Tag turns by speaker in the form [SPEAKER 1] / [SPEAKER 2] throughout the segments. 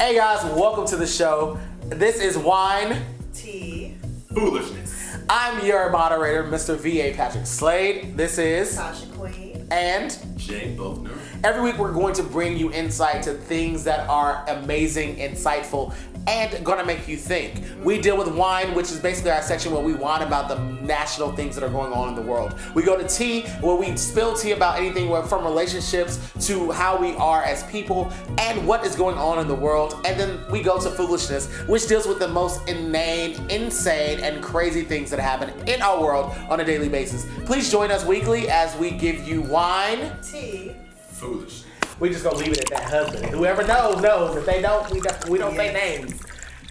[SPEAKER 1] Hey guys, welcome to the show. This is Wine.
[SPEAKER 2] Tea,
[SPEAKER 3] Foolishness.
[SPEAKER 1] I'm your moderator, Mr. V.A. Patrick Slade. This is,
[SPEAKER 2] Tasha Queen.
[SPEAKER 1] and
[SPEAKER 3] Jay Boatner.
[SPEAKER 1] every week we're going to bring you insight to things that are amazing, insightful, and gonna make you think. We deal with wine, which is basically our section where we whine about the national things that are going on in the world. We go to tea, where we spill tea about anything from relationships to how we are as people and what is going on in the world. And then we go to foolishness, which deals with the most inane, insane, and crazy things that happen in our world on a daily basis. Please join us weekly as we give you wine.
[SPEAKER 2] tea,
[SPEAKER 3] Foolishness.
[SPEAKER 1] We just gonna leave it at that husband. Whoever knows knows. If they don't, we don't, we don't say names.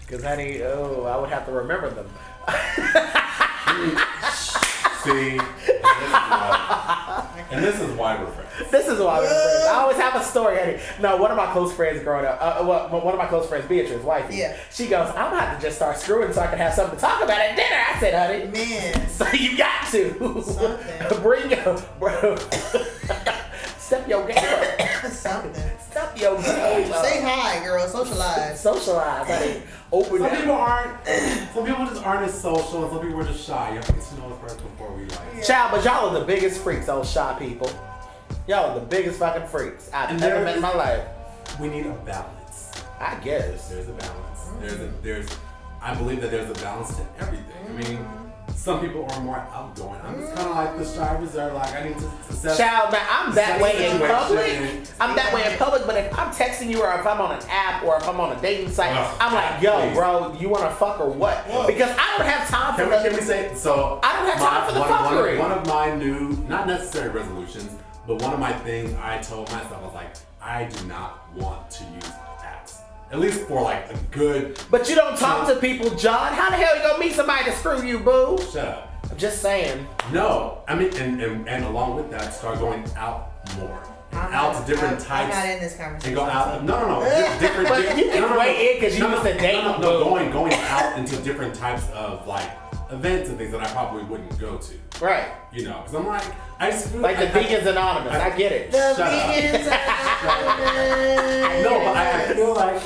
[SPEAKER 1] Cause honey, oh, I would have to remember them.
[SPEAKER 3] See, and this is why we're friends.
[SPEAKER 1] This is why we're friends. I always have a story, honey. No, one of my close friends growing up, uh, well, one of my close friends, Beatrice, wifey.
[SPEAKER 2] Yeah.
[SPEAKER 1] She goes, I'm gonna have to just start screwing so I can have something to talk about at dinner. I said, honey.
[SPEAKER 2] Man.
[SPEAKER 1] So you got to
[SPEAKER 2] Something.
[SPEAKER 1] bring your bro. Step your game up.
[SPEAKER 2] Something.
[SPEAKER 1] Step your game up.
[SPEAKER 2] Say hi, girl. Socialize.
[SPEAKER 1] Socialize, honey. Open
[SPEAKER 3] Some
[SPEAKER 1] it.
[SPEAKER 3] people aren't. Some people just aren't as social, and some people are just shy. You have to get to know us first before we like.
[SPEAKER 1] Child, but y'all are the biggest freaks, those shy people. Y'all are the biggest fucking freaks I've
[SPEAKER 3] And
[SPEAKER 1] ever met in my life.
[SPEAKER 3] We need a balance.
[SPEAKER 1] I guess.
[SPEAKER 3] There's a balance. There's a mm. there's. I believe that there's a balance to everything. I mean, mm-hmm. Some people are more outgoing. I'm just kind of like the shy reserve. Like I need to assess.
[SPEAKER 1] Child, man, I'm that way in public. I'm that way in public, but if I'm texting you or if I'm on an app or if I'm on a dating site, I'm like, yo,
[SPEAKER 3] please.
[SPEAKER 1] bro, you wanna fuck or what? Because I don't have time for
[SPEAKER 3] Can we, can we say so?
[SPEAKER 1] I don't have time for the
[SPEAKER 3] one,
[SPEAKER 1] fuckery.
[SPEAKER 3] of, one of my new, not necessary resolutions, but one of my things I told myself I was like, I do not want to use at least for like a good.
[SPEAKER 1] But you don't talk to people, John. How the hell you gonna meet somebody to screw you, boo?
[SPEAKER 3] Shut up.
[SPEAKER 1] I'm just saying.
[SPEAKER 3] No, I mean, and, and, and along with that, start going out more,
[SPEAKER 2] I'm
[SPEAKER 3] out
[SPEAKER 2] not-
[SPEAKER 3] to different
[SPEAKER 2] I'm,
[SPEAKER 3] types.
[SPEAKER 2] I'm not in this conversation.
[SPEAKER 3] and go out. No, no, no. different.
[SPEAKER 1] But
[SPEAKER 3] different
[SPEAKER 1] you can
[SPEAKER 3] no, no, no.
[SPEAKER 1] weigh in 'cause you
[SPEAKER 3] no,
[SPEAKER 1] used
[SPEAKER 3] no,
[SPEAKER 1] to date
[SPEAKER 3] No, no, no, going going out into different types of like events and things that I probably wouldn't go to.
[SPEAKER 1] Right.
[SPEAKER 3] You know, because I'm like, I just feel
[SPEAKER 1] Like the
[SPEAKER 3] I- I-
[SPEAKER 1] Vegans Anonymous. I get it.
[SPEAKER 2] The
[SPEAKER 3] Shut up.
[SPEAKER 2] vegans. are-
[SPEAKER 3] No, but I, I feel like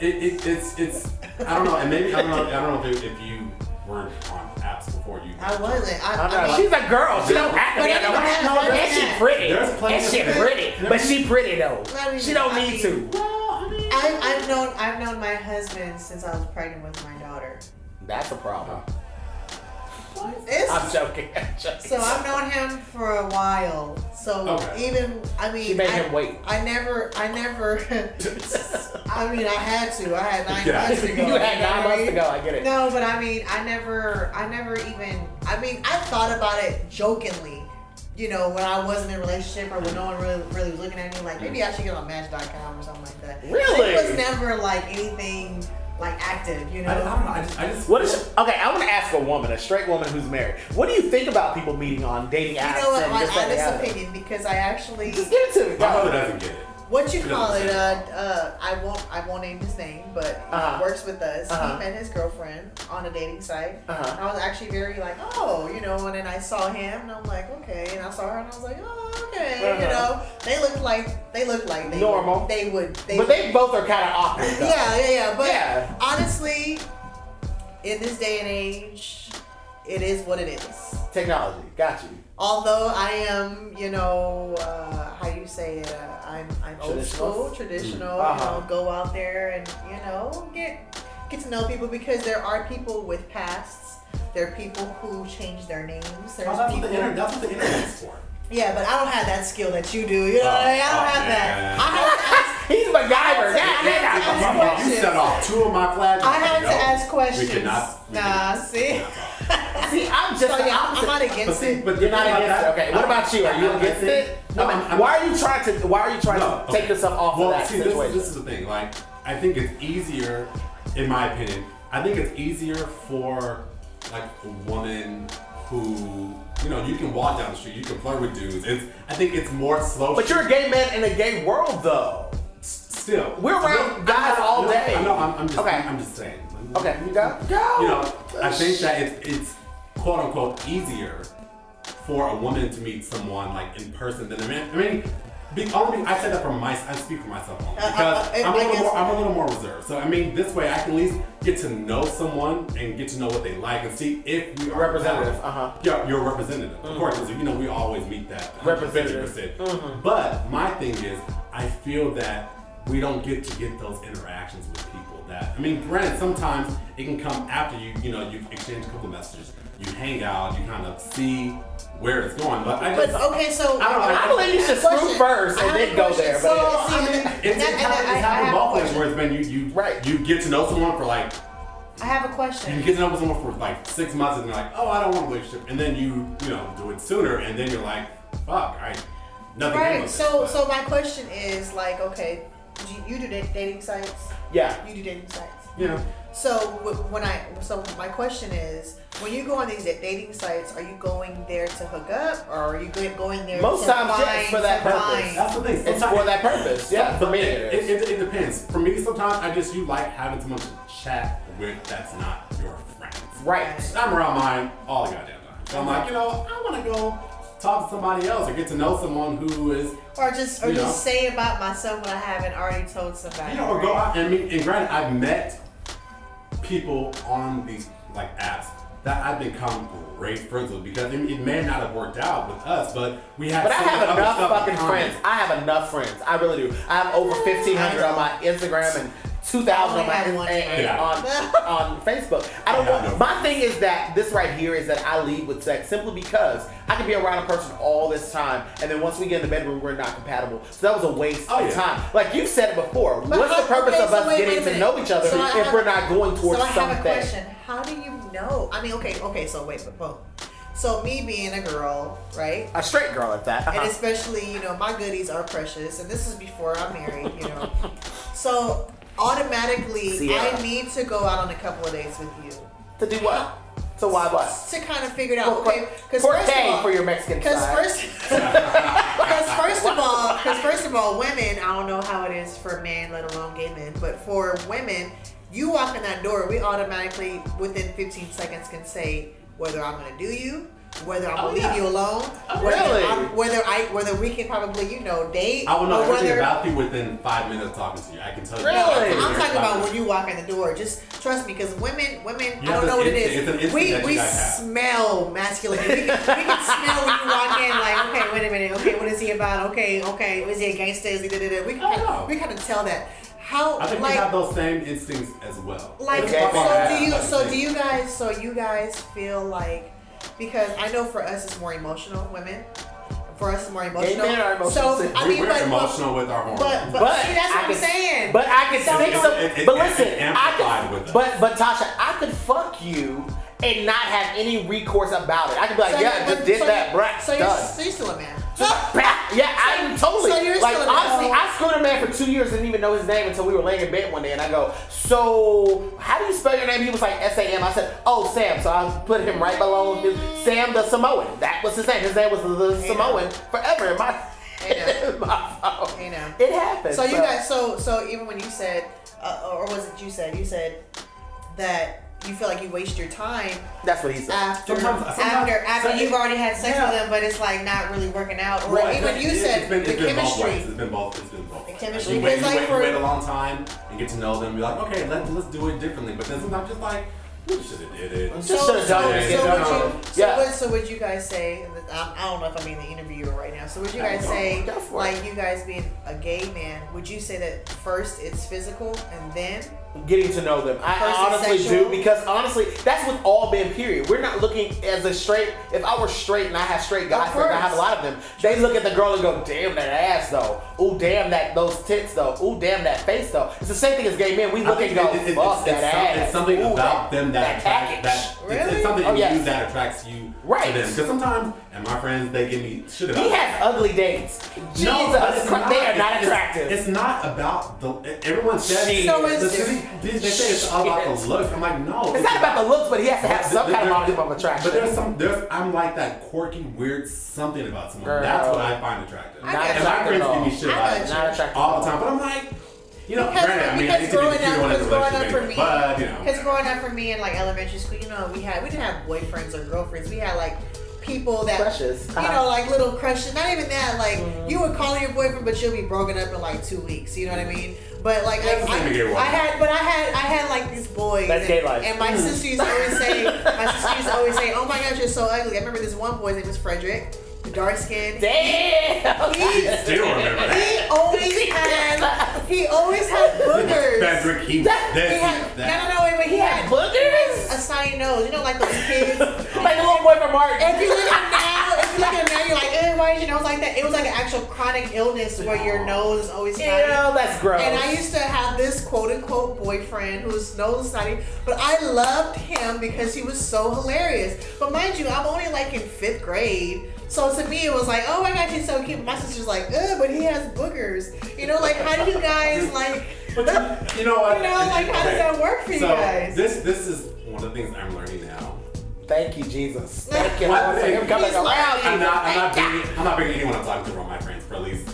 [SPEAKER 3] it, it, it's it's I don't know, and maybe I don't know I don't know if, if you weren't on apps before you.
[SPEAKER 2] I wasn't. I,
[SPEAKER 1] I'm
[SPEAKER 2] I mean,
[SPEAKER 1] She's a girl. She don't have to
[SPEAKER 2] But
[SPEAKER 1] be
[SPEAKER 2] I
[SPEAKER 1] a
[SPEAKER 2] don't have
[SPEAKER 1] no, And she pretty.
[SPEAKER 3] There's plenty
[SPEAKER 1] And
[SPEAKER 3] of-
[SPEAKER 1] she pretty. But she pretty though.
[SPEAKER 2] I
[SPEAKER 1] She don't
[SPEAKER 2] I
[SPEAKER 1] need
[SPEAKER 2] mean-
[SPEAKER 1] to.
[SPEAKER 2] I, I've known I've known my husband since I was pregnant with my daughter.
[SPEAKER 1] That's a problem.
[SPEAKER 2] Uh, It's,
[SPEAKER 1] I'm joking. I'm joking.
[SPEAKER 2] so I've known him for a while. So
[SPEAKER 3] Okay.
[SPEAKER 2] even I mean,
[SPEAKER 1] She made
[SPEAKER 2] I,
[SPEAKER 1] him wait.
[SPEAKER 2] I never, I never. I mean, I had to. I had nine
[SPEAKER 3] Yeah.
[SPEAKER 2] months to go.
[SPEAKER 1] you had nine months to go. I get it.
[SPEAKER 2] No, but I mean, I never, I never even. I mean, I thought about it jokingly. You know, when I wasn't in a relationship or when no one really, really was looking at me, like maybe I should get on Match.com or something like that.
[SPEAKER 1] Really?
[SPEAKER 2] It was never like anything like active. You know.
[SPEAKER 3] I, I don't know. I just, I just
[SPEAKER 1] What is okay? I want to ask a woman, a straight woman who's married. What do you think about people meeting on dating apps?
[SPEAKER 2] You
[SPEAKER 1] apps?
[SPEAKER 2] know what?
[SPEAKER 1] and
[SPEAKER 2] My
[SPEAKER 1] this, that,
[SPEAKER 2] honest opinion, because I actually,
[SPEAKER 1] Just give it to me.
[SPEAKER 3] my mother
[SPEAKER 1] Go.
[SPEAKER 3] doesn't get it.
[SPEAKER 2] What you call it? Uh, uh, I won't, I won't name his name, but he
[SPEAKER 1] Uh-huh.
[SPEAKER 2] works with us.
[SPEAKER 1] Uh-huh.
[SPEAKER 2] He met his girlfriend on a dating site.
[SPEAKER 1] Uh-huh.
[SPEAKER 2] I was actually very like, oh, you know, and then I saw him, and I'm like, okay, and I saw her, and I was like, oh, okay, you
[SPEAKER 1] Uh-huh.
[SPEAKER 2] know, they look like they look like they
[SPEAKER 1] Normal.
[SPEAKER 2] Would, they would, they
[SPEAKER 1] But
[SPEAKER 2] would-
[SPEAKER 1] they both are kind of awkward.
[SPEAKER 2] yeah, yeah, yeah. But
[SPEAKER 1] Yeah.
[SPEAKER 2] honestly, in this day and age, it is what it is.
[SPEAKER 1] Technology. Got you.
[SPEAKER 2] Although I am, you know, uh, how you say it, uh, I'm, I'm old
[SPEAKER 1] Traditional?
[SPEAKER 2] school, traditional.
[SPEAKER 1] Uh-huh.
[SPEAKER 2] You know, go out there and you know get get to know people because there are people with pasts. There are people who change their names. There's
[SPEAKER 3] Oh, that's, what the internet, that's what the internet's for.
[SPEAKER 2] Yeah, but I don't have that skill that you do. You know,
[SPEAKER 3] Oh,
[SPEAKER 2] what I, mean? I don't
[SPEAKER 3] oh,
[SPEAKER 2] have that. I have ask,
[SPEAKER 1] He's MacGyver.
[SPEAKER 2] I
[SPEAKER 1] That,
[SPEAKER 2] to
[SPEAKER 1] that,
[SPEAKER 2] ask
[SPEAKER 1] that,
[SPEAKER 3] You
[SPEAKER 2] questions.
[SPEAKER 3] set off two of my flags.
[SPEAKER 2] I have
[SPEAKER 3] No,
[SPEAKER 2] to ask questions.
[SPEAKER 3] We
[SPEAKER 2] questions.
[SPEAKER 3] cannot. we
[SPEAKER 2] Nah,
[SPEAKER 3] cannot-
[SPEAKER 2] see.
[SPEAKER 3] we cannot talk.
[SPEAKER 1] See, I'm just
[SPEAKER 2] So yeah, I'm
[SPEAKER 1] opposite.
[SPEAKER 2] not against
[SPEAKER 3] see,
[SPEAKER 2] it.
[SPEAKER 3] but
[SPEAKER 1] You're not against it. Okay. What about you? Are you
[SPEAKER 3] I- I
[SPEAKER 1] against
[SPEAKER 3] think-
[SPEAKER 1] it?
[SPEAKER 3] No,
[SPEAKER 1] I mean,
[SPEAKER 3] I'm- I'm-
[SPEAKER 1] why are you trying to? Why are you trying
[SPEAKER 3] No,
[SPEAKER 1] to take
[SPEAKER 3] okay.
[SPEAKER 1] yourself off
[SPEAKER 3] well,
[SPEAKER 1] of that
[SPEAKER 3] see,
[SPEAKER 1] situation?
[SPEAKER 3] This, this is the thing. Like, I think it's easier, in my opinion. I think it's easier for like a woman who, you know, you can walk down the street, you can flirt with dudes. It's, I think it's more slow.
[SPEAKER 1] but you're a gay man in a gay world, though.
[SPEAKER 3] still.
[SPEAKER 1] We're around
[SPEAKER 3] No,
[SPEAKER 1] guys all
[SPEAKER 3] no,
[SPEAKER 1] day.
[SPEAKER 3] I know. I'm, I'm just.
[SPEAKER 1] Okay.
[SPEAKER 3] I'm just saying.
[SPEAKER 1] Okay, you go. Go.
[SPEAKER 3] You know, I think that it's, it's quote unquote easier for a woman to meet someone like in person than a man. I mean, Be, only, I said that from my, I speak for myself only
[SPEAKER 2] Uh,
[SPEAKER 3] because
[SPEAKER 2] uh, uh,
[SPEAKER 3] I'm, a
[SPEAKER 2] I
[SPEAKER 3] little more, I'm a little more reserved. So I mean, this way I can at least get to know someone and get to know what they like and see if we are
[SPEAKER 1] Representative,
[SPEAKER 3] compatible.
[SPEAKER 1] uh-huh.
[SPEAKER 3] Yeah, you're a representative, of course. Because you know we always meet that
[SPEAKER 1] Representative.
[SPEAKER 3] 150%.
[SPEAKER 1] Mm-hmm.
[SPEAKER 3] But my thing is, I feel that we don't get to get those interactions with people. That I mean, granted, sometimes it can come after you. You know, you exchange a couple of messages, you hang out, you kind of see where it's going. But I
[SPEAKER 2] But okay, so
[SPEAKER 3] I don't know.
[SPEAKER 1] I believe you should screw
[SPEAKER 2] Question.
[SPEAKER 1] first and then go there.
[SPEAKER 2] So,
[SPEAKER 1] But
[SPEAKER 2] see,
[SPEAKER 3] I mean, it's, it's,
[SPEAKER 2] that- and
[SPEAKER 3] happened,
[SPEAKER 2] I-
[SPEAKER 3] it's happened both ways where it's been you, you,
[SPEAKER 1] Right.
[SPEAKER 3] you get to know someone for like,
[SPEAKER 2] I have a question.
[SPEAKER 3] you get to know someone for like six months and they're like, oh, I don't want a relationship. And then you, you know, do it sooner and then you're like, fuck, I, nothing
[SPEAKER 2] Right.
[SPEAKER 3] of
[SPEAKER 2] So,
[SPEAKER 3] it.
[SPEAKER 2] so my question is like, okay, you, you do dating sites.
[SPEAKER 1] yeah.
[SPEAKER 2] You do dating sites.
[SPEAKER 3] yeah.
[SPEAKER 2] So when I, so my question is, when you go on these dating sites, are you going there to hook up, or are you going there
[SPEAKER 1] Most
[SPEAKER 2] to
[SPEAKER 1] times,
[SPEAKER 2] find,
[SPEAKER 1] it's for that purpose.
[SPEAKER 2] find-
[SPEAKER 3] That's the thing.
[SPEAKER 1] It's for that purpose. Yeah, for me
[SPEAKER 3] it,
[SPEAKER 1] it
[SPEAKER 3] it,
[SPEAKER 1] is.
[SPEAKER 3] it, it depends. For me, sometimes I just you like having someone to chat with that's not your friend.
[SPEAKER 1] Right.
[SPEAKER 3] I'm around mine all the goddamn time. So I'm like, you know, I want to go talk to somebody else or get to know someone who is,
[SPEAKER 2] or just, or
[SPEAKER 3] You
[SPEAKER 2] just
[SPEAKER 3] know.
[SPEAKER 2] say about myself what I haven't already told somebody.
[SPEAKER 3] you know, or go out and meet. And granted, I've met people on these like apps that I've become great friends with because it, it may not have worked out with us, but we had.
[SPEAKER 1] But I have enough fucking friends. I have enough friends. I really do. I have over fifteen hundred on my Instagram and two thousand on my
[SPEAKER 2] one
[SPEAKER 1] and, and on on Facebook. I don't
[SPEAKER 3] I have
[SPEAKER 1] know.
[SPEAKER 3] no
[SPEAKER 1] My thing is that this right here is that I lead with sex simply because I can be around a person all this time, and then once we get in the bedroom, we're not compatible. So that was a waste
[SPEAKER 3] Oh,
[SPEAKER 1] of
[SPEAKER 3] yeah.
[SPEAKER 1] time. Like you said it before.
[SPEAKER 2] But
[SPEAKER 1] What's the purpose
[SPEAKER 2] okay,
[SPEAKER 1] of
[SPEAKER 2] so
[SPEAKER 1] us
[SPEAKER 2] wait, wait
[SPEAKER 1] getting
[SPEAKER 2] a
[SPEAKER 1] to know each other
[SPEAKER 2] So
[SPEAKER 1] if
[SPEAKER 2] have-
[SPEAKER 1] we're not going towards
[SPEAKER 2] so I have
[SPEAKER 1] something?
[SPEAKER 2] a question. How do you know? I mean, okay, okay. So wait, but boom. So me being a girl, right?
[SPEAKER 1] A straight girl at that.
[SPEAKER 2] And
[SPEAKER 1] Uh-huh.
[SPEAKER 2] especially, you know, my goodies are precious, and this is before I'm married, you know. so automatically,
[SPEAKER 1] Sierra.
[SPEAKER 2] I need to go out on a couple of dates with you
[SPEAKER 1] To do what? So why what?
[SPEAKER 2] to kind of figure it out.
[SPEAKER 1] For-
[SPEAKER 2] Okay, because first of all,
[SPEAKER 1] for your Mexican
[SPEAKER 2] Because first, because first of all, because first of all, women. I don't know how it is for men, let alone gay men, but for women, you walk in that door, we automatically within 15 seconds can say whether I'm gonna do you, whether I'm
[SPEAKER 1] Oh,
[SPEAKER 2] gonna
[SPEAKER 1] yeah.
[SPEAKER 2] leave you alone,
[SPEAKER 1] Oh,
[SPEAKER 2] whether
[SPEAKER 1] really?
[SPEAKER 2] I'm, whether I whether we can probably you know date,
[SPEAKER 3] I will know everything
[SPEAKER 2] whether.
[SPEAKER 3] about you within five minutes of talking to you. I can tell you.
[SPEAKER 1] Really?
[SPEAKER 3] everything
[SPEAKER 2] I'm talking about
[SPEAKER 3] minutes.
[SPEAKER 2] when you walk in the door. Just trust me, because women, women,
[SPEAKER 3] You
[SPEAKER 2] I don't know what it
[SPEAKER 3] instinct- it's an
[SPEAKER 2] We
[SPEAKER 3] that you
[SPEAKER 2] we smell masculine. We can, we can smell when you walk in. Like, okay, wait a minute. Okay, what is he about? Okay, okay, is he a gangster? Is he da da da? We can kind of, oh. we kind of tell that. How
[SPEAKER 3] I think
[SPEAKER 2] like
[SPEAKER 3] we have those same instincts as well.
[SPEAKER 2] like
[SPEAKER 1] Okay.
[SPEAKER 3] probably
[SPEAKER 2] so do you so do you guys so you guys feel like because I know for us it's more emotional women. For us it's more emotional.
[SPEAKER 1] men are emotional
[SPEAKER 2] So. I
[SPEAKER 3] We-
[SPEAKER 2] mean,
[SPEAKER 3] we're
[SPEAKER 2] but,
[SPEAKER 3] emotional with our hormones.
[SPEAKER 2] but but,
[SPEAKER 1] But
[SPEAKER 2] see, that's
[SPEAKER 1] I
[SPEAKER 2] what I'm
[SPEAKER 1] could-
[SPEAKER 2] saying.
[SPEAKER 1] But I could
[SPEAKER 2] So-
[SPEAKER 1] stick some.
[SPEAKER 3] It- it-
[SPEAKER 1] but
[SPEAKER 3] it-
[SPEAKER 1] listen,
[SPEAKER 3] it
[SPEAKER 1] I
[SPEAKER 3] amplified
[SPEAKER 1] could. But but Tasha, I could fuck you and not have any recourse about it. I could be like,
[SPEAKER 2] So
[SPEAKER 1] yeah,
[SPEAKER 2] you-
[SPEAKER 1] just
[SPEAKER 2] but-
[SPEAKER 1] did
[SPEAKER 2] so
[SPEAKER 1] that,
[SPEAKER 2] you-
[SPEAKER 1] bruh,
[SPEAKER 2] So you're,
[SPEAKER 1] done.
[SPEAKER 2] so you're still a man.
[SPEAKER 1] Yeah, I'm totally.
[SPEAKER 2] so you're
[SPEAKER 1] like
[SPEAKER 2] still
[SPEAKER 1] honestly. I screwed a man for two years, and didn't even know his name until we were laying in bed one day, and I go, "So, how do you spell your name?" He was like "S A M." I said, "Oh, Sam." So I put him right below his, Sam the Samoan. That was his name. His name was the
[SPEAKER 2] Hey,
[SPEAKER 1] Samoan forever in my,
[SPEAKER 2] Hey,
[SPEAKER 1] in my phone.
[SPEAKER 2] Hey.
[SPEAKER 1] It happened.
[SPEAKER 2] So you guys, so so even when you said, uh, or was it you said? You said that you feel like you waste your time
[SPEAKER 1] That's what he said.
[SPEAKER 2] after
[SPEAKER 3] Sometimes- sometimes-
[SPEAKER 2] after after
[SPEAKER 3] so-
[SPEAKER 2] you've already had sex
[SPEAKER 3] Yeah.
[SPEAKER 2] with them, but it's like not really working out. Or
[SPEAKER 3] Well,
[SPEAKER 2] even you
[SPEAKER 3] it-
[SPEAKER 2] said
[SPEAKER 3] it's been,
[SPEAKER 2] the
[SPEAKER 3] it's been
[SPEAKER 2] chemistry.
[SPEAKER 3] It's been both. It's been both.
[SPEAKER 2] The
[SPEAKER 3] ways.
[SPEAKER 2] chemistry,
[SPEAKER 3] You wait, you
[SPEAKER 2] like,
[SPEAKER 3] wait, you wait a long time and get to know them. Be like, okay, let's let's do it differently. But then sometimes just like, we should have did it.
[SPEAKER 1] Just
[SPEAKER 2] So, so,
[SPEAKER 1] should've done it.
[SPEAKER 2] so,
[SPEAKER 3] Yeah.
[SPEAKER 2] would you, so,
[SPEAKER 1] Yeah.
[SPEAKER 2] what, so would you guys say? I, I don't know if I'm being the interviewer right now. So would you guys say, like you guys being a gay man, would you say that first it's physical and then
[SPEAKER 1] getting to know them. I,
[SPEAKER 2] Versus
[SPEAKER 1] I honestly
[SPEAKER 2] sexual?
[SPEAKER 1] do because honestly, that's with all men. Period. We're not looking as a straight. If I were straight and I have straight guys, friends, I have a lot of them. They look at the girl and go, "Damn that ass though. Ooh, damn that those tits though. Ooh, damn that face though." It's the same thing as gay men. We look and
[SPEAKER 3] think
[SPEAKER 1] go,
[SPEAKER 3] it- it-
[SPEAKER 1] "Fuck
[SPEAKER 3] it's,
[SPEAKER 1] that
[SPEAKER 3] it's, some-
[SPEAKER 1] ass."
[SPEAKER 3] it's something
[SPEAKER 1] Ooh,
[SPEAKER 3] about them that,
[SPEAKER 1] that
[SPEAKER 3] attracts
[SPEAKER 1] package.
[SPEAKER 3] that. It's,
[SPEAKER 2] Really?
[SPEAKER 3] it's something
[SPEAKER 1] Oh,
[SPEAKER 3] in
[SPEAKER 1] yes.
[SPEAKER 3] you that attracts you
[SPEAKER 1] Right.
[SPEAKER 3] Because sometimes, and my friends, they give me shit about
[SPEAKER 1] He has ugly dates. Jesus,
[SPEAKER 3] No, not,
[SPEAKER 1] they are not attractive.
[SPEAKER 3] It's, not about the. Everyone says.
[SPEAKER 2] So is-
[SPEAKER 3] they, they say it's all about the looks. I'm like, no.
[SPEAKER 1] It's not about the looks, but he has to have some
[SPEAKER 3] there-
[SPEAKER 1] kind of
[SPEAKER 3] there-
[SPEAKER 1] modicum of attraction.
[SPEAKER 3] But there's some, there's, I'm like that quirky, weird something about someone.
[SPEAKER 1] Girl.
[SPEAKER 3] That's what I find attractive.
[SPEAKER 2] I
[SPEAKER 3] and my friends give me shit about it.
[SPEAKER 1] Not attractive
[SPEAKER 3] all the time. But I'm like, you know,
[SPEAKER 2] Because,
[SPEAKER 3] granted, I mean,
[SPEAKER 2] because
[SPEAKER 3] need be
[SPEAKER 2] growing up, because growing up for me,
[SPEAKER 3] anyway. But, you know.
[SPEAKER 2] because growing up for me in like elementary school, you know, we had we didn't have boyfriends or girlfriends. We had like people that
[SPEAKER 1] Crushes.
[SPEAKER 2] you know, like little crushes. Not even that. Like mm-hmm. you would call your boyfriend, but you'll be broken up in like two weeks. You know what I mean? But like I,
[SPEAKER 3] same to get
[SPEAKER 2] I. I had, but I had, I had like these boys.
[SPEAKER 1] That's
[SPEAKER 2] and,
[SPEAKER 1] gay life.
[SPEAKER 2] And my mm. sister used to always say, my sister used to always say, "Oh my gosh, you're so ugly." I remember this one boy's name was Frederick, dark skin.
[SPEAKER 1] Damn.
[SPEAKER 2] He,
[SPEAKER 3] Still remember that.
[SPEAKER 2] he always had, he always had boogers.
[SPEAKER 3] Frederick, he,
[SPEAKER 2] He had, no, no, no, wait, wait. He had
[SPEAKER 1] boogers?
[SPEAKER 2] a snotty nose. You know, like those kids.
[SPEAKER 1] Like the little boy from Martin.
[SPEAKER 2] If you look at him now, if you look at him now, you're like, eh, why is your nose like that? It was like an actual chronic illness where your nose is always
[SPEAKER 1] Ew,
[SPEAKER 2] snotty.
[SPEAKER 1] that's gross.
[SPEAKER 2] And I used to have this quote unquote boyfriend whose nose was snotty, but I loved him because he was so hilarious. But mind you, I'm only like in fifth grade. So to me, it was like, oh my gosh, he's so cute. My sister's like, ugh, but he has boogers. You know, like, how do you guys, like,
[SPEAKER 3] But you, you know what?
[SPEAKER 2] You know, like, how does that work for you
[SPEAKER 3] so
[SPEAKER 2] guys?
[SPEAKER 3] This this is one of the things I'm learning now.
[SPEAKER 1] Thank you, Jesus. Thank you,
[SPEAKER 3] What
[SPEAKER 1] Lord, for
[SPEAKER 3] thing?
[SPEAKER 1] him coming
[SPEAKER 2] He's
[SPEAKER 1] around.
[SPEAKER 3] I'm not I'm not
[SPEAKER 2] Thank
[SPEAKER 3] bringing I'm not bringing anyone I'm talking to around my friends for at least.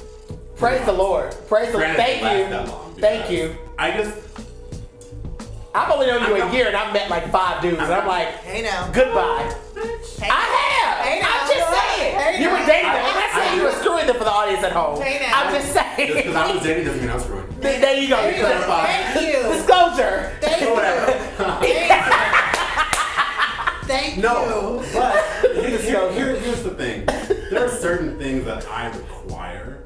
[SPEAKER 1] Praise the Lord. Praise the Lord. Thank you.
[SPEAKER 3] long
[SPEAKER 1] Thank you.
[SPEAKER 3] I just
[SPEAKER 1] I've only known you a year and I've met like five dudes. And I'm like,
[SPEAKER 2] hey now.
[SPEAKER 1] goodbye.
[SPEAKER 2] Hey,
[SPEAKER 1] I have.
[SPEAKER 2] Hey,
[SPEAKER 1] I'm just saying.
[SPEAKER 2] Hey,
[SPEAKER 1] you were dating them.
[SPEAKER 3] I-
[SPEAKER 1] I'm not saying you were screwing them for the audience at home.
[SPEAKER 2] Hey, now.
[SPEAKER 1] I'm just
[SPEAKER 3] just because
[SPEAKER 1] saying.
[SPEAKER 3] I was dating doesn't mean I was screwing.
[SPEAKER 1] there you go.
[SPEAKER 2] Thank you. Thank you.
[SPEAKER 1] Disclosure.
[SPEAKER 2] Thank you.
[SPEAKER 3] Whatever.
[SPEAKER 2] Thank
[SPEAKER 3] No,
[SPEAKER 2] you.
[SPEAKER 3] but here's, here- here- here's the thing. There are certain things that I require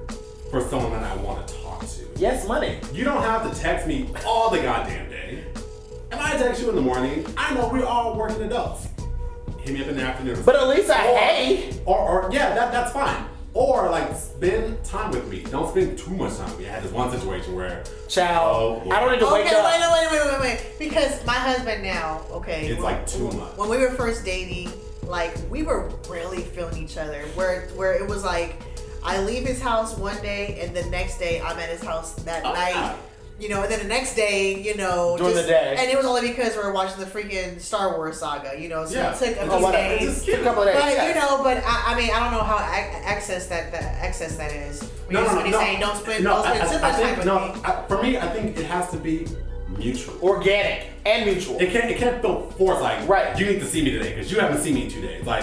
[SPEAKER 3] for someone that I want to talk to.
[SPEAKER 1] Yes, money.
[SPEAKER 3] You don't have to text me all the goddamn day. If I text you in the morning, I know we're all working adults. Hit me up in the afternoon.
[SPEAKER 1] But at least I
[SPEAKER 3] or,
[SPEAKER 1] hey.
[SPEAKER 3] Or, or yeah, that, that's fine. Or like spend time with me. Don't spend too much time with me. I had this one situation where
[SPEAKER 1] Child.
[SPEAKER 3] Oh,
[SPEAKER 1] I don't need to
[SPEAKER 2] Okay,
[SPEAKER 1] wake
[SPEAKER 2] wait,
[SPEAKER 1] up.
[SPEAKER 2] wait, wait, wait, wait, wait. Because my husband now, okay.
[SPEAKER 3] It's like too much.
[SPEAKER 2] When we were first dating, like we were really feeling each other. Where where it was like I leave his house one day and the next day I'm at his house that
[SPEAKER 3] Oh,
[SPEAKER 2] night.
[SPEAKER 3] yeah.
[SPEAKER 2] You know, and then the next day, you know,
[SPEAKER 1] During
[SPEAKER 2] just,
[SPEAKER 1] the day.
[SPEAKER 2] and it was only because we were watching the freaking Star Wars saga, you know, so
[SPEAKER 3] Yeah.
[SPEAKER 2] it took a
[SPEAKER 3] Oh,
[SPEAKER 2] few
[SPEAKER 1] whatever.
[SPEAKER 2] Days.
[SPEAKER 3] just
[SPEAKER 1] a couple of days.
[SPEAKER 2] But
[SPEAKER 1] yes.
[SPEAKER 2] you know, but I, I mean, I don't know how ac- access that the access that is. When
[SPEAKER 3] no,
[SPEAKER 2] you're,
[SPEAKER 3] no,
[SPEAKER 2] when
[SPEAKER 3] no,
[SPEAKER 2] you're saying don't spend,
[SPEAKER 3] no,
[SPEAKER 2] don't spend
[SPEAKER 3] I,
[SPEAKER 2] too
[SPEAKER 3] I,
[SPEAKER 2] much
[SPEAKER 3] I think,
[SPEAKER 2] time
[SPEAKER 3] no,
[SPEAKER 2] with me.
[SPEAKER 3] I, for me, I think it has to be mutual.
[SPEAKER 1] Organic and mutual.
[SPEAKER 3] It can't, it can't feel forced. Like,
[SPEAKER 1] Right.
[SPEAKER 3] you need to see me today because you haven't seen me in two days. Like,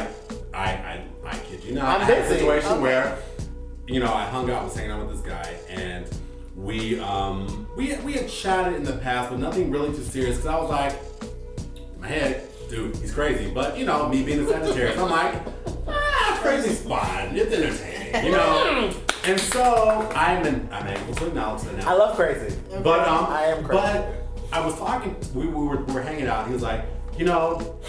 [SPEAKER 3] I, I, I kid you not.
[SPEAKER 1] I'm
[SPEAKER 3] I had a
[SPEAKER 1] busy.
[SPEAKER 3] situation
[SPEAKER 2] Okay.
[SPEAKER 3] where, you know, I hung out, was hanging out with this guy, and we, um, we, we had chatted in the past, but nothing really too serious. Because I was like, in my head, dude, he's crazy. But you know, me being a Sagittarius, I'm like, ah, crazy's fine. It's entertaining, you know. and so I'm, an, I'm able to acknowledge that now.
[SPEAKER 1] I love crazy.
[SPEAKER 3] But um,
[SPEAKER 1] I am crazy.
[SPEAKER 3] But I was talking. We, we were we were hanging out. He was like, you know,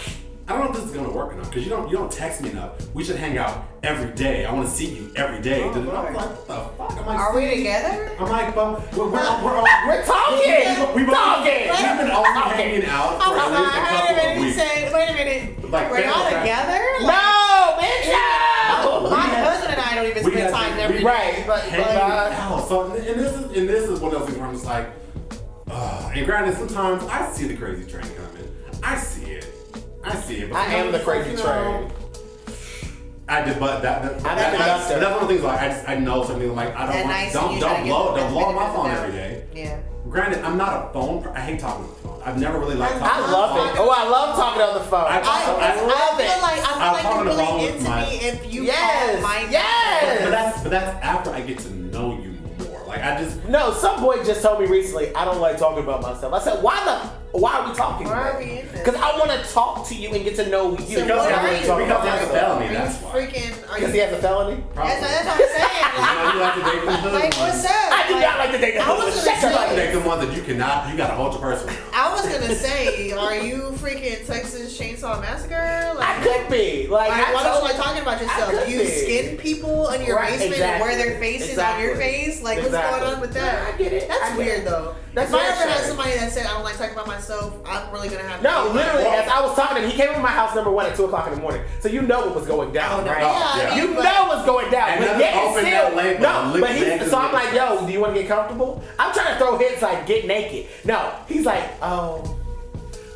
[SPEAKER 3] I don't know if this is gonna work enough because you don't you don't text me enough. We should hang out every day. I want to see you every day.
[SPEAKER 2] Oh,
[SPEAKER 3] I was
[SPEAKER 2] Lord.
[SPEAKER 3] like, what the fuck? I'm like,
[SPEAKER 2] Are we together?
[SPEAKER 3] I'm like, but we're we're, we're, all,
[SPEAKER 1] We're talking.
[SPEAKER 3] We've, we've,
[SPEAKER 1] Talking.
[SPEAKER 3] we've been only
[SPEAKER 1] Talking.
[SPEAKER 3] hanging out for
[SPEAKER 2] Oh
[SPEAKER 3] at least a
[SPEAKER 2] god!
[SPEAKER 3] couple
[SPEAKER 2] Wait a minute.
[SPEAKER 3] of
[SPEAKER 2] He
[SPEAKER 3] weeks.
[SPEAKER 2] said, "Wait a minute.
[SPEAKER 3] Like,
[SPEAKER 2] We're not
[SPEAKER 3] family time.
[SPEAKER 2] together."
[SPEAKER 1] No, bitch, no.
[SPEAKER 2] My
[SPEAKER 3] had-
[SPEAKER 2] husband and I don't even spend time
[SPEAKER 3] we-
[SPEAKER 2] every day.
[SPEAKER 1] Right, but,
[SPEAKER 3] hanging
[SPEAKER 1] but uh,
[SPEAKER 3] out. So and this is and this is one of those things where I'm just like, uh, and granted, sometimes I see the crazy train coming. I see it. I see it. But
[SPEAKER 1] I am the
[SPEAKER 3] sometimes,
[SPEAKER 1] crazy
[SPEAKER 3] you know,
[SPEAKER 1] train.
[SPEAKER 3] I just but that, that,
[SPEAKER 1] I'm
[SPEAKER 3] that,
[SPEAKER 1] the
[SPEAKER 3] that's, that's one of the things like I just I know something like I don't want
[SPEAKER 2] night,
[SPEAKER 3] don't don't
[SPEAKER 2] try to get
[SPEAKER 3] blow don't blow up my phone
[SPEAKER 2] of the
[SPEAKER 3] every
[SPEAKER 2] doubt.
[SPEAKER 3] day.
[SPEAKER 2] Yeah.
[SPEAKER 3] Granted, I'm not a phone. Per- I hate talking on the phone. I've never really liked
[SPEAKER 2] I
[SPEAKER 3] talking.
[SPEAKER 1] I
[SPEAKER 3] on
[SPEAKER 1] love
[SPEAKER 3] the
[SPEAKER 1] it. Oh, I love talking on the phone.
[SPEAKER 3] I-
[SPEAKER 2] I,
[SPEAKER 3] I
[SPEAKER 2] I,
[SPEAKER 1] love
[SPEAKER 2] feel
[SPEAKER 1] it.
[SPEAKER 2] like I feel
[SPEAKER 3] I'm
[SPEAKER 2] like you're
[SPEAKER 3] along
[SPEAKER 2] really
[SPEAKER 3] with
[SPEAKER 2] into
[SPEAKER 3] my-
[SPEAKER 2] me if you
[SPEAKER 1] Yes,
[SPEAKER 2] call my
[SPEAKER 1] yes.
[SPEAKER 3] But that's but that's after I get to know you more. Like I just
[SPEAKER 1] No, some boy just told me recently I don't like talking about myself. I said, why the? Why are we talking?
[SPEAKER 2] Why are we in this?
[SPEAKER 1] Because I want to talk to you and get to know you.
[SPEAKER 2] So
[SPEAKER 3] Because
[SPEAKER 2] what
[SPEAKER 3] he
[SPEAKER 2] are
[SPEAKER 3] has-
[SPEAKER 2] you?
[SPEAKER 3] because he has a
[SPEAKER 2] Are
[SPEAKER 3] felony,
[SPEAKER 2] you
[SPEAKER 3] that's why.
[SPEAKER 2] freaking?
[SPEAKER 1] Because he has a felony.
[SPEAKER 2] That's, that's what I'm saying.
[SPEAKER 3] You know, you like to date
[SPEAKER 2] Like, what's up?
[SPEAKER 1] I do not like to date the
[SPEAKER 2] I was
[SPEAKER 1] hood.
[SPEAKER 2] gonna
[SPEAKER 1] Shut
[SPEAKER 3] You
[SPEAKER 1] your
[SPEAKER 3] like to
[SPEAKER 1] mouth.
[SPEAKER 3] date them ones that you cannot. You got to hold your person.
[SPEAKER 2] I was gonna say, are you freaking Texas Chainsaw Massacre? Like,
[SPEAKER 1] I could be like.
[SPEAKER 2] Like,
[SPEAKER 1] I
[SPEAKER 2] why don't you like talking about yourself? Do you
[SPEAKER 1] be.
[SPEAKER 2] skin people in your
[SPEAKER 1] Right,
[SPEAKER 2] basement and wear their
[SPEAKER 1] exactly.
[SPEAKER 2] faces on your face? Like,
[SPEAKER 1] Exactly.
[SPEAKER 2] what's going on with that?
[SPEAKER 1] Yeah, I get it.
[SPEAKER 2] That's
[SPEAKER 1] I
[SPEAKER 2] weird
[SPEAKER 1] it.
[SPEAKER 2] though.
[SPEAKER 1] That's
[SPEAKER 2] if I ever had somebody that said I don't like talking about myself, I'm really gonna have.
[SPEAKER 1] No,
[SPEAKER 2] to
[SPEAKER 1] literally, as I was talking to him, he came over my house number one at two o'clock in the morning. So you know what was going down,
[SPEAKER 2] Oh, no.
[SPEAKER 1] right?
[SPEAKER 2] Yeah,
[SPEAKER 3] Yeah.
[SPEAKER 2] I
[SPEAKER 1] You
[SPEAKER 2] mean, but-
[SPEAKER 1] know what's going down.
[SPEAKER 3] And
[SPEAKER 1] but yet
[SPEAKER 3] open
[SPEAKER 1] still,
[SPEAKER 3] that label,
[SPEAKER 1] no. But
[SPEAKER 3] he,
[SPEAKER 1] so I'm like, yo, do you want to get comfortable? I'm trying to throw hits like get naked. No, he's like, oh.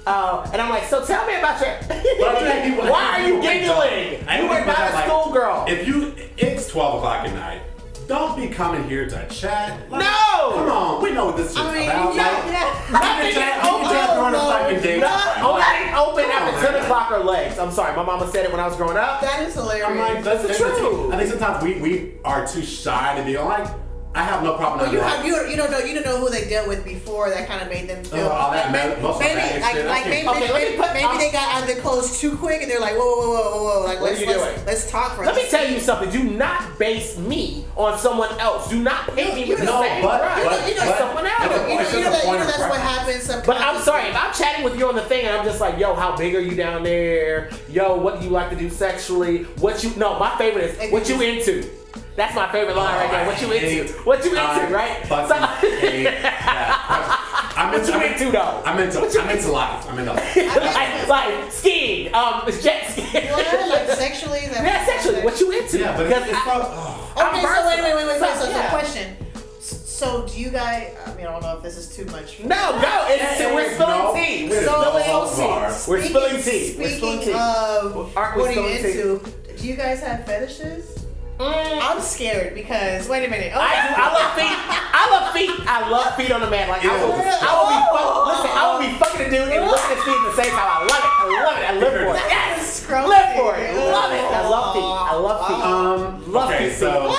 [SPEAKER 1] Oh, and I'm like, so tell me about your.
[SPEAKER 3] But I think people-
[SPEAKER 1] Why are you giggling? You
[SPEAKER 3] think
[SPEAKER 1] are not a
[SPEAKER 3] like,
[SPEAKER 1] schoolgirl.
[SPEAKER 3] If you, it's twelve o'clock at night. Don't be coming here to chat. Like,
[SPEAKER 1] No!
[SPEAKER 3] Come on, we know what this shit's
[SPEAKER 2] I mean,
[SPEAKER 3] about.
[SPEAKER 2] yeah,
[SPEAKER 3] like,
[SPEAKER 2] yeah.
[SPEAKER 3] can chat, you can chat a fucking day.
[SPEAKER 1] No, oh, only open after 10 o'clock or legs. I'm sorry, my mama said it when I was growing up.
[SPEAKER 2] That is hilarious.
[SPEAKER 3] I'm like, that's
[SPEAKER 1] the truth.
[SPEAKER 3] I think sometimes we, we are too shy to be like, I have no problem.
[SPEAKER 2] Well, you
[SPEAKER 3] like,
[SPEAKER 2] have you, you don't know you don't know who they dealt with before that kind of made them feel
[SPEAKER 3] oh, all that
[SPEAKER 2] maybe,
[SPEAKER 3] muscle
[SPEAKER 2] maybe like, like maybe,
[SPEAKER 1] Okay,
[SPEAKER 2] maybe,
[SPEAKER 1] put-
[SPEAKER 2] maybe
[SPEAKER 1] I'm-
[SPEAKER 2] they got out of their clothes too quick and they're like whoa whoa whoa whoa whoa like
[SPEAKER 1] What
[SPEAKER 2] let's
[SPEAKER 1] you
[SPEAKER 2] let's,
[SPEAKER 1] doing?
[SPEAKER 2] let's talk for
[SPEAKER 1] Let me tell you something. Do not base me on someone else. Do not paint me with the same
[SPEAKER 3] but-
[SPEAKER 1] brush
[SPEAKER 3] but-
[SPEAKER 2] you know,
[SPEAKER 1] as someone else.
[SPEAKER 2] You know, you know, you know that, you know that's what
[SPEAKER 3] preference.
[SPEAKER 2] happens.
[SPEAKER 1] But I'm sorry, if. I'm chatting with you on the thing and I'm just like, yo, how big are you down there? Yo, what do you like to do sexually? What you no, my favorite is what
[SPEAKER 2] you
[SPEAKER 1] you into. That's my favorite line right there. What you into? What you into,
[SPEAKER 3] I
[SPEAKER 1] right?
[SPEAKER 3] fucking hate that. I'm into,
[SPEAKER 1] What
[SPEAKER 3] into,
[SPEAKER 1] you
[SPEAKER 3] I'm
[SPEAKER 1] into, though?
[SPEAKER 3] I'm into,
[SPEAKER 1] What you
[SPEAKER 3] I'm into life. I'm into life.
[SPEAKER 1] like, like skiing, um, jet skiing.
[SPEAKER 2] What? like sexually. Is that
[SPEAKER 1] yeah, sexually. What you into?
[SPEAKER 3] Yeah, but
[SPEAKER 1] Because
[SPEAKER 3] it's, it's
[SPEAKER 1] I-
[SPEAKER 3] not, oh.
[SPEAKER 2] Okay,
[SPEAKER 1] I'm
[SPEAKER 2] so wait, wait, wait, wait, wait.
[SPEAKER 1] versatile.
[SPEAKER 2] So,
[SPEAKER 1] Yeah.
[SPEAKER 2] so question. So do you guys? I mean, I don't know if this is too much.
[SPEAKER 1] no, no, It's,
[SPEAKER 3] There
[SPEAKER 1] we're spilling
[SPEAKER 3] no-
[SPEAKER 1] tea. We're
[SPEAKER 3] is
[SPEAKER 2] So
[SPEAKER 3] no
[SPEAKER 2] wait,
[SPEAKER 3] holds.
[SPEAKER 1] We're spilling tea. We're spilling
[SPEAKER 2] Speaking
[SPEAKER 1] tea.
[SPEAKER 2] of
[SPEAKER 1] Aren't
[SPEAKER 2] what are you
[SPEAKER 1] spilling tea?
[SPEAKER 2] into? Do you guys have fetishes?
[SPEAKER 1] Mm.
[SPEAKER 2] I'm scared because wait a minute. Oh,
[SPEAKER 1] I do. I love feet. I love feet. I love feet on a man. Like I will, I will be fuck, listen. I will be fucking a dude and look at his feet at the same time. I love it. I love it. I live for it. Yes. Live for it. Love it. I love feet. I love feet.
[SPEAKER 3] Um,
[SPEAKER 1] love
[SPEAKER 3] okay,
[SPEAKER 1] feet.
[SPEAKER 3] so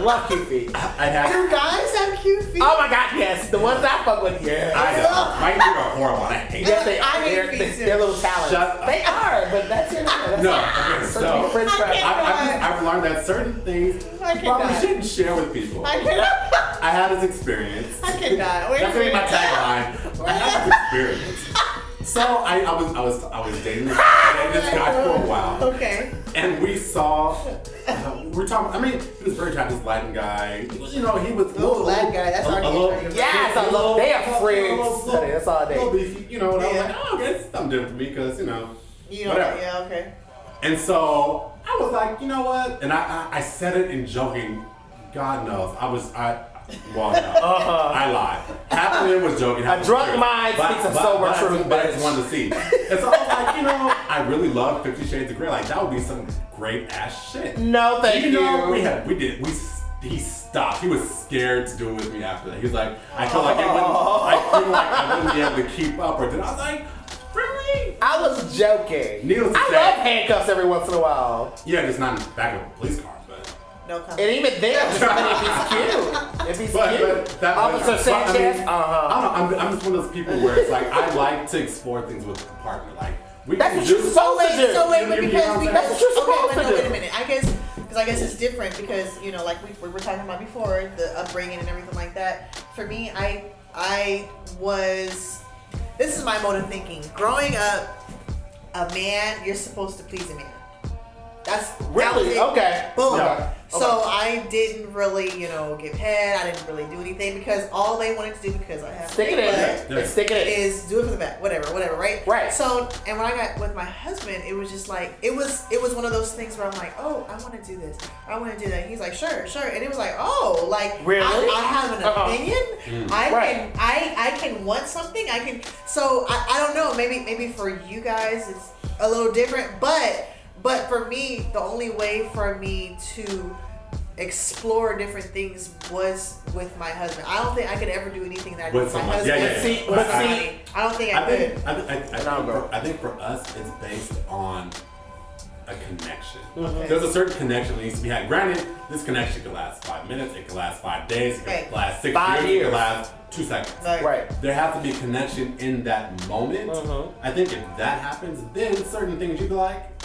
[SPEAKER 1] love cute feet.
[SPEAKER 3] I have.
[SPEAKER 2] Do guys have cute feet?
[SPEAKER 1] Oh my god, yes. The ones I fuck with, yeah.
[SPEAKER 3] I know. My feet are horrible. and I hate
[SPEAKER 1] Yes,
[SPEAKER 3] it.
[SPEAKER 1] they
[SPEAKER 2] I
[SPEAKER 1] are.
[SPEAKER 2] hate
[SPEAKER 1] They're,
[SPEAKER 2] feet
[SPEAKER 1] they're, they're little talents.
[SPEAKER 3] Shut up.
[SPEAKER 1] They are, but that's your that's
[SPEAKER 3] No, okay,
[SPEAKER 1] So,
[SPEAKER 3] so-
[SPEAKER 1] French
[SPEAKER 2] I
[SPEAKER 1] fries.
[SPEAKER 2] can't-
[SPEAKER 3] I, I've, I've learned that certain things
[SPEAKER 2] I
[SPEAKER 3] you probably shouldn't share with people.
[SPEAKER 2] I cannot.
[SPEAKER 3] I had this experience.
[SPEAKER 2] I cannot. Wait
[SPEAKER 3] That's
[SPEAKER 2] a
[SPEAKER 3] gonna be my tagline. I had this experience. So I, I was I was I was dating this, dating this guy for a while,
[SPEAKER 2] Okay.
[SPEAKER 3] and we saw uh, we were talking. I mean, he was very attractive, Latin guy. He was, you know, he was
[SPEAKER 2] Ooh, Latin guy, that's
[SPEAKER 3] a,
[SPEAKER 2] already
[SPEAKER 3] a little,
[SPEAKER 2] attractive.
[SPEAKER 1] Yes, I
[SPEAKER 3] a
[SPEAKER 1] love- they are
[SPEAKER 3] a little-
[SPEAKER 1] freaks.
[SPEAKER 3] a little-
[SPEAKER 1] That's all they-
[SPEAKER 3] little beefy, you know. And I was
[SPEAKER 2] Yeah.
[SPEAKER 3] like, oh, okay, it's something different for me because you know,
[SPEAKER 2] You know.
[SPEAKER 3] whatever.
[SPEAKER 2] Yeah. Okay.
[SPEAKER 3] And so I was like, you know what? And I, I, I said it in joking. God knows. I was, I, well, no. Uh-huh. I lied. Half of it was joking. half
[SPEAKER 1] A drunk mind speaks of sober truth,
[SPEAKER 3] But I just wanted to see. And so I was like, you know, I really love Fifty Shades of Grey. Like, that would be some great ass shit.
[SPEAKER 1] No, thank
[SPEAKER 3] Even though
[SPEAKER 1] you.
[SPEAKER 3] we had, we did, we, he stopped. He was scared to do it with me after that. He was like, I feel like it wouldn't, I feel like I wouldn't be able to keep up or did. I was like, really?
[SPEAKER 1] I was joking.
[SPEAKER 3] Needless to
[SPEAKER 1] I
[SPEAKER 3] say-
[SPEAKER 1] love handcuffs every once in a while.
[SPEAKER 3] Yeah, just not in the back of a police car, but.
[SPEAKER 2] No comment.
[SPEAKER 1] And even then, just I mean, if he's cute, if he's
[SPEAKER 3] But,
[SPEAKER 1] cute,
[SPEAKER 3] but that,
[SPEAKER 1] Officer
[SPEAKER 3] but, but, I
[SPEAKER 1] Sanchez,
[SPEAKER 3] mean,
[SPEAKER 1] uh-huh.
[SPEAKER 3] I don't, I'm, I'm just one of those people where it's like I like to explore things with a partner. Like we
[SPEAKER 1] That's what you're supposed
[SPEAKER 2] So
[SPEAKER 1] to do.
[SPEAKER 2] so wait,
[SPEAKER 3] You-
[SPEAKER 2] but
[SPEAKER 3] you- you
[SPEAKER 2] because
[SPEAKER 3] know what I'm
[SPEAKER 2] because
[SPEAKER 1] saying? That's what you're
[SPEAKER 2] okay,
[SPEAKER 1] supposed
[SPEAKER 2] but
[SPEAKER 1] to
[SPEAKER 2] no, wait a minute. I guess because I guess it's different because you know, like we, we were talking about before, the upbringing and everything like that. For me, I I was. This is my mode of thinking. Growing up, a man, you're supposed to please a man. That's
[SPEAKER 1] Really?
[SPEAKER 2] it.
[SPEAKER 1] Okay.
[SPEAKER 2] Boom.
[SPEAKER 1] Okay.
[SPEAKER 2] So I didn't really, you know, give head. I didn't really do anything because all they wanted to do because I have
[SPEAKER 1] Stick
[SPEAKER 2] a
[SPEAKER 1] it
[SPEAKER 2] big
[SPEAKER 1] in.
[SPEAKER 2] butt,
[SPEAKER 3] Yeah.
[SPEAKER 1] It's sticking it.
[SPEAKER 2] is do it from the back, whatever, whatever, right?
[SPEAKER 1] Right.
[SPEAKER 2] So, and when I got with my husband, it was just like it was it was one of those things where I'm like, oh, I want to do this, I want to do that. He's like, sure, sure, and it was like, oh, like
[SPEAKER 1] Really?
[SPEAKER 2] I, I have an
[SPEAKER 1] Uh-uh.
[SPEAKER 2] opinion. Mm. I
[SPEAKER 1] Right.
[SPEAKER 2] can I I can want something. I can. So I, I don't know. Maybe maybe for you guys it's a little different, but but for me, the only way for me to explore different things was with my husband. I don't think I could ever do anything that I did
[SPEAKER 3] With
[SPEAKER 2] with my
[SPEAKER 3] someone.
[SPEAKER 2] husband.
[SPEAKER 3] Yeah, yeah,
[SPEAKER 1] yeah. See,
[SPEAKER 2] with
[SPEAKER 1] but see-
[SPEAKER 2] I don't think I,
[SPEAKER 3] I
[SPEAKER 2] could.
[SPEAKER 3] think I, think- I, I, think
[SPEAKER 1] No,
[SPEAKER 3] for, I think for us it's based on a connection.
[SPEAKER 1] Mm-hmm.
[SPEAKER 3] There's a certain connection that needs to be had. Granted, this connection could last five minutes, it could last five days, it could
[SPEAKER 2] Right.
[SPEAKER 3] last six
[SPEAKER 1] Five
[SPEAKER 3] years, it
[SPEAKER 1] years.
[SPEAKER 3] could last two seconds.
[SPEAKER 2] Like,
[SPEAKER 1] Right.
[SPEAKER 3] There has to be a connection in that moment.
[SPEAKER 1] Mhm.
[SPEAKER 3] I think if that happens, then certain things you'd be like, okay.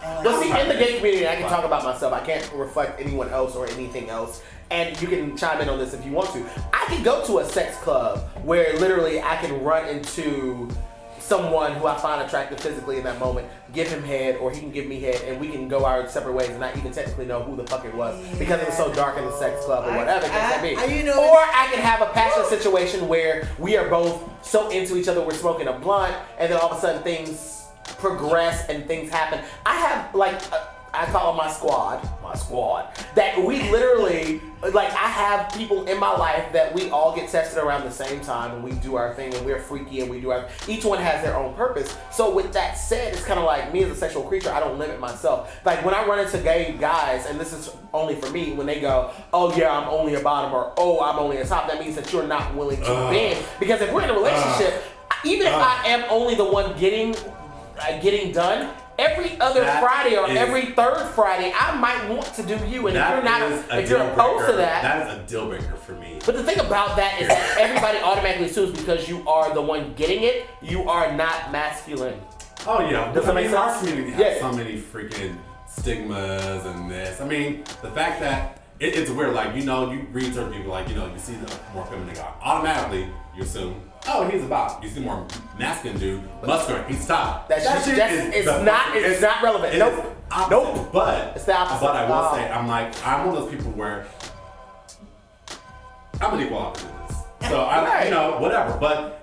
[SPEAKER 1] But see, in the gay community, I can talk about myself. I can't reflect anyone else or anything else. And you can chime in on this if you want to. I can go to a sex club where literally I can run into someone who I find attractive physically in that moment, give him head, or he can give me head, and we can go our separate ways and not even technically know who the fuck it was because it was so dark in the sex club or
[SPEAKER 2] I-
[SPEAKER 1] whatever it
[SPEAKER 2] I-
[SPEAKER 1] can be.
[SPEAKER 2] I- you know,
[SPEAKER 1] or I can have a passionate situation where we are both so into each other, we're smoking a blunt, and then all of a sudden things progress and things happen. I have like uh, I call my squad, my squad. That we literally like I have people in my life that we all get tested around the same time and we do our thing and we're freaky and we do our each one has their own purpose. So with that said, it's kind of like me as a sexual creature, I don't limit myself. Like when I run into gay guys, and this is only for me, when they go, "Oh yeah, I'm only a bottom," or "Oh, I'm only a top," that means that you're not willing to
[SPEAKER 3] Ugh.
[SPEAKER 1] bend. Because if we're in a relationship, even if
[SPEAKER 3] Ugh.
[SPEAKER 1] I am only the one getting uh, getting done, every other
[SPEAKER 3] That
[SPEAKER 1] Friday or
[SPEAKER 3] is-
[SPEAKER 1] every third Friday, I might want to do you. And if you're not,
[SPEAKER 3] a
[SPEAKER 1] if you're opposed to
[SPEAKER 3] breaker.
[SPEAKER 1] that,
[SPEAKER 3] that is a deal breaker for me.
[SPEAKER 1] but the thing about that is that everybody automatically assumes because you are the one getting it, you are not masculine.
[SPEAKER 3] Oh yeah,
[SPEAKER 1] Does that make
[SPEAKER 3] our
[SPEAKER 1] sense?
[SPEAKER 3] community has
[SPEAKER 1] Yeah.
[SPEAKER 3] so many freaking stigmas and this. I mean, the fact that it, it's weird. Like you know, you read certain people, like you know, you see the more feminine guy, automatically you assume, oh, he's a about. You see more masculine dude, muscular, he's top.
[SPEAKER 1] That's
[SPEAKER 3] That
[SPEAKER 1] just-
[SPEAKER 3] shit
[SPEAKER 1] that's-
[SPEAKER 3] is
[SPEAKER 1] it's
[SPEAKER 3] the-
[SPEAKER 1] not- it's not relevant.
[SPEAKER 3] it
[SPEAKER 1] Nope.
[SPEAKER 3] opposite.
[SPEAKER 1] Nope.
[SPEAKER 3] But
[SPEAKER 1] It's the opposite.
[SPEAKER 3] But I will
[SPEAKER 1] Oh.
[SPEAKER 3] say, I'm like, I'm one of those people where I'm an equal opportunist. So I,
[SPEAKER 1] Right.
[SPEAKER 3] you know, whatever. But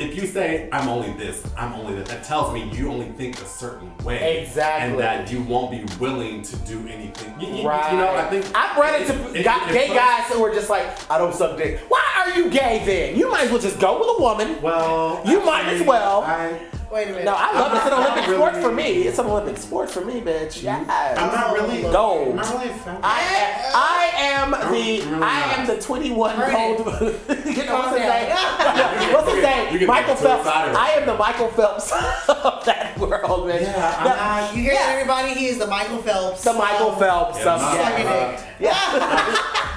[SPEAKER 3] if you say I'm only this, I'm only that, that tells me you only think a certain way,
[SPEAKER 1] Exactly.
[SPEAKER 3] and that you won't be willing to do anything. You, you-
[SPEAKER 1] Right.
[SPEAKER 3] you know, I think
[SPEAKER 1] I've run into
[SPEAKER 3] it-
[SPEAKER 1] got
[SPEAKER 3] it-
[SPEAKER 1] gay guys who are just like, I don't suck dick. Why are you gay then? You might as well just go with a woman.
[SPEAKER 3] Well,
[SPEAKER 1] You might as well.
[SPEAKER 3] I,
[SPEAKER 2] Wait a minute.
[SPEAKER 1] No, I love it. It's an Olympic
[SPEAKER 3] really-
[SPEAKER 1] sport for me. It's an Olympic sport for me, bitch. Yes.
[SPEAKER 3] I'm not really.
[SPEAKER 1] Gold.
[SPEAKER 3] I'm not really a fan.
[SPEAKER 1] I, I am
[SPEAKER 3] I'm
[SPEAKER 1] the
[SPEAKER 3] really
[SPEAKER 1] I am the 21
[SPEAKER 2] Right.
[SPEAKER 1] gold. you know what's his
[SPEAKER 2] Calm
[SPEAKER 1] name? what's his
[SPEAKER 3] You
[SPEAKER 1] name? Michael Phelps. I am the Michael Phelps of that world, bitch.
[SPEAKER 3] Yeah, I'm
[SPEAKER 1] The-
[SPEAKER 3] not-
[SPEAKER 2] You hear
[SPEAKER 1] Yeah.
[SPEAKER 2] that, everybody? He is the Michael Phelps.
[SPEAKER 1] The Michael
[SPEAKER 2] of-
[SPEAKER 1] Phelps.
[SPEAKER 3] Yeah,
[SPEAKER 1] of,
[SPEAKER 3] not-
[SPEAKER 1] yeah.
[SPEAKER 3] Uh.
[SPEAKER 1] Yeah.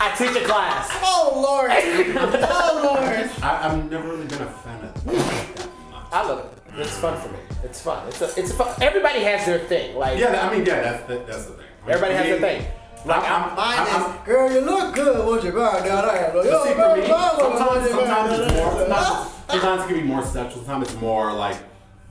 [SPEAKER 1] I teach a class.
[SPEAKER 2] Oh Lord. oh Lord.
[SPEAKER 3] I, I've never really been a fan of that.
[SPEAKER 1] I love it. It's fun for me. It's fun. It's a, it's a fun. Everybody has their thing. Like
[SPEAKER 3] Yeah, I mean, yeah, that's the, that's the thing. I mean,
[SPEAKER 1] everybody has their thing. Like
[SPEAKER 3] I'm-
[SPEAKER 1] I'm,
[SPEAKER 2] Mine
[SPEAKER 3] I'm-
[SPEAKER 2] is,
[SPEAKER 3] I'm-
[SPEAKER 2] girl, you look good. What's you bar down there? Like,
[SPEAKER 3] But
[SPEAKER 2] "Yo,
[SPEAKER 3] see,
[SPEAKER 2] blah,
[SPEAKER 3] for me,
[SPEAKER 2] blah, blah,
[SPEAKER 3] sometimes,
[SPEAKER 2] blah, blah,
[SPEAKER 3] sometimes it's more, sometimes, sometimes it can be more sexual, sometimes it's more like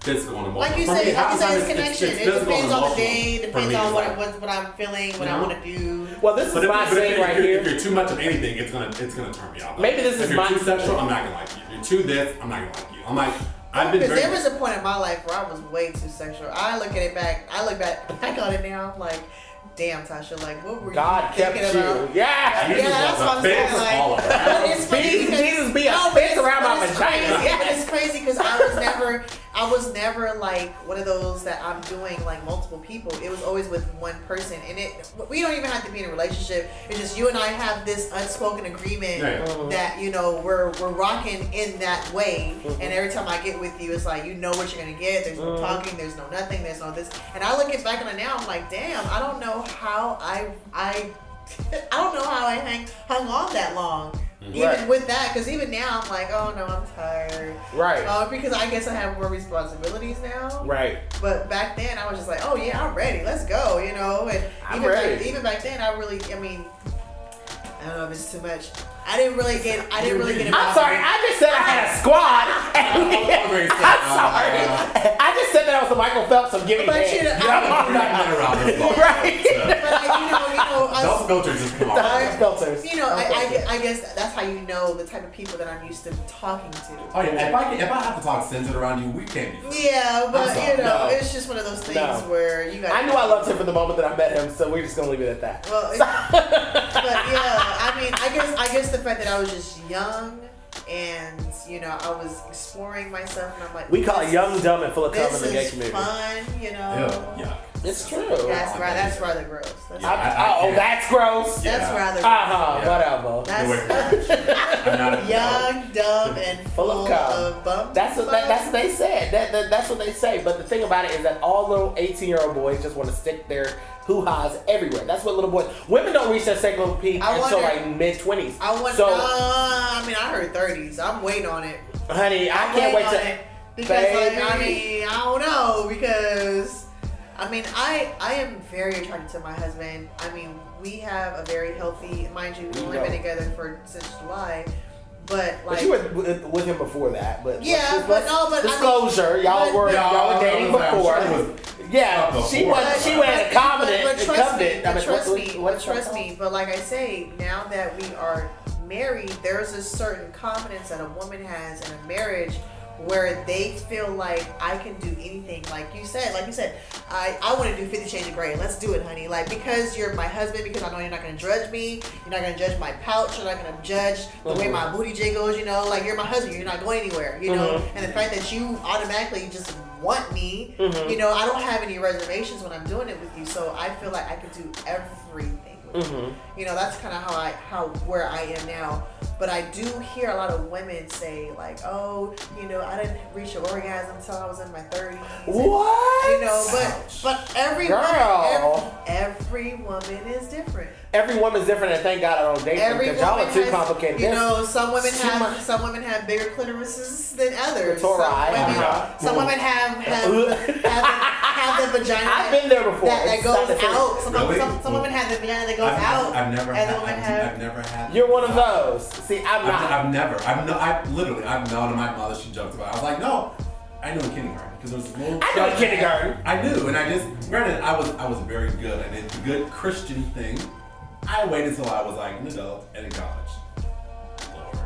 [SPEAKER 3] physical and emotional.
[SPEAKER 2] Like you
[SPEAKER 3] For
[SPEAKER 2] said, like you
[SPEAKER 3] half the
[SPEAKER 2] said, it's connection.
[SPEAKER 3] it's
[SPEAKER 2] it depends on the day.
[SPEAKER 3] For
[SPEAKER 2] Depends on what, what what I'm feeling, what I
[SPEAKER 3] You know?
[SPEAKER 2] want to do.
[SPEAKER 1] well, this
[SPEAKER 3] But
[SPEAKER 1] is
[SPEAKER 3] if,
[SPEAKER 1] my
[SPEAKER 3] but if,
[SPEAKER 1] thing right here.
[SPEAKER 3] if you're too much of anything, it's gonna it's gonna turn me off.
[SPEAKER 1] Maybe this
[SPEAKER 3] if
[SPEAKER 1] is
[SPEAKER 3] you're
[SPEAKER 1] my-
[SPEAKER 3] too sexual, I'm not gonna like you. If you're too this, I'm not gonna like you. I'm like I've been
[SPEAKER 2] Because
[SPEAKER 3] very.
[SPEAKER 2] there was a point in my life where I was way too sexual. I look at it back. I look back back on it now. I'm like, damn, Tasha, like, what were
[SPEAKER 1] God
[SPEAKER 2] you
[SPEAKER 1] kept
[SPEAKER 2] thinking about?
[SPEAKER 1] you. Yeah.
[SPEAKER 3] You
[SPEAKER 2] Yeah, that's what I'm saying. Like,
[SPEAKER 3] all around.
[SPEAKER 2] it's funny
[SPEAKER 1] Jesus,
[SPEAKER 2] because-
[SPEAKER 1] Jesus be a
[SPEAKER 2] No, but
[SPEAKER 1] fence around my vagina.
[SPEAKER 2] Yeah, but it's crazy because I was never, I was never like one of those that I'm doing like multiple people. It was always with one person, and it. We don't even have to be in a relationship. It's just you and I have this unspoken agreement
[SPEAKER 3] Yeah.
[SPEAKER 1] Mhm.
[SPEAKER 2] that you know we're we're rocking in that way. And every time I get with you, it's like you know what you're gonna get. There's no
[SPEAKER 1] Mhm.
[SPEAKER 2] talking. There's no nothing. There's no this. And I look at back on it now. I'm like, damn. I don't know how I I. I don't know how I hang hung on that long, even
[SPEAKER 1] Right.
[SPEAKER 2] with that. Because even now, I'm like, oh no, I'm tired.
[SPEAKER 1] Right.
[SPEAKER 2] Uh, because I guess I have more responsibilities now.
[SPEAKER 1] Right.
[SPEAKER 2] But back then, I was just like, oh yeah, I'm ready. Let's go. You know. And
[SPEAKER 1] I'm
[SPEAKER 2] even
[SPEAKER 1] ready.
[SPEAKER 2] Back, even back then, I really, I mean, I don't know if it's too much. I didn't really get. I didn't really get.
[SPEAKER 1] I'm sorry. I just said I had a squad.
[SPEAKER 3] I'm
[SPEAKER 1] I'm
[SPEAKER 3] uh,
[SPEAKER 1] sorry. I just said that I was the Michael Phelps of giving
[SPEAKER 2] But
[SPEAKER 1] head.
[SPEAKER 2] you know, I-
[SPEAKER 1] I'm
[SPEAKER 3] We're not
[SPEAKER 1] not-
[SPEAKER 3] around this long.
[SPEAKER 1] Right.
[SPEAKER 2] But like, you know, you know, us-
[SPEAKER 3] Those filters just come
[SPEAKER 1] The
[SPEAKER 3] off.
[SPEAKER 1] Filters.
[SPEAKER 2] You know, I, I, I guess that's how you know the type of people that I'm used to talking to.
[SPEAKER 3] Oh yeah, if I can, if I have to talk centered around you, we can't be. friends.
[SPEAKER 2] Yeah, but you know,
[SPEAKER 1] No.
[SPEAKER 2] it's just one of those things
[SPEAKER 1] No.
[SPEAKER 2] where you got.
[SPEAKER 1] I knew I loved him from the moment that I met him, so we're just gonna leave it at that.
[SPEAKER 2] Well, but yeah, I mean, I guess I guess the fact that I was just young and you know I was exploring myself, and I'm like,
[SPEAKER 1] we call it young, dumb, and full of cum in the gay community.
[SPEAKER 2] fun, you know.
[SPEAKER 3] Ew, yeah.
[SPEAKER 1] It's true.
[SPEAKER 2] That's right. That's rather gross. That's,
[SPEAKER 3] Yeah.
[SPEAKER 1] I-
[SPEAKER 3] I- I
[SPEAKER 1] oh, that's gross.
[SPEAKER 3] Yeah.
[SPEAKER 2] that's rather.
[SPEAKER 1] Uh huh.
[SPEAKER 3] Yeah.
[SPEAKER 1] Whatever.
[SPEAKER 2] That's
[SPEAKER 3] I'm not
[SPEAKER 2] young, dumb, and
[SPEAKER 1] Full
[SPEAKER 2] full
[SPEAKER 1] of
[SPEAKER 2] of bumps.
[SPEAKER 1] That's what that, that's what they said. That, that that's what they say. But the thing about it is that all little 18 year old boys just want to stick their hoo ha's everywhere. That's what little boys. Women don't reach their sexual peak
[SPEAKER 2] I
[SPEAKER 1] until
[SPEAKER 2] wonder-
[SPEAKER 1] like mid 20s.
[SPEAKER 2] I want.
[SPEAKER 1] So,
[SPEAKER 2] uh, I mean, I heard 30s. I'm waiting on it.
[SPEAKER 1] honey, I
[SPEAKER 2] I'm
[SPEAKER 1] can't wait to.
[SPEAKER 2] it because, like, I mean, I don't know because, I mean, I I am very attracted to my husband. I mean, we have a very healthy, mind you, we've only been together for since July, but like.
[SPEAKER 1] But you were with, with him before that. But
[SPEAKER 2] Yeah,
[SPEAKER 1] let's-
[SPEAKER 2] but
[SPEAKER 1] let's-
[SPEAKER 2] no, but I mean-
[SPEAKER 1] disclosure, y'all
[SPEAKER 2] but-
[SPEAKER 1] were
[SPEAKER 2] but-
[SPEAKER 1] y'all were dating
[SPEAKER 3] No,
[SPEAKER 1] before.
[SPEAKER 3] sure was
[SPEAKER 1] yeah,
[SPEAKER 3] up
[SPEAKER 1] she
[SPEAKER 3] before.
[SPEAKER 1] was she went
[SPEAKER 2] But-
[SPEAKER 1] a covenant.
[SPEAKER 2] But, but trust me, but
[SPEAKER 1] I mean,
[SPEAKER 2] trust
[SPEAKER 1] what-
[SPEAKER 2] me,
[SPEAKER 1] what-
[SPEAKER 2] but trust me. But like I say, now that we are married, there's a certain confidence that a woman has in a marriage where they feel like I can do anything. Like you said, like you said, I, I want to do Fifty Shades of Grey. Let's do it, honey. Like because you're my husband, because I know you're not gonna judge me. You're not gonna judge my pouch. You're not gonna judge the way
[SPEAKER 1] Mhm.
[SPEAKER 2] my booty jiggles. You know, like you're my husband. You're not going anywhere. You know,
[SPEAKER 1] Mhm.
[SPEAKER 2] and the fact that you automatically just want me,
[SPEAKER 1] Mhm.
[SPEAKER 2] you know, I don't have any reservations when I'm doing it with you. So I feel like I could do everything Mm-hmm. You know, that's kind of how I how where I am now. But I do hear a lot of women say like, "Oh, you know, I didn't reach an orgasm until I was in my 30s."
[SPEAKER 1] What?
[SPEAKER 2] You know, but but every
[SPEAKER 1] Girl.
[SPEAKER 2] woman, every, every woman is different.
[SPEAKER 1] Every woman's different, and thank God I don't date them because y'all are too
[SPEAKER 2] has,
[SPEAKER 1] complicated.
[SPEAKER 2] You know, some women have
[SPEAKER 1] much-
[SPEAKER 2] some women have bigger clitorises than others.
[SPEAKER 1] Clitori,
[SPEAKER 2] some women,
[SPEAKER 1] uh-huh.
[SPEAKER 2] some women have have, the, have, the, have the vagina.
[SPEAKER 1] I've been there before.
[SPEAKER 2] That, that goes
[SPEAKER 1] not the same.
[SPEAKER 2] out. Some,
[SPEAKER 3] Really?
[SPEAKER 2] some, some women have the vagina that goes
[SPEAKER 3] I've,
[SPEAKER 2] out.
[SPEAKER 3] I've never had.
[SPEAKER 2] the
[SPEAKER 3] I've,
[SPEAKER 2] have.
[SPEAKER 3] I've never had.
[SPEAKER 1] You're one of those. See, I'm
[SPEAKER 3] I've,
[SPEAKER 1] not.
[SPEAKER 3] I've never. I've no. I literally. I've known to my mother. She joked about. it. I was like, no. I knew in kindergarten because there was this little.
[SPEAKER 1] I know in kindergarten.
[SPEAKER 3] I knew, and I just. Granted, I was. I was very good. I did the good Christian thing. I waited until I was like an adult and in college. Lord.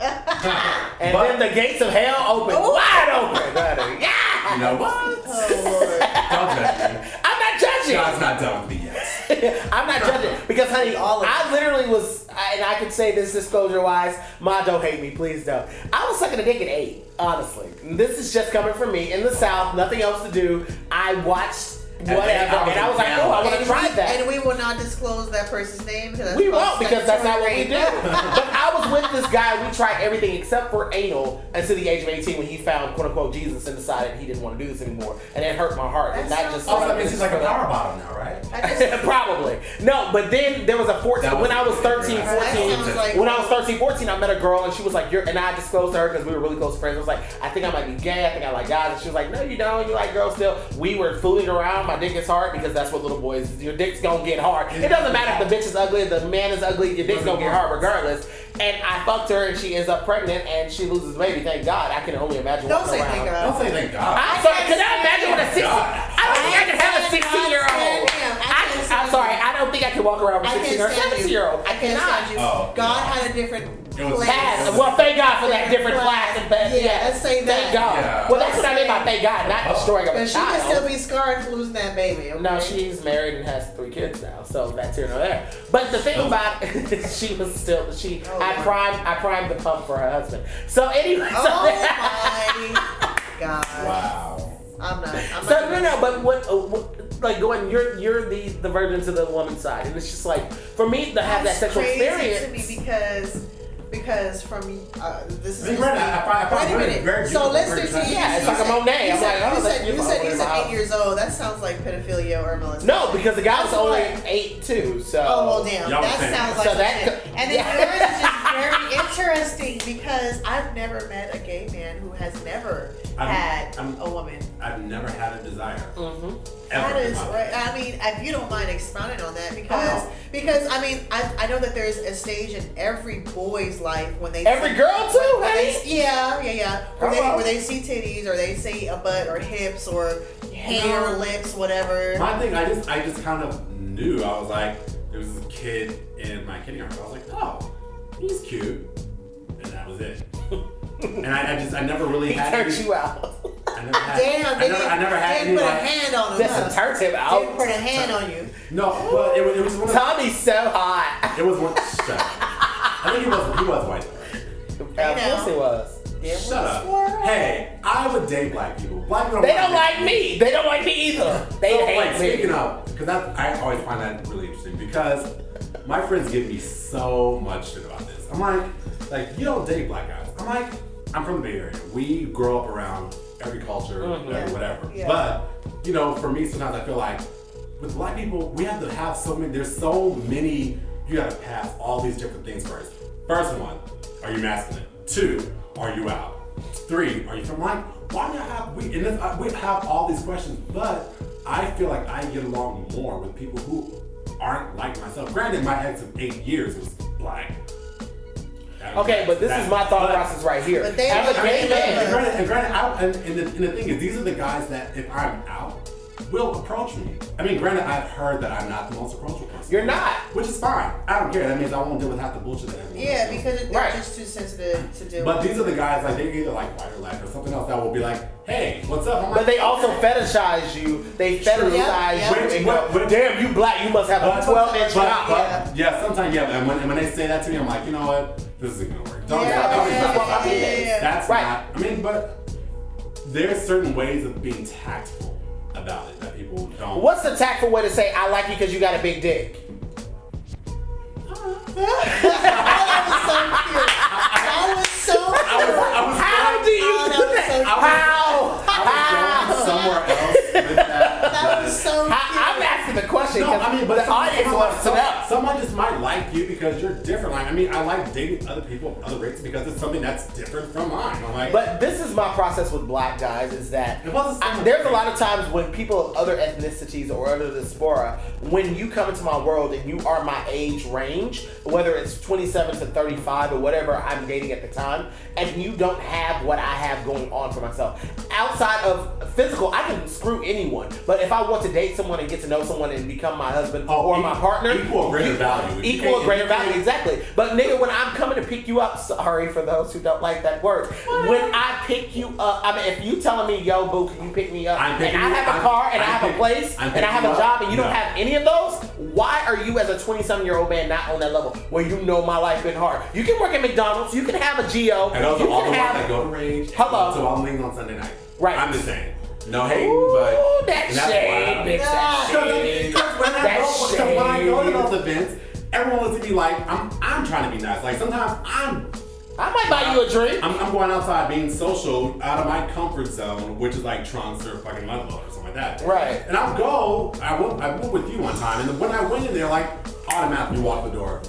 [SPEAKER 1] and
[SPEAKER 3] But-
[SPEAKER 1] then the gates of hell open
[SPEAKER 2] Ooh.
[SPEAKER 1] wide open. Yeah.
[SPEAKER 3] You know what?
[SPEAKER 2] Oh.
[SPEAKER 3] Don't judge me.
[SPEAKER 1] I'm not judging.
[SPEAKER 3] God's not done with me yet.
[SPEAKER 1] I'm not judging because, honey,
[SPEAKER 2] All of
[SPEAKER 1] I literally was, and I can say this disclosure wise. Ma, don't hate me, please don't. I was sucking a dick at eight, honestly. This is just coming from me in the South, nothing else to do. I watched whatever,
[SPEAKER 3] eight,
[SPEAKER 1] and I was like, oh, I want to try
[SPEAKER 2] we-
[SPEAKER 1] that.
[SPEAKER 2] And we will not disclose that person's name. because
[SPEAKER 1] We won't because that's not what we do. but I was with this guy. We tried everything except for anal until the age of 18 when he found quote unquote Jesus and decided he didn't want to do this anymore. And it hurt my heart. and
[SPEAKER 2] That
[SPEAKER 1] that just
[SPEAKER 2] sounds
[SPEAKER 3] Oh, that means he's like a power bottom now, right?
[SPEAKER 2] Just,
[SPEAKER 1] Probably. No, but then there was a 14.
[SPEAKER 3] That
[SPEAKER 1] when I was
[SPEAKER 3] was-
[SPEAKER 1] 13, 14.
[SPEAKER 2] like-
[SPEAKER 1] when I was 13, 14, I met a girl and she was like, You're, and I disclosed to her because we were really close friends. I was like, I think I might be gay. I think I like guys. And she was like, No, you don't. You like girls still. We were fooling around. My dick is hard because that's what little boys, your dick's gonna get hard. It doesn't matter if the bitch is ugly, the man is ugly, your dick's gonna get hard regardless. And I fucked her and she ends up pregnant and she loses the baby. Thank God. I can only imagine
[SPEAKER 2] don't say
[SPEAKER 1] around.
[SPEAKER 2] thank
[SPEAKER 3] Don't say thank God.
[SPEAKER 1] I'm sorry. Can I imagine what a 16? I don't think I can have a 16 year old.
[SPEAKER 2] I can't
[SPEAKER 1] I,
[SPEAKER 2] stand
[SPEAKER 1] I'm sorry. I don't think I can walk around with
[SPEAKER 2] I
[SPEAKER 1] 16
[SPEAKER 2] can't
[SPEAKER 1] or
[SPEAKER 2] stand
[SPEAKER 1] 17
[SPEAKER 2] you.
[SPEAKER 1] year old. I
[SPEAKER 2] I can't
[SPEAKER 1] cannot.
[SPEAKER 2] you.
[SPEAKER 3] Oh,
[SPEAKER 2] God
[SPEAKER 3] yeah.
[SPEAKER 2] had a different
[SPEAKER 3] Class. was-
[SPEAKER 2] plan.
[SPEAKER 1] Pass. Well, thank God for that different class and bed.
[SPEAKER 2] Yeah, let's say that.
[SPEAKER 1] Thank
[SPEAKER 2] that.
[SPEAKER 1] God.
[SPEAKER 3] Yeah.
[SPEAKER 1] Well, that's what I mean by thank God, not destroying of a
[SPEAKER 2] But she can still be scarred for losing that baby. Okay?
[SPEAKER 1] No, she's married and has three kids now, so that's here nor there. But the thing
[SPEAKER 3] Oh.
[SPEAKER 1] about she was still she
[SPEAKER 2] Oh,
[SPEAKER 1] I
[SPEAKER 2] Lord.
[SPEAKER 1] primed I primed the pump for her husband. So anyway, so,
[SPEAKER 2] Oh my God.
[SPEAKER 3] Wow.
[SPEAKER 2] I'm not. I'm
[SPEAKER 1] So
[SPEAKER 2] not
[SPEAKER 1] no, no, but what, uh, what, like going, you're you're the the virgin to the woman's side, and it's just like for me to have that sexual
[SPEAKER 2] crazy
[SPEAKER 1] experience.
[SPEAKER 2] to me because because from uh, this is
[SPEAKER 3] I mean,
[SPEAKER 2] just
[SPEAKER 3] granted,
[SPEAKER 2] me.
[SPEAKER 3] I find- I
[SPEAKER 2] Wait a minute.
[SPEAKER 3] very
[SPEAKER 2] so
[SPEAKER 3] beautiful,
[SPEAKER 2] let's
[SPEAKER 3] very
[SPEAKER 2] continue.
[SPEAKER 3] attractive.
[SPEAKER 1] Yeah, it's like a
[SPEAKER 2] said-
[SPEAKER 1] Monet.
[SPEAKER 2] You
[SPEAKER 1] I'm
[SPEAKER 2] said,
[SPEAKER 1] like, oh,
[SPEAKER 2] you
[SPEAKER 1] that's
[SPEAKER 2] said, you said, you
[SPEAKER 1] Whatever
[SPEAKER 2] eight years old. That sounds like pedophilia or molestation.
[SPEAKER 1] No, because the guy was only eight too. So
[SPEAKER 2] Oh well, damn. That sounds like
[SPEAKER 1] So that
[SPEAKER 2] And then yours is just very interesting because I've never met a gay man who has never had
[SPEAKER 3] I'm-
[SPEAKER 2] a woman.
[SPEAKER 3] I've never had a desire.
[SPEAKER 1] Mhm.
[SPEAKER 3] Ever.
[SPEAKER 2] That is right. I mean, if you don't mind expounding on that, because
[SPEAKER 3] Oh.
[SPEAKER 2] because I mean, I, I know that there's a stage in every boy's life when they
[SPEAKER 1] Every
[SPEAKER 2] see-
[SPEAKER 1] girl too,
[SPEAKER 2] when they- yeah, yeah, yeah. Where they,
[SPEAKER 1] uh-huh.
[SPEAKER 2] where they see titties or they see a butt or hips or hair,
[SPEAKER 3] No.
[SPEAKER 2] lips, whatever.
[SPEAKER 3] My thing, I just, I just kind of knew. I was like, there was this kid in my kindergarten. I was like, oh, he's cute, and that was it. and I, I just, I never really
[SPEAKER 1] he
[SPEAKER 3] had.
[SPEAKER 1] turned
[SPEAKER 3] any-
[SPEAKER 1] you out.
[SPEAKER 3] I never had.
[SPEAKER 2] Damn,
[SPEAKER 3] I
[SPEAKER 2] they
[SPEAKER 3] never,
[SPEAKER 2] didn't,
[SPEAKER 3] I never had
[SPEAKER 2] didn't put a
[SPEAKER 3] like.
[SPEAKER 2] hand on him.
[SPEAKER 1] Just
[SPEAKER 2] huh?
[SPEAKER 1] to turn him
[SPEAKER 2] Didn't put a hand on you.
[SPEAKER 3] No, but it was, it was one of.
[SPEAKER 1] Tommy's so hot.
[SPEAKER 3] It was one. Shut up. I think he was, he was white.
[SPEAKER 1] Of course he was.
[SPEAKER 3] Shut up. Hey, I would date black people. Black people
[SPEAKER 1] They don't like me. They don't like me either. They
[SPEAKER 3] So,
[SPEAKER 1] hate
[SPEAKER 3] like,
[SPEAKER 1] me.
[SPEAKER 3] speaking of, because I always find that really interesting because my friends give me so much shit about this. I'm like, like you don't date black guys. I'm like, I'm from the Bay Area. We grow up around every culture,
[SPEAKER 1] Mhm.
[SPEAKER 3] every whatever.
[SPEAKER 2] Yeah.
[SPEAKER 3] But you know, for me, sometimes I feel like with black people, we have to have so many. There's so many. You got to pass all these different things first. First one, are you masculine? Two, are you out? Three, are you from like? Why do you have we? And this, uh, we have all these questions, but I feel like I get along more with people who aren't like myself. Granted, my ex of eight years was black. That-
[SPEAKER 1] Okay, but this is my thought
[SPEAKER 3] but-
[SPEAKER 1] process right here.
[SPEAKER 2] But they-
[SPEAKER 1] As a
[SPEAKER 3] I mean,
[SPEAKER 1] gay
[SPEAKER 3] and, and
[SPEAKER 1] man,
[SPEAKER 3] granted, and, granted I, and, and, the, and the thing is, these are the guys that if I'm out, will approach me. I mean, granted, I've heard that I'm not the most approachable person.
[SPEAKER 1] You're not.
[SPEAKER 3] Which is fine. I don't care. That means I won't deal with half the bullshit that everyone
[SPEAKER 2] Yeah,
[SPEAKER 3] does.
[SPEAKER 2] because they're
[SPEAKER 1] Right.
[SPEAKER 2] just too sensitive to deal
[SPEAKER 3] But
[SPEAKER 2] with.
[SPEAKER 3] these are the guys like they either like white or black or something else that will be like, hey, what's up? I'm
[SPEAKER 1] but
[SPEAKER 3] like,
[SPEAKER 1] they also fetishize you. They fetishize
[SPEAKER 2] Yeah, yeah.
[SPEAKER 1] you.
[SPEAKER 3] Which-
[SPEAKER 1] and go,
[SPEAKER 3] which-
[SPEAKER 1] Damn, you black. You must have a 12 inch
[SPEAKER 3] but,
[SPEAKER 1] cock.
[SPEAKER 3] but, yeah. sometimes yeah. And when, and when they say that to me, I'm like, you know what? This isn't gonna work. Don't,
[SPEAKER 2] Yeah,
[SPEAKER 3] don't,
[SPEAKER 2] yeah,
[SPEAKER 3] don't-
[SPEAKER 2] yeah, yeah, yeah.
[SPEAKER 3] That's
[SPEAKER 1] Right.
[SPEAKER 3] not. I mean, but there's certain ways of being tactful about it that people don't.
[SPEAKER 1] What's the tactful way to say I like you because you got a big dick?
[SPEAKER 2] That was so cute. That was so
[SPEAKER 3] I was, I was
[SPEAKER 1] How do you
[SPEAKER 2] Oh, that
[SPEAKER 1] do
[SPEAKER 2] was
[SPEAKER 1] that?
[SPEAKER 2] so cute.
[SPEAKER 1] How?
[SPEAKER 3] I was somewhere else with that.
[SPEAKER 2] That was so cute.
[SPEAKER 1] I, I'm asking the question
[SPEAKER 3] No,
[SPEAKER 1] because
[SPEAKER 3] I mean, but
[SPEAKER 1] the audience wants to know.
[SPEAKER 3] Someone just might like you because you're different. Like, I mean, I like dating other people, other races because it's something that's different from mine. I'm like,
[SPEAKER 1] But this is my process with black guys is that
[SPEAKER 3] It wasn't so
[SPEAKER 1] I- there's a lot of times when people of other ethnicities or other diaspora, when you come into my world and you are my age range, whether it's 27 to 35 or whatever I'm dating at the time, and you don't have what I have going on for myself. Outside of physical, I can screw anyone. But if I want to date someone and get to know someone and become my husband
[SPEAKER 3] Oh,
[SPEAKER 1] or my partner,
[SPEAKER 3] equal or greater value.
[SPEAKER 1] Equal or greater value, exactly. But nigga, when I'm coming to pick you up, sorry for those who don't like that word. When I pick you up, I mean, if you telling me, yo, boo, can you pick me up?
[SPEAKER 3] I'm
[SPEAKER 1] and I
[SPEAKER 3] you-
[SPEAKER 1] have a
[SPEAKER 3] I'm-
[SPEAKER 1] car and i have a place
[SPEAKER 3] I'm
[SPEAKER 1] and I have a job and you don't have any of those, why are you as a 27 year old man not on that level where you know my life been hard? You can work at McDonald's, you can have a Geo,
[SPEAKER 3] and those
[SPEAKER 1] you
[SPEAKER 3] are all the
[SPEAKER 1] can
[SPEAKER 3] ones that go to rage.
[SPEAKER 1] Hello.
[SPEAKER 3] So I'm leaving on Sunday night.
[SPEAKER 1] Right.
[SPEAKER 3] I'm just saying. No hating,
[SPEAKER 1] Ooh,
[SPEAKER 3] but
[SPEAKER 1] that
[SPEAKER 3] and that's
[SPEAKER 1] shade,
[SPEAKER 3] why-
[SPEAKER 1] bitch, that
[SPEAKER 2] Yeah.
[SPEAKER 1] shade.
[SPEAKER 3] Because when I
[SPEAKER 1] That
[SPEAKER 3] go, because when I go to
[SPEAKER 1] shade.
[SPEAKER 3] those events, everyone looks at me like I'm. I'm trying to be nice. Like sometimes I'm.
[SPEAKER 1] I might buy you a drink.
[SPEAKER 3] I'm, I'm going outside being social out of my comfort zone, which is like trunks or fucking mud or something like that.
[SPEAKER 1] Right.
[SPEAKER 3] And I'll go. I went. I went with you one time, and when I went in there, like automatically walk the door,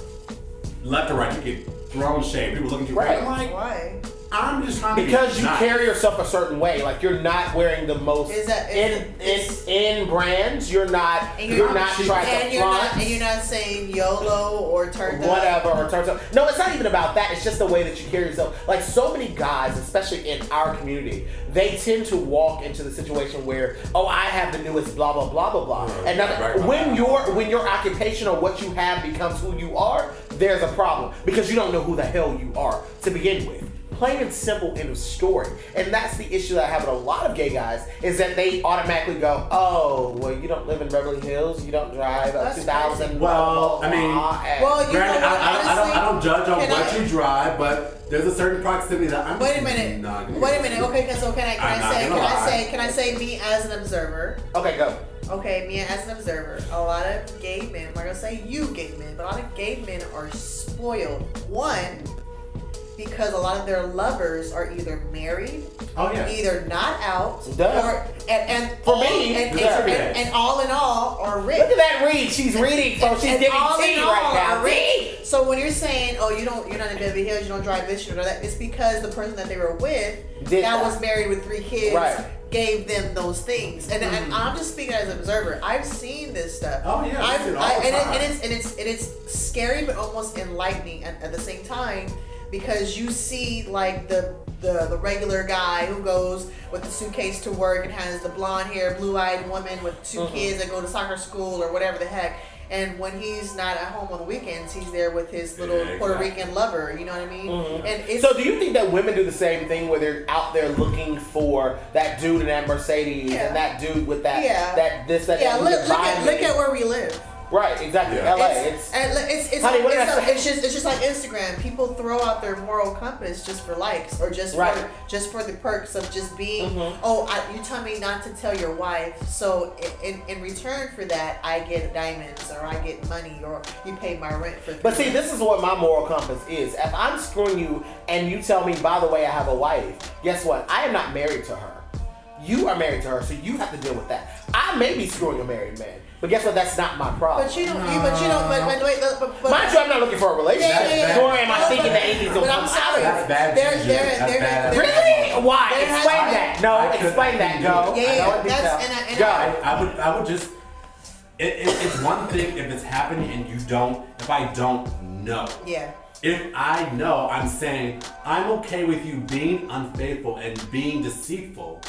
[SPEAKER 3] left or right, you get thrown shade. People looking at you.
[SPEAKER 1] Right.
[SPEAKER 3] I'm like,
[SPEAKER 2] Why?
[SPEAKER 3] I'm just trying
[SPEAKER 1] Because
[SPEAKER 3] be
[SPEAKER 1] you
[SPEAKER 3] nice.
[SPEAKER 1] carry yourself a certain way, like you're not wearing the most
[SPEAKER 2] Is that-
[SPEAKER 1] in
[SPEAKER 2] is-
[SPEAKER 1] in in brands. You're not
[SPEAKER 2] And
[SPEAKER 1] you're,
[SPEAKER 2] you're-
[SPEAKER 1] not trying to
[SPEAKER 2] And you're
[SPEAKER 1] front
[SPEAKER 2] not and you're not saying YOLO or turn up.
[SPEAKER 1] whatever or turns up. No, it's not even about that. It's just the way that you carry yourself. Like so many guys, especially in our community, they tend to walk into the situation where, oh, I have the newest blah blah blah blah blah.
[SPEAKER 3] Right,
[SPEAKER 1] and now,
[SPEAKER 3] right, right,
[SPEAKER 1] when
[SPEAKER 3] right.
[SPEAKER 1] your when your occupation or what you have becomes who you are, there's a problem because you don't know who the hell you are to begin with. Plain and simple end of story. And that's the issue that I have with a lot of gay guys is that they automatically go, oh, well, you don't live in Beverly Hills, you don't drive a
[SPEAKER 2] That's
[SPEAKER 1] 2000.
[SPEAKER 2] crazy.
[SPEAKER 3] Well, I mean-
[SPEAKER 2] Well, you
[SPEAKER 3] Granted,
[SPEAKER 2] know
[SPEAKER 3] I,
[SPEAKER 2] what,
[SPEAKER 3] I, I, don't, I
[SPEAKER 2] honestly,
[SPEAKER 3] don't judge on
[SPEAKER 2] can
[SPEAKER 3] what
[SPEAKER 2] I-
[SPEAKER 3] you drive, but there's a certain proximity that I'm
[SPEAKER 2] Wait a minute.
[SPEAKER 3] not
[SPEAKER 2] Wait a minute.
[SPEAKER 3] to.
[SPEAKER 2] Okay, so can I can
[SPEAKER 3] I'm
[SPEAKER 2] I
[SPEAKER 3] not
[SPEAKER 2] say can
[SPEAKER 3] gonna
[SPEAKER 2] I say can I say me as an observer?
[SPEAKER 1] okay, go.
[SPEAKER 2] Okay, me as an observer. A lot of gay men, I'm gonna say you gay men, but a lot of gay men are spoiled. One, because a lot of their lovers are either married,
[SPEAKER 3] Oh yeah.
[SPEAKER 2] either not out,
[SPEAKER 1] Duh.
[SPEAKER 2] or and, and
[SPEAKER 1] For
[SPEAKER 2] all,
[SPEAKER 1] me,
[SPEAKER 2] and, and,
[SPEAKER 1] yeah.
[SPEAKER 2] and, and all in all are rich.
[SPEAKER 1] Look at that read. She's reading, so she's
[SPEAKER 2] And
[SPEAKER 1] giving
[SPEAKER 2] all
[SPEAKER 1] tea
[SPEAKER 2] in all
[SPEAKER 1] right now.
[SPEAKER 2] are rich. So when you're saying, "Oh, you don't, you're not in Beverly Hills, you don't drive this, you don't that," it's because the person that they were with
[SPEAKER 1] Did
[SPEAKER 2] that
[SPEAKER 1] that.
[SPEAKER 2] was married with three kids
[SPEAKER 1] Right.
[SPEAKER 2] gave them those things. And, and
[SPEAKER 1] Mhm.
[SPEAKER 2] I'm just speaking as an observer. I've seen this stuff.
[SPEAKER 3] Oh, yeah, we
[SPEAKER 2] I've,
[SPEAKER 3] see it all
[SPEAKER 2] I,
[SPEAKER 3] the
[SPEAKER 2] and, it,
[SPEAKER 3] time.
[SPEAKER 2] and it's and it's and it's scary, but almost enlightening at, at the same time because you see like the. The, the regular guy who goes with the suitcase to work and has the blonde hair, blue eyed woman with 2
[SPEAKER 1] Mhm.
[SPEAKER 2] kids that go to soccer school or whatever the heck. And when he's not at home on the weekends, he's there with his little
[SPEAKER 3] Yeah,
[SPEAKER 2] Puerto. Rican lover. You know what I mean?
[SPEAKER 1] Mhm.
[SPEAKER 2] And it's
[SPEAKER 1] So do you think that women do the same thing where they're out there looking for that dude in that Mercedes
[SPEAKER 2] Yeah.
[SPEAKER 1] and that dude with that
[SPEAKER 2] Yeah.
[SPEAKER 1] that this that
[SPEAKER 2] yeah,
[SPEAKER 1] that
[SPEAKER 2] look, look at look at where we live.
[SPEAKER 1] Right exactly
[SPEAKER 3] Yeah.
[SPEAKER 1] LA
[SPEAKER 2] It's,
[SPEAKER 1] it's,
[SPEAKER 2] it's, it's,
[SPEAKER 1] Honey, what did
[SPEAKER 2] it's,
[SPEAKER 1] I say?
[SPEAKER 2] it's just it's just like Instagram. People throw out their moral compass just for likes or just
[SPEAKER 1] Right.
[SPEAKER 2] for just for the perks of just being.
[SPEAKER 1] Mhm.
[SPEAKER 2] Oh, I, you tell me not to tell your wife, so in, in in return for that, I get diamonds or I get money or you pay my rent for.
[SPEAKER 1] but see
[SPEAKER 2] months.
[SPEAKER 1] this is what my moral compass is if I'm screwing you and you tell me by the way I have a wife guess what I am not married to her you are married to her so you have to deal with that I may be screwing a married man but guess what that's not my problem
[SPEAKER 2] But you don't. You, but you don't. But, but wait. But, but,
[SPEAKER 1] mind you I'm not looking for a relationship
[SPEAKER 2] Yeah, yeah, yeah.
[SPEAKER 1] nor am I
[SPEAKER 2] But-
[SPEAKER 1] thinking
[SPEAKER 2] but-
[SPEAKER 1] that anything's gonna
[SPEAKER 2] but
[SPEAKER 1] come
[SPEAKER 2] I'm
[SPEAKER 1] out
[SPEAKER 2] sorry.
[SPEAKER 1] of it.
[SPEAKER 3] That's bad
[SPEAKER 2] There-
[SPEAKER 3] juju.
[SPEAKER 2] there-
[SPEAKER 3] That's
[SPEAKER 2] there-
[SPEAKER 3] bad.
[SPEAKER 2] there-
[SPEAKER 1] Really? Why?
[SPEAKER 2] There has-
[SPEAKER 1] Explain that. No,
[SPEAKER 3] I could-
[SPEAKER 1] explain that. Go.
[SPEAKER 2] Yeah,
[SPEAKER 1] I
[SPEAKER 2] yeah, that's- and I- and
[SPEAKER 1] Go.
[SPEAKER 2] I-
[SPEAKER 3] I would, I would just. It, it, it's one thing if it's happening and you don't. If I don't know.
[SPEAKER 2] yeah.
[SPEAKER 3] If I know, I'm saying I'm okay with you being unfaithful and being deceitful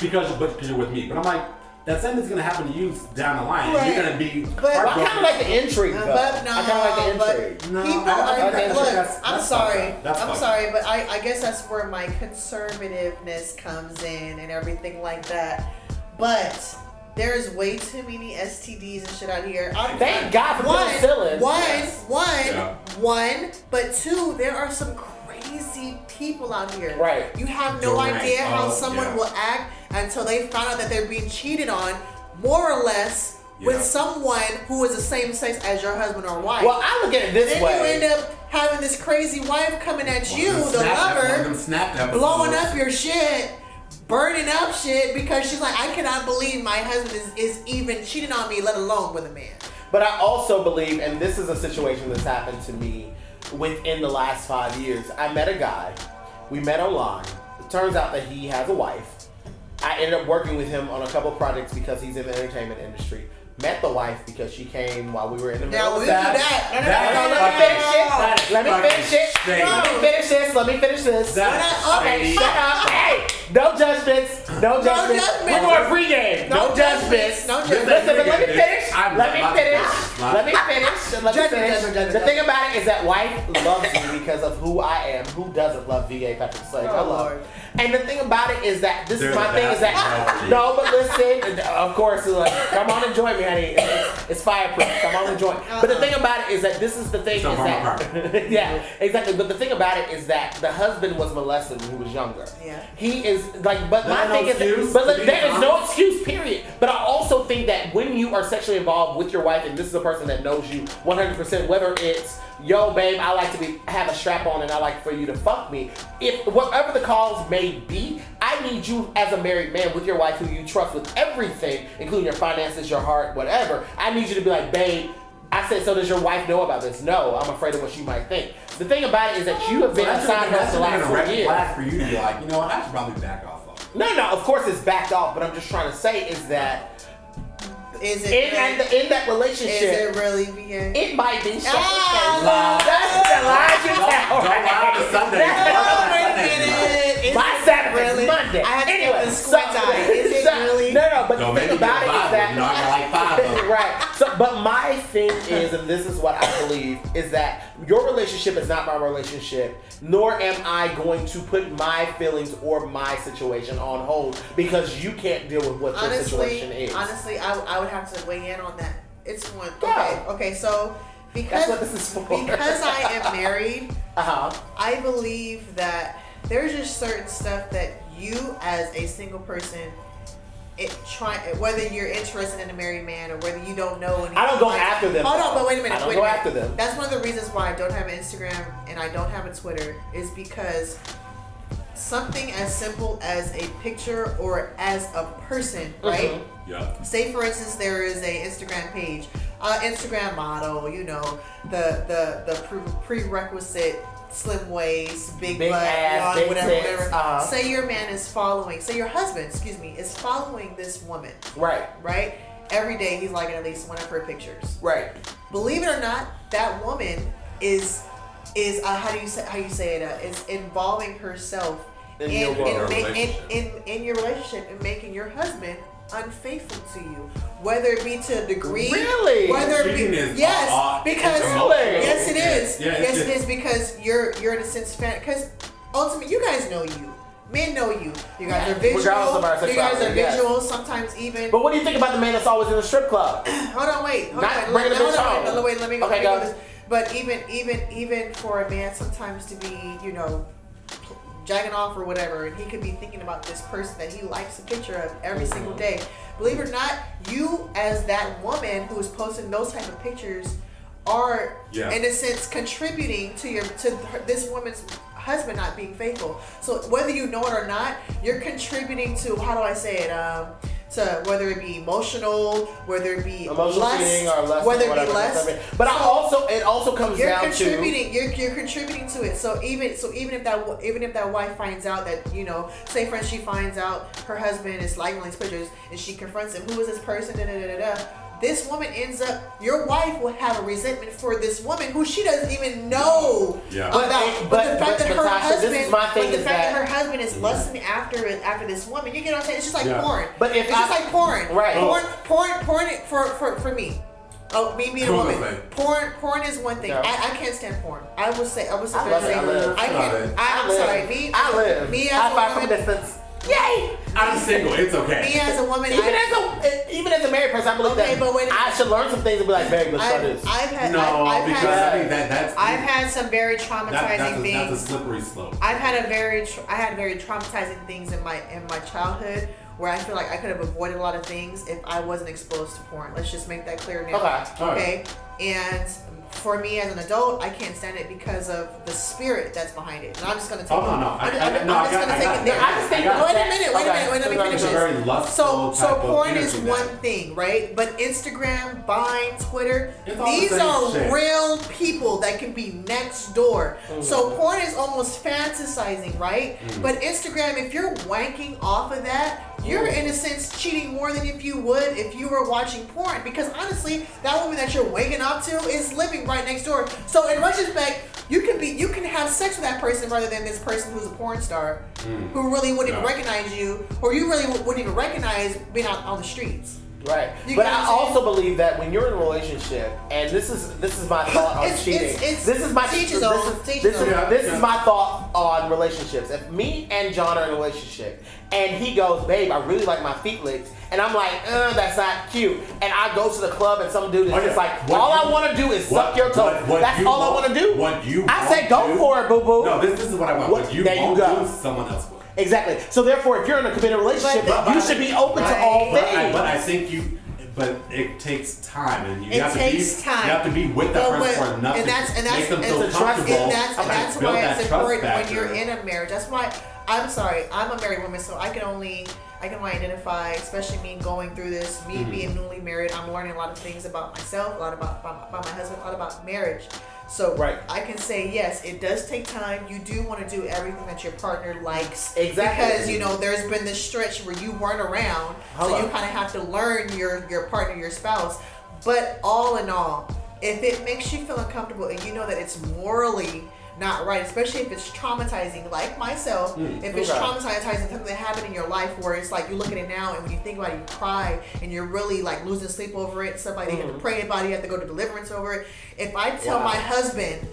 [SPEAKER 3] because but because you're with me. But I'm like, that same thing's gonna happen to you down the line.
[SPEAKER 2] Right.
[SPEAKER 3] You're gonna be
[SPEAKER 2] But-
[SPEAKER 1] I
[SPEAKER 3] heartbroken.
[SPEAKER 1] kind of like the intrigue, though.
[SPEAKER 2] But no,
[SPEAKER 1] I kind of like the
[SPEAKER 2] but
[SPEAKER 1] intrigue.
[SPEAKER 3] No,
[SPEAKER 2] people
[SPEAKER 3] I- I-
[SPEAKER 2] are.
[SPEAKER 3] I think
[SPEAKER 2] look,
[SPEAKER 3] that's-
[SPEAKER 2] I'm
[SPEAKER 3] that's
[SPEAKER 2] sorry.
[SPEAKER 3] That's
[SPEAKER 2] I'm sorry, but I, I guess that's where my conservativeness comes in and everything like that. But there's way too many STDs and shit out here. I,
[SPEAKER 1] Thank God for
[SPEAKER 2] one,
[SPEAKER 1] penicillin.
[SPEAKER 2] one,
[SPEAKER 1] Yes.
[SPEAKER 2] one,
[SPEAKER 3] Yeah.
[SPEAKER 2] one. But two, there are some crazy people out here.
[SPEAKER 1] Right.
[SPEAKER 2] You have no
[SPEAKER 3] Right.
[SPEAKER 2] idea how
[SPEAKER 3] Oh,
[SPEAKER 2] someone
[SPEAKER 3] yeah.
[SPEAKER 2] will act until they found out that they're being cheated on, more or less. with someone who is the same sex as your husband or wife.
[SPEAKER 1] Well, I look at it this
[SPEAKER 2] then
[SPEAKER 1] way.
[SPEAKER 2] you end up having this crazy wife coming at you, the
[SPEAKER 3] them snap- one
[SPEAKER 2] lover,
[SPEAKER 3] them snap episodes.
[SPEAKER 2] blowing up your shit, burning up shit because she's like, I cannot believe my husband is, is even cheating on me, let alone with a man.
[SPEAKER 1] But I also believe, and this is a situation that's happened to me within the last five years. I met a guy. We met online. It turns out that he has a wife. I ended up working with him on a couple projects because he's in the entertainment industry. Met the wife because she came while we were in the middle
[SPEAKER 2] Now
[SPEAKER 1] of
[SPEAKER 2] we
[SPEAKER 1] that.
[SPEAKER 2] do that. No, no,
[SPEAKER 3] That
[SPEAKER 2] no,
[SPEAKER 1] No, let me finish it. Let me finish it. Let me finish this. Let me finish this. Okay, shut up. Hey, no judgments. No judgments.
[SPEAKER 2] judgments.
[SPEAKER 1] We're going pregame. No,
[SPEAKER 2] No
[SPEAKER 1] judgments.
[SPEAKER 2] judgments. No
[SPEAKER 1] Listen,
[SPEAKER 2] judgments.
[SPEAKER 1] but let me finish.
[SPEAKER 3] I'm
[SPEAKER 1] Let me finish. Let me finish. Let me
[SPEAKER 2] Judgment,
[SPEAKER 1] finish.
[SPEAKER 2] judgment, judgment,
[SPEAKER 1] The thing about it is that wife loves me because of who I am. Who doesn't love VA Patrick Slade? I
[SPEAKER 2] Oh,
[SPEAKER 1] love.
[SPEAKER 2] Lord.
[SPEAKER 1] And the thing about it is that this
[SPEAKER 3] They're
[SPEAKER 1] is my thing is that no, but listen, of course, like, come on and join me, honey. It's, it's fireproof. Come on and join. But the
[SPEAKER 2] Uh-uh.
[SPEAKER 1] thing about it is that this is the thing
[SPEAKER 3] It's
[SPEAKER 1] is that yeah, exactly. But the thing about it is that the husband was molested when he was younger.
[SPEAKER 2] Yeah.
[SPEAKER 1] He is like, but my
[SPEAKER 3] That's no
[SPEAKER 1] thing is, but
[SPEAKER 3] be
[SPEAKER 1] there is no excuse, period. But I also think that when you are sexually involved with your wife, and this is a person that knows you 100%, whether it's yo, babe, I like to be have a strap on and I like for you to fuck me. If whatever the cause may be, I need you as a married man with your wife who you trust with everything, including your finances, your heart, whatever. I need you to be like, babe. I said, so does your wife know about this? No, I'm afraid of what she might think. The thing about it is that you have been
[SPEAKER 3] Well, that's
[SPEAKER 1] inside
[SPEAKER 3] a-
[SPEAKER 1] her
[SPEAKER 3] that's
[SPEAKER 1] for the
[SPEAKER 3] a
[SPEAKER 1] last four years.
[SPEAKER 3] flag for you to be like, you know what, I should probably back off of.
[SPEAKER 1] No, no, of course it's backed off, but I'm just trying to say is that
[SPEAKER 2] Is it?
[SPEAKER 1] in,
[SPEAKER 2] really,
[SPEAKER 1] the, in that
[SPEAKER 2] is
[SPEAKER 1] relationship,
[SPEAKER 2] it really VA?
[SPEAKER 1] it might be shit.
[SPEAKER 2] Ah,
[SPEAKER 1] That's the lie you
[SPEAKER 3] Don't-
[SPEAKER 1] tell.
[SPEAKER 3] don't lie on the Sunday.
[SPEAKER 1] That's-
[SPEAKER 3] Don't lie on
[SPEAKER 2] wait a
[SPEAKER 3] Sunday,
[SPEAKER 2] minute. Is
[SPEAKER 1] My
[SPEAKER 2] it really?
[SPEAKER 1] Monday.
[SPEAKER 2] I had to
[SPEAKER 1] anyway,
[SPEAKER 2] get the squint
[SPEAKER 1] so-
[SPEAKER 2] Is it really?
[SPEAKER 1] No, no, but
[SPEAKER 3] Don't
[SPEAKER 1] the thing about it is that
[SPEAKER 3] You know, I like five of them.
[SPEAKER 1] right. So, but my thing is, and this is what I believe, is that your relationship is not my relationship, nor am I going to put my feelings or my situation on hold because you can't deal with what your situation
[SPEAKER 2] honestly,
[SPEAKER 1] is.
[SPEAKER 2] honestly, I, I would have to weigh in on that. It's one.
[SPEAKER 1] Yeah.
[SPEAKER 2] Okay, okay, so because
[SPEAKER 1] what this is for.
[SPEAKER 2] because I am married,
[SPEAKER 1] uh huh.
[SPEAKER 2] I believe that there's just certain stuff that you as a single person. It try whether you're interested in a married man or whether you don't know.
[SPEAKER 1] I don't go
[SPEAKER 2] like-
[SPEAKER 1] after them,
[SPEAKER 2] Hold on, but wait a minute.
[SPEAKER 1] I don't
[SPEAKER 2] wait
[SPEAKER 1] go
[SPEAKER 2] minute.
[SPEAKER 1] after them.
[SPEAKER 2] That's one of the reasons why I don't have an Instagram and I don't have a Twitter is because something as simple as a picture or as a person, right?
[SPEAKER 1] Mhm.
[SPEAKER 3] Yeah.
[SPEAKER 2] say for instance there is a instagram page uh, instagram model you know the the the pre- prerequisite slim waist big,
[SPEAKER 1] Big
[SPEAKER 2] butt
[SPEAKER 1] ass, big
[SPEAKER 2] whatever
[SPEAKER 1] tits,
[SPEAKER 2] whatever
[SPEAKER 1] uh-huh.
[SPEAKER 2] say your man is following say your husband excuse me is following this woman
[SPEAKER 1] Right.
[SPEAKER 2] right every day he's liking at least one of her pictures
[SPEAKER 1] Right.
[SPEAKER 2] believe it or not that woman is is uh, how do you say how you say it uh, is involving herself
[SPEAKER 1] In
[SPEAKER 2] in
[SPEAKER 1] your
[SPEAKER 2] in, in, in in your relationship and making your husband unfaithful to you whether it be to a degree
[SPEAKER 1] Really?
[SPEAKER 2] whether it
[SPEAKER 3] Cheating
[SPEAKER 2] be yes because
[SPEAKER 3] It's
[SPEAKER 2] yes it is
[SPEAKER 3] Yeah, it's
[SPEAKER 2] yes
[SPEAKER 3] just-
[SPEAKER 2] is because you're you're in a sense fan because ultimately you guys know you men know you you guys are visual
[SPEAKER 1] of
[SPEAKER 2] you guys are
[SPEAKER 1] sexuality, yes.
[SPEAKER 2] visual sometimes even
[SPEAKER 1] But what do you think about the man that's always in the strip club?
[SPEAKER 2] Hold on, wait. Hold
[SPEAKER 1] Not
[SPEAKER 2] on.
[SPEAKER 1] bringing
[SPEAKER 2] Let,
[SPEAKER 1] the
[SPEAKER 2] hold
[SPEAKER 1] bitch
[SPEAKER 2] on,
[SPEAKER 1] home.
[SPEAKER 2] wait, wait, let me go.
[SPEAKER 1] Okay,
[SPEAKER 2] let me go
[SPEAKER 1] go.
[SPEAKER 2] But even, even, even for a man, sometimes to be, you know, pl- jacking off or whatever, and he could be thinking about this person that he likes a picture of every
[SPEAKER 1] Mm-hmm.
[SPEAKER 2] single day. Believe it or not, you as that woman who is posting those type of pictures are,
[SPEAKER 3] Yeah.
[SPEAKER 2] in a sense, contributing to your to this woman's husband not being faithful. So whether you know it or not, you're contributing to how do I say it? Um, to whether it be emotional, whether it be
[SPEAKER 1] Emotional
[SPEAKER 2] lust,
[SPEAKER 1] or lust,
[SPEAKER 2] whether it be lust.
[SPEAKER 1] whatever. But I
[SPEAKER 2] So
[SPEAKER 1] also it also comes
[SPEAKER 2] you're
[SPEAKER 1] down to
[SPEAKER 2] contributing. You're, you're contributing to it. So even so even if that even if that wife finds out that you know, say for instance, she finds out her husband is liking these pictures, and she confronts him. Who is this person? Da, da, da, da, da. This woman ends up. Your wife will have a resentment for this woman who she doesn't even know
[SPEAKER 3] Yeah.
[SPEAKER 2] about.
[SPEAKER 1] But-
[SPEAKER 2] But, the fact
[SPEAKER 1] but-
[SPEAKER 2] that her
[SPEAKER 1] Tasha,
[SPEAKER 2] husband,
[SPEAKER 1] is
[SPEAKER 2] but the fact that,
[SPEAKER 1] that-
[SPEAKER 2] her husband is lusting after after this woman, you get what I'm saying? It's just like
[SPEAKER 3] Yeah.
[SPEAKER 2] porn.
[SPEAKER 1] But if
[SPEAKER 2] it's just like porn,
[SPEAKER 1] Right.
[SPEAKER 2] Porn, porn, porn. It for for for me. Oh, me being a woman. Porn, porn is one thing.
[SPEAKER 1] Yeah.
[SPEAKER 2] I, I can't stand porn. I would say, I would say,
[SPEAKER 1] I love it, I live.
[SPEAKER 2] I
[SPEAKER 3] Love
[SPEAKER 2] can.
[SPEAKER 3] it.
[SPEAKER 2] I, I'm sorry, me.
[SPEAKER 1] I live.
[SPEAKER 2] Me
[SPEAKER 1] High
[SPEAKER 2] as
[SPEAKER 1] five
[SPEAKER 2] a
[SPEAKER 1] from
[SPEAKER 2] woman.
[SPEAKER 1] Distance. Yay!
[SPEAKER 3] I'm single. It's okay.
[SPEAKER 2] me as a woman,
[SPEAKER 1] Even
[SPEAKER 2] I,
[SPEAKER 1] as a eh, even as a married person, I believe
[SPEAKER 2] Okay,
[SPEAKER 1] that
[SPEAKER 2] but when-
[SPEAKER 1] I should learn some things and be like, babe, let's try
[SPEAKER 2] I've,
[SPEAKER 1] this.
[SPEAKER 2] I've had,
[SPEAKER 3] no,
[SPEAKER 2] I've, I've
[SPEAKER 3] because
[SPEAKER 2] had,
[SPEAKER 3] I think that that's
[SPEAKER 2] I've had some very
[SPEAKER 3] that,
[SPEAKER 2] traumatizing
[SPEAKER 3] that's, a,
[SPEAKER 2] things.
[SPEAKER 3] that's a slippery slope.
[SPEAKER 2] I've had a very, tra- I had very traumatizing things in my in my childhood where I feel like I could have avoided a lot of things if I wasn't exposed to porn. Let's just make that clear now.
[SPEAKER 1] Okay.
[SPEAKER 3] Alright.
[SPEAKER 2] Okay. And for me as an adult, I can't stand it because of the spirit that's behind it. And I'm just gonna take
[SPEAKER 3] Oh,
[SPEAKER 2] it.
[SPEAKER 3] no, no. I-
[SPEAKER 2] I'm,
[SPEAKER 3] I-
[SPEAKER 2] I'm
[SPEAKER 3] no,
[SPEAKER 2] just gonna
[SPEAKER 3] I
[SPEAKER 2] take it there.
[SPEAKER 1] I just think
[SPEAKER 3] I
[SPEAKER 2] Wait a minute, wait a minute, wait, let me finish this.
[SPEAKER 3] very
[SPEAKER 2] So, so porn is one thing, right? But Instagram, Vine, Twitter,
[SPEAKER 3] It's all the
[SPEAKER 2] these are real people that can be next door. So
[SPEAKER 3] Mm.
[SPEAKER 2] porn is almost fantasizing, right? But Instagram, if you're wanking off of that, you're in a sense cheating more than if you would if you were watching porn. Because honestly, that woman that you're waking up to is living right next door. So in retrospect, you can be you can have sex with that person rather than this person who's a porn star hmm. who really wouldn't
[SPEAKER 3] Yeah.
[SPEAKER 2] recognize you, or you really wouldn't even recognize being out on the streets.
[SPEAKER 1] Right.
[SPEAKER 2] You
[SPEAKER 1] but I
[SPEAKER 2] I'm
[SPEAKER 1] also believe that when you're in a relationship, and this is this is my thought on
[SPEAKER 2] It's-
[SPEAKER 1] cheating.
[SPEAKER 2] it's- it's-
[SPEAKER 1] this is my
[SPEAKER 2] teach his
[SPEAKER 1] this is,
[SPEAKER 2] teach
[SPEAKER 1] this is,
[SPEAKER 2] own.
[SPEAKER 1] this
[SPEAKER 3] Yeah.
[SPEAKER 1] is my thought on relationships. If me and John are in a relationship, and he goes, "Babe, I really like my feet licked," and I'm like, uh, "That's not cute," and I go to the club and some dude is
[SPEAKER 3] Oh, yeah.
[SPEAKER 1] just like,
[SPEAKER 3] What
[SPEAKER 1] "All I want to do is
[SPEAKER 3] what-
[SPEAKER 1] suck your toe."
[SPEAKER 3] what- what
[SPEAKER 1] That's
[SPEAKER 3] you
[SPEAKER 1] all I
[SPEAKER 3] want-
[SPEAKER 1] want to do.
[SPEAKER 3] What you
[SPEAKER 1] I said,
[SPEAKER 3] won't
[SPEAKER 1] "Go
[SPEAKER 3] do-
[SPEAKER 1] for it, boo boo."
[SPEAKER 3] No, this, this is what I want.
[SPEAKER 1] What-
[SPEAKER 3] What you
[SPEAKER 1] there you go.
[SPEAKER 3] do, someone else will.
[SPEAKER 1] Exactly. So therefore, if you're in a committed relationship,
[SPEAKER 2] But-
[SPEAKER 1] you should be open to all
[SPEAKER 3] But I,
[SPEAKER 1] things.
[SPEAKER 3] but I think you, but it takes time, and you
[SPEAKER 2] It
[SPEAKER 3] have to
[SPEAKER 2] takes
[SPEAKER 3] be,
[SPEAKER 2] time.
[SPEAKER 3] you have to be with that
[SPEAKER 2] But
[SPEAKER 3] person
[SPEAKER 2] when-
[SPEAKER 3] for enough
[SPEAKER 2] and
[SPEAKER 3] to
[SPEAKER 2] that's- and that's-
[SPEAKER 3] make them
[SPEAKER 2] and
[SPEAKER 3] feel
[SPEAKER 1] it's a trust-
[SPEAKER 3] comfortable.
[SPEAKER 2] And that's and that's why
[SPEAKER 3] that
[SPEAKER 2] it's
[SPEAKER 3] trust
[SPEAKER 2] important when you're in a marriage. That's why I'm sorry, I'm a married woman, so I can only I can only identify, especially me going through this, me
[SPEAKER 3] Mm-hmm.
[SPEAKER 2] being newly married. I'm learning a lot of things about myself, a lot about about, about my husband, a lot about marriage. So
[SPEAKER 1] Right.
[SPEAKER 2] I can say yes, it does take time. You do want to do everything that your partner likes,
[SPEAKER 1] Exactly.
[SPEAKER 2] because you know there's been this stretch where you weren't around, so you kind of have to learn your your partner, your spouse. But all in all, if it makes you feel uncomfortable and you know that it's morally not right, especially if it's traumatizing, like myself, mm, if it's
[SPEAKER 1] okay.
[SPEAKER 2] traumatizing something that happened in your life where it's like you look at it now and when you think about it, you cry and you're really like losing sleep over it and stuff like that. You have to mm. pray about it, you have to go to deliverance over it. If I tell
[SPEAKER 1] Wow.
[SPEAKER 2] my husband,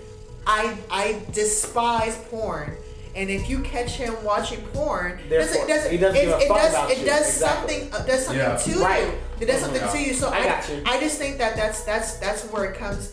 [SPEAKER 2] I I despise porn. And if you catch him watching porn,
[SPEAKER 1] Therefore,
[SPEAKER 2] it doesn't,
[SPEAKER 1] he doesn't
[SPEAKER 2] it, it does it does
[SPEAKER 1] Exactly.
[SPEAKER 2] something uh, does something
[SPEAKER 3] Yeah.
[SPEAKER 2] to
[SPEAKER 1] Right.
[SPEAKER 2] you. It does something
[SPEAKER 3] Yeah.
[SPEAKER 2] to you. So
[SPEAKER 1] I
[SPEAKER 2] I,
[SPEAKER 1] got you.
[SPEAKER 2] I just think that that's that's that's where it comes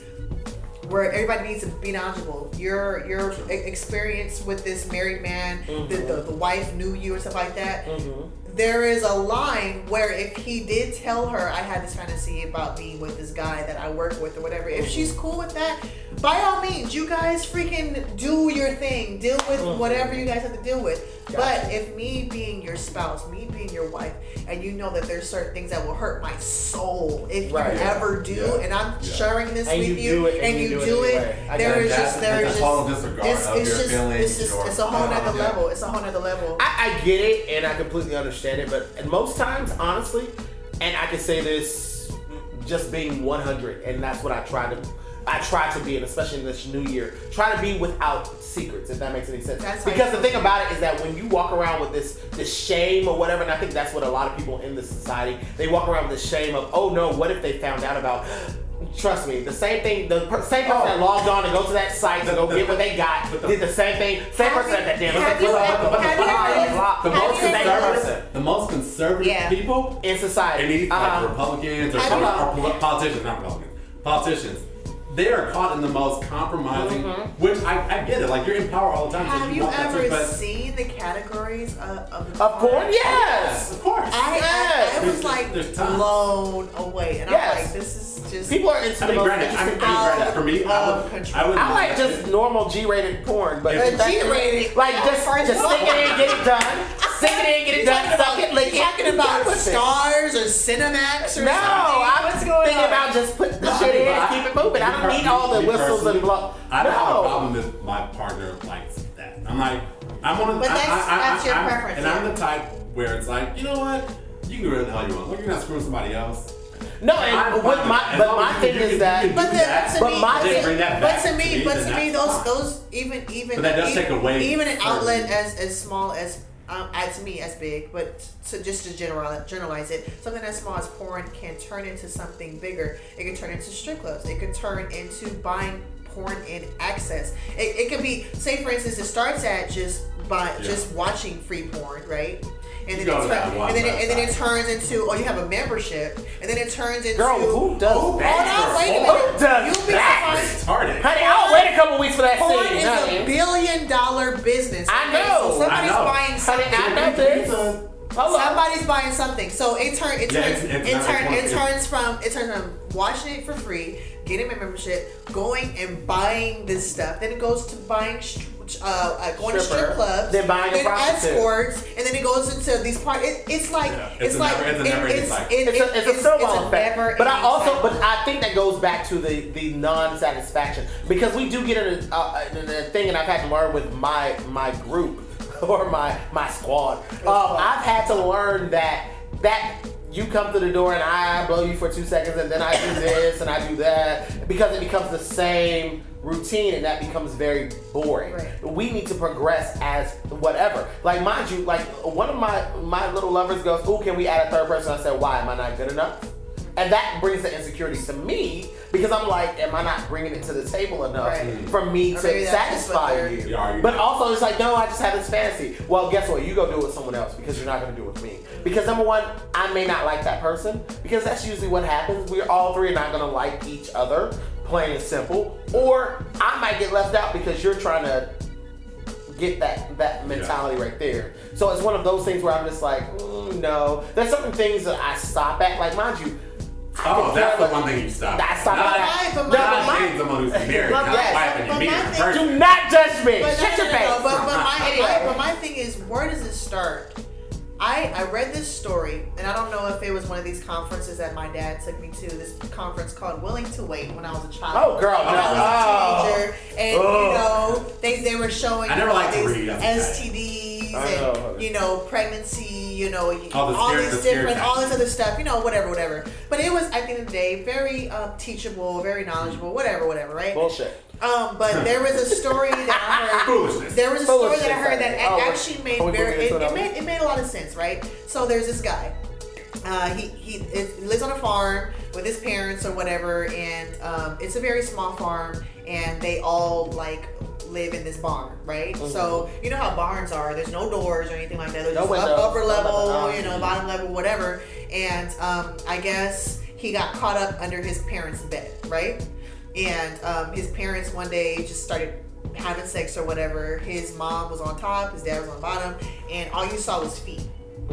[SPEAKER 2] where everybody needs to be knowledgeable. Your your experience with this married man, the, the, mm-hmm. the wife knew you or stuff like that. Mm-hmm. There is a line where if he did tell her I had this fantasy about me with this guy that I work with or whatever, if mm-hmm. she's cool with that, by all means, you guys freaking do your thing. Deal with mm-hmm. whatever you guys have to deal with. But if me being your spouse, me being your wife, and you know that there's certain things that will hurt my soul if
[SPEAKER 1] Right.
[SPEAKER 2] you
[SPEAKER 1] Yeah.
[SPEAKER 2] ever do,
[SPEAKER 3] Yeah.
[SPEAKER 2] and I'm
[SPEAKER 3] Yeah.
[SPEAKER 2] sharing this
[SPEAKER 1] And
[SPEAKER 2] with
[SPEAKER 1] you
[SPEAKER 2] you,
[SPEAKER 1] do it,
[SPEAKER 2] and, you, do it,
[SPEAKER 1] anyway. I
[SPEAKER 2] there is
[SPEAKER 1] it.
[SPEAKER 2] just there is just it's, it's just
[SPEAKER 3] feelings,
[SPEAKER 2] it's just
[SPEAKER 3] your-
[SPEAKER 2] it's a whole uh-huh. nother
[SPEAKER 3] Yeah.
[SPEAKER 2] level. It's a whole nother level.
[SPEAKER 1] I, I get it and I completely understand it, but and most times, honestly, and I can say this just being 100, and that's what I try to. I try to be, and especially in this new year, try to be without secrets, if that makes any sense.
[SPEAKER 2] That's
[SPEAKER 1] because the thing about it is that when you walk around with this this shame or whatever, and I think that's what a lot of people in this society they walk around with the shame of, oh no, what if they found out about? Trust me, the same thing. The per- same person
[SPEAKER 3] Oh.
[SPEAKER 1] that logged on to go to that site to go get what they got did the same thing. Same person that damn.
[SPEAKER 2] have you ever-
[SPEAKER 1] blah, blah,
[SPEAKER 2] have you
[SPEAKER 1] blah,
[SPEAKER 2] ever-
[SPEAKER 1] blah,
[SPEAKER 3] The most
[SPEAKER 1] It's the same
[SPEAKER 3] conservative, the most conservative
[SPEAKER 2] Yeah.
[SPEAKER 3] people
[SPEAKER 1] in society.
[SPEAKER 3] and these
[SPEAKER 1] Uh-huh.
[SPEAKER 3] Republicans or,
[SPEAKER 2] Have
[SPEAKER 3] or,
[SPEAKER 2] you-
[SPEAKER 3] or politicians, not Republicans, politicians, they are caught in the most compromising. Mm-hmm. Which I, I get it, like you're in power all the time. so
[SPEAKER 2] Have you ever
[SPEAKER 3] too,
[SPEAKER 2] seen the categories of, of the
[SPEAKER 1] Of porn, yes.
[SPEAKER 3] of course.
[SPEAKER 2] I, I, I
[SPEAKER 1] Yes.
[SPEAKER 2] was like blown away, and
[SPEAKER 1] Yes.
[SPEAKER 2] I'm like, this is just
[SPEAKER 1] People are into
[SPEAKER 3] I
[SPEAKER 1] the
[SPEAKER 3] mean,
[SPEAKER 1] most
[SPEAKER 3] granted, I mean,
[SPEAKER 2] out
[SPEAKER 3] granted, for me, I
[SPEAKER 2] of
[SPEAKER 3] would. I would.
[SPEAKER 1] I like just normal G-rated porn, but
[SPEAKER 2] G-rated.
[SPEAKER 1] like just just stick it in, get it done. Stick it in, get it done.
[SPEAKER 2] talking
[SPEAKER 1] Suck it,
[SPEAKER 2] about,
[SPEAKER 1] lick it.
[SPEAKER 2] talking about
[SPEAKER 1] it.
[SPEAKER 2] Starz or Cinemax or
[SPEAKER 1] No,
[SPEAKER 2] something?
[SPEAKER 1] I
[SPEAKER 2] was going
[SPEAKER 1] thinking
[SPEAKER 2] on?
[SPEAKER 1] about just put the
[SPEAKER 3] No, I
[SPEAKER 1] shit
[SPEAKER 3] mean,
[SPEAKER 1] in,
[SPEAKER 3] but I-
[SPEAKER 1] keep it moving. I don't need all the whistles and blah.
[SPEAKER 3] I don't have a
[SPEAKER 1] No.
[SPEAKER 3] problem if my partner likes that. I'm like, I'm one of
[SPEAKER 2] But that's-
[SPEAKER 3] I, I,
[SPEAKER 2] that's your preference,
[SPEAKER 3] And I'm the type where it's like, you know what? You can do whatever the hell you want. Look, you're not screwing somebody else.
[SPEAKER 1] No, and with my but my thing is that
[SPEAKER 2] But
[SPEAKER 3] do
[SPEAKER 2] the,
[SPEAKER 3] that,
[SPEAKER 2] to
[SPEAKER 1] But
[SPEAKER 2] me,
[SPEAKER 1] my
[SPEAKER 2] but,
[SPEAKER 1] thing-
[SPEAKER 3] that
[SPEAKER 2] but to
[SPEAKER 3] to
[SPEAKER 2] me,
[SPEAKER 3] me,
[SPEAKER 2] but to me, those those even even
[SPEAKER 3] But that does
[SPEAKER 2] even,
[SPEAKER 3] take away
[SPEAKER 2] even an outlet as as small as um, as me as big, but to just to generalize generalize it, something as small as porn can turn into something bigger. It can turn into strip clubs. It could turn into buying porn in access. It, it could be say for instance, it starts at just by
[SPEAKER 3] Yeah.
[SPEAKER 2] just watching free porn, right? And then it turn, and then it, and then it turns into oh you have a membership, and then it turns into
[SPEAKER 1] Girl, who does
[SPEAKER 2] oh,
[SPEAKER 1] that?
[SPEAKER 2] Hold on, wait a minute.
[SPEAKER 1] Who
[SPEAKER 2] minute.
[SPEAKER 1] does
[SPEAKER 2] You'll be
[SPEAKER 1] that?
[SPEAKER 2] surprised.
[SPEAKER 3] Retarded.
[SPEAKER 1] Honey, I'll wait a couple weeks for that
[SPEAKER 2] Porn
[SPEAKER 1] scene.
[SPEAKER 2] is a billion dollar business.
[SPEAKER 1] I
[SPEAKER 2] okay?
[SPEAKER 1] know.
[SPEAKER 2] So somebody's
[SPEAKER 3] I know.
[SPEAKER 2] buying
[SPEAKER 1] Honey,
[SPEAKER 2] something.
[SPEAKER 1] I know this. Hello.
[SPEAKER 2] Somebody's buying something. So it turn it
[SPEAKER 3] Yeah,
[SPEAKER 2] turns
[SPEAKER 3] it's- it's
[SPEAKER 2] it
[SPEAKER 3] not
[SPEAKER 2] turn it turns from it turns from watching it for free, getting a membership, going and buying this stuff. Then it goes to buying str- uh, uh, going to strip clubs,
[SPEAKER 1] Then buying a prostitute.
[SPEAKER 2] escorts, and then it goes into these part. It, it's like
[SPEAKER 3] Yeah,
[SPEAKER 2] it's,
[SPEAKER 3] it's a
[SPEAKER 2] like
[SPEAKER 3] never- it's a
[SPEAKER 2] it-
[SPEAKER 3] never-ending
[SPEAKER 2] it's,
[SPEAKER 3] cycle.
[SPEAKER 2] it-
[SPEAKER 1] It's a, it's a snowball
[SPEAKER 2] it's a
[SPEAKER 1] effect.
[SPEAKER 2] never
[SPEAKER 1] But I also,
[SPEAKER 2] cycle.
[SPEAKER 1] but I think that goes back to the the non-satisfaction because we do get in a, uh, in a thing, and I've had to learn with my my group or my my squad. Um, I've had to learn that that you come through the door and I blow you for two seconds, and then I do this and I do that because it becomes the same routine and that becomes very boring.
[SPEAKER 2] Right.
[SPEAKER 1] We need to progress as whatever. Like mind you, like one of my my little lovers goes, "Oh, can we add a third person?" I said, "Why? Am I not good enough?" And that brings the insecurities to me because I'm like, am I not bringing it to the table enough
[SPEAKER 2] Right.
[SPEAKER 1] for me
[SPEAKER 2] Or
[SPEAKER 1] to
[SPEAKER 2] maybe that's just what
[SPEAKER 1] satisfy
[SPEAKER 2] they're-
[SPEAKER 1] you?
[SPEAKER 3] Yeah, you-
[SPEAKER 1] But also, it's like, no, I just have this fantasy. Well, guess what? You go do it with someone else because you're not going to do it with me. Because number one, I may not like that person because that's usually what happens. We're all three are not going to like each other, plain and simple. Or I might get left out because you're trying to get that that mentality right there. So it's one of those things where I'm just like, mm, no. There's certain things that I stop at. Like, mind you.
[SPEAKER 3] Oh, that's the one thing you stop.
[SPEAKER 1] I stop
[SPEAKER 3] Not-
[SPEAKER 1] at
[SPEAKER 2] Right, but my-
[SPEAKER 3] Not
[SPEAKER 1] my-
[SPEAKER 3] dating someone who's married, not
[SPEAKER 1] Yes.
[SPEAKER 3] wife, and you
[SPEAKER 2] But
[SPEAKER 3] meet
[SPEAKER 2] my thing-
[SPEAKER 1] Do not judge me.
[SPEAKER 2] But
[SPEAKER 1] Shut
[SPEAKER 2] no,
[SPEAKER 1] your
[SPEAKER 2] no, no,
[SPEAKER 1] face.
[SPEAKER 2] no, But, but, my, my, but my thing is, where does it start? I, I read this story, and I don't know if it was one of these conferences that my dad took me to. This conference called Willing to Wait when I was a child.
[SPEAKER 1] Oh, girl,
[SPEAKER 2] when
[SPEAKER 1] no.
[SPEAKER 2] I was a teenager, and
[SPEAKER 1] Oh.
[SPEAKER 2] you know they, they were showing
[SPEAKER 3] I never
[SPEAKER 2] all
[SPEAKER 3] liked to
[SPEAKER 2] these
[SPEAKER 3] read
[SPEAKER 2] STDs
[SPEAKER 1] I
[SPEAKER 2] and
[SPEAKER 1] know.
[SPEAKER 2] you know pregnancy, you know
[SPEAKER 3] All the
[SPEAKER 2] all
[SPEAKER 3] scare-
[SPEAKER 2] these
[SPEAKER 3] the scare
[SPEAKER 2] different, all this other stuff, you know, whatever, whatever. But it was at the end of the day very uh, teachable, very knowledgeable, whatever, whatever, right?
[SPEAKER 1] Bullshit.
[SPEAKER 2] Um, but there was a story that I heard. There was a story that I heard that
[SPEAKER 1] I Oh,
[SPEAKER 2] actually made
[SPEAKER 1] are
[SPEAKER 2] very it, it made it made a lot of sense, right? So there's this guy. Uh, he he is, lives on a farm with his parents or whatever, and um, it's a very small farm, and they all like live in this barn, right? So you know how barns are. There's no doors or anything like that. There's
[SPEAKER 1] Mm-hmm. No
[SPEAKER 2] just
[SPEAKER 1] windows,
[SPEAKER 2] up, upper level,
[SPEAKER 1] nothing.
[SPEAKER 2] you know, bottom level, whatever. And um, I guess he got caught up under his parents' bed, right? And um, his parents one day just started having sex or whatever. His mom was on top, his dad was on bottom, and all you saw was feet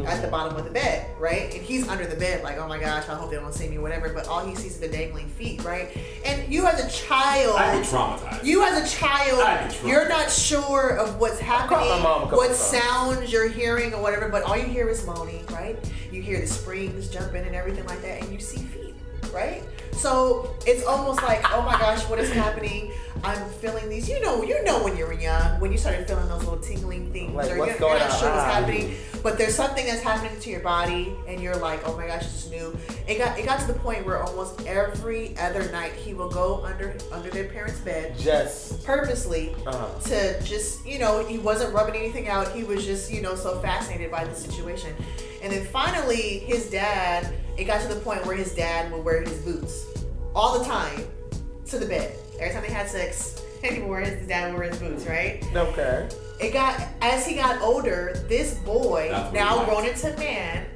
[SPEAKER 2] at the bottom of the bed, right? And he's under the bed, like, oh my gosh, I hope they don't see me, whatever. But all he sees is the dangling feet, right? And you as a child,
[SPEAKER 3] I'd be traumatized.
[SPEAKER 2] you as a child,
[SPEAKER 3] I'd be traumatized.
[SPEAKER 2] you're not sure of what's happening,
[SPEAKER 1] my mom
[SPEAKER 2] what sounds you're hearing or whatever, but all you hear is moaning, right? You hear the springs jumping and everything like that, and you see feet, right? So it's almost like, oh my gosh, what is happening? I'm feeling these. You know, you know when you were young, when you started feeling those little tingling things,
[SPEAKER 1] Like,
[SPEAKER 2] or you're, you're not
[SPEAKER 1] on?
[SPEAKER 2] sure what's happening, but there's something that's happening to your body, and you're like, oh my gosh, this is new. It got it got to the point where almost every other night he will go under under their parents' bed
[SPEAKER 1] Just.
[SPEAKER 2] purposely
[SPEAKER 1] Uh-huh.
[SPEAKER 2] to just you know he wasn't rubbing anything out he was just you know so fascinated by the situation and then finally his dad it got to the point where his dad would wear his boots all the time to the bed every time they had sex he would wear his, his dad would wear his boots right
[SPEAKER 1] Okay.
[SPEAKER 2] it got as he got older this boy now grown into man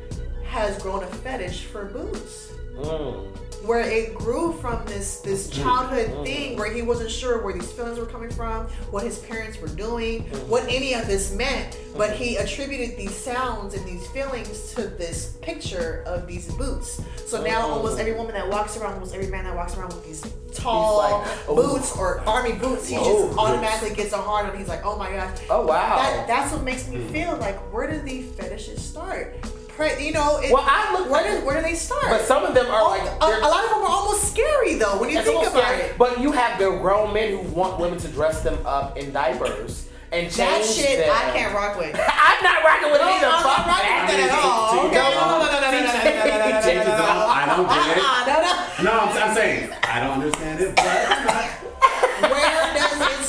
[SPEAKER 2] has grown a fetish for boots
[SPEAKER 1] Mm.
[SPEAKER 2] Where it grew from this this mm-hmm. childhood mm-hmm. thing where he wasn't sure where these feelings were coming from, what his parents were doing, mm-hmm. what any of this meant, but he attributed these sounds and these feelings to this picture of these boots. So now almost every woman that walks around, almost every man that walks around with these tall
[SPEAKER 1] like, oh.
[SPEAKER 2] boots or army boots, he just automatically gets a hard on. He's like, oh my gosh.
[SPEAKER 1] Oh wow.
[SPEAKER 2] That, that's what makes me feel like where do these fetishes start? Pray, you know, it,
[SPEAKER 1] Well, I look-
[SPEAKER 2] where do, where do they start?
[SPEAKER 1] but some of them are like.
[SPEAKER 2] a, a lot of them are almost scary though when you think about
[SPEAKER 1] scary,
[SPEAKER 2] it.
[SPEAKER 1] But you have the grown men who want women to dress them up in diapers and change
[SPEAKER 2] That shit
[SPEAKER 1] them.
[SPEAKER 2] I can't rock with.
[SPEAKER 1] I'm not rocking with
[SPEAKER 2] No,
[SPEAKER 1] it either.
[SPEAKER 2] I'm
[SPEAKER 1] Fuck
[SPEAKER 2] not rocking
[SPEAKER 1] that.
[SPEAKER 2] with that at all.
[SPEAKER 3] To- to-
[SPEAKER 2] Okay, no, no, no, no, no, no, no, no, no, no, no, no, no,
[SPEAKER 3] Changes
[SPEAKER 2] no, no,
[SPEAKER 3] them. I don't get it.
[SPEAKER 2] Uh-uh, no, no.
[SPEAKER 3] No, I'm, I'm saying I don't understand it, but
[SPEAKER 2] Where does it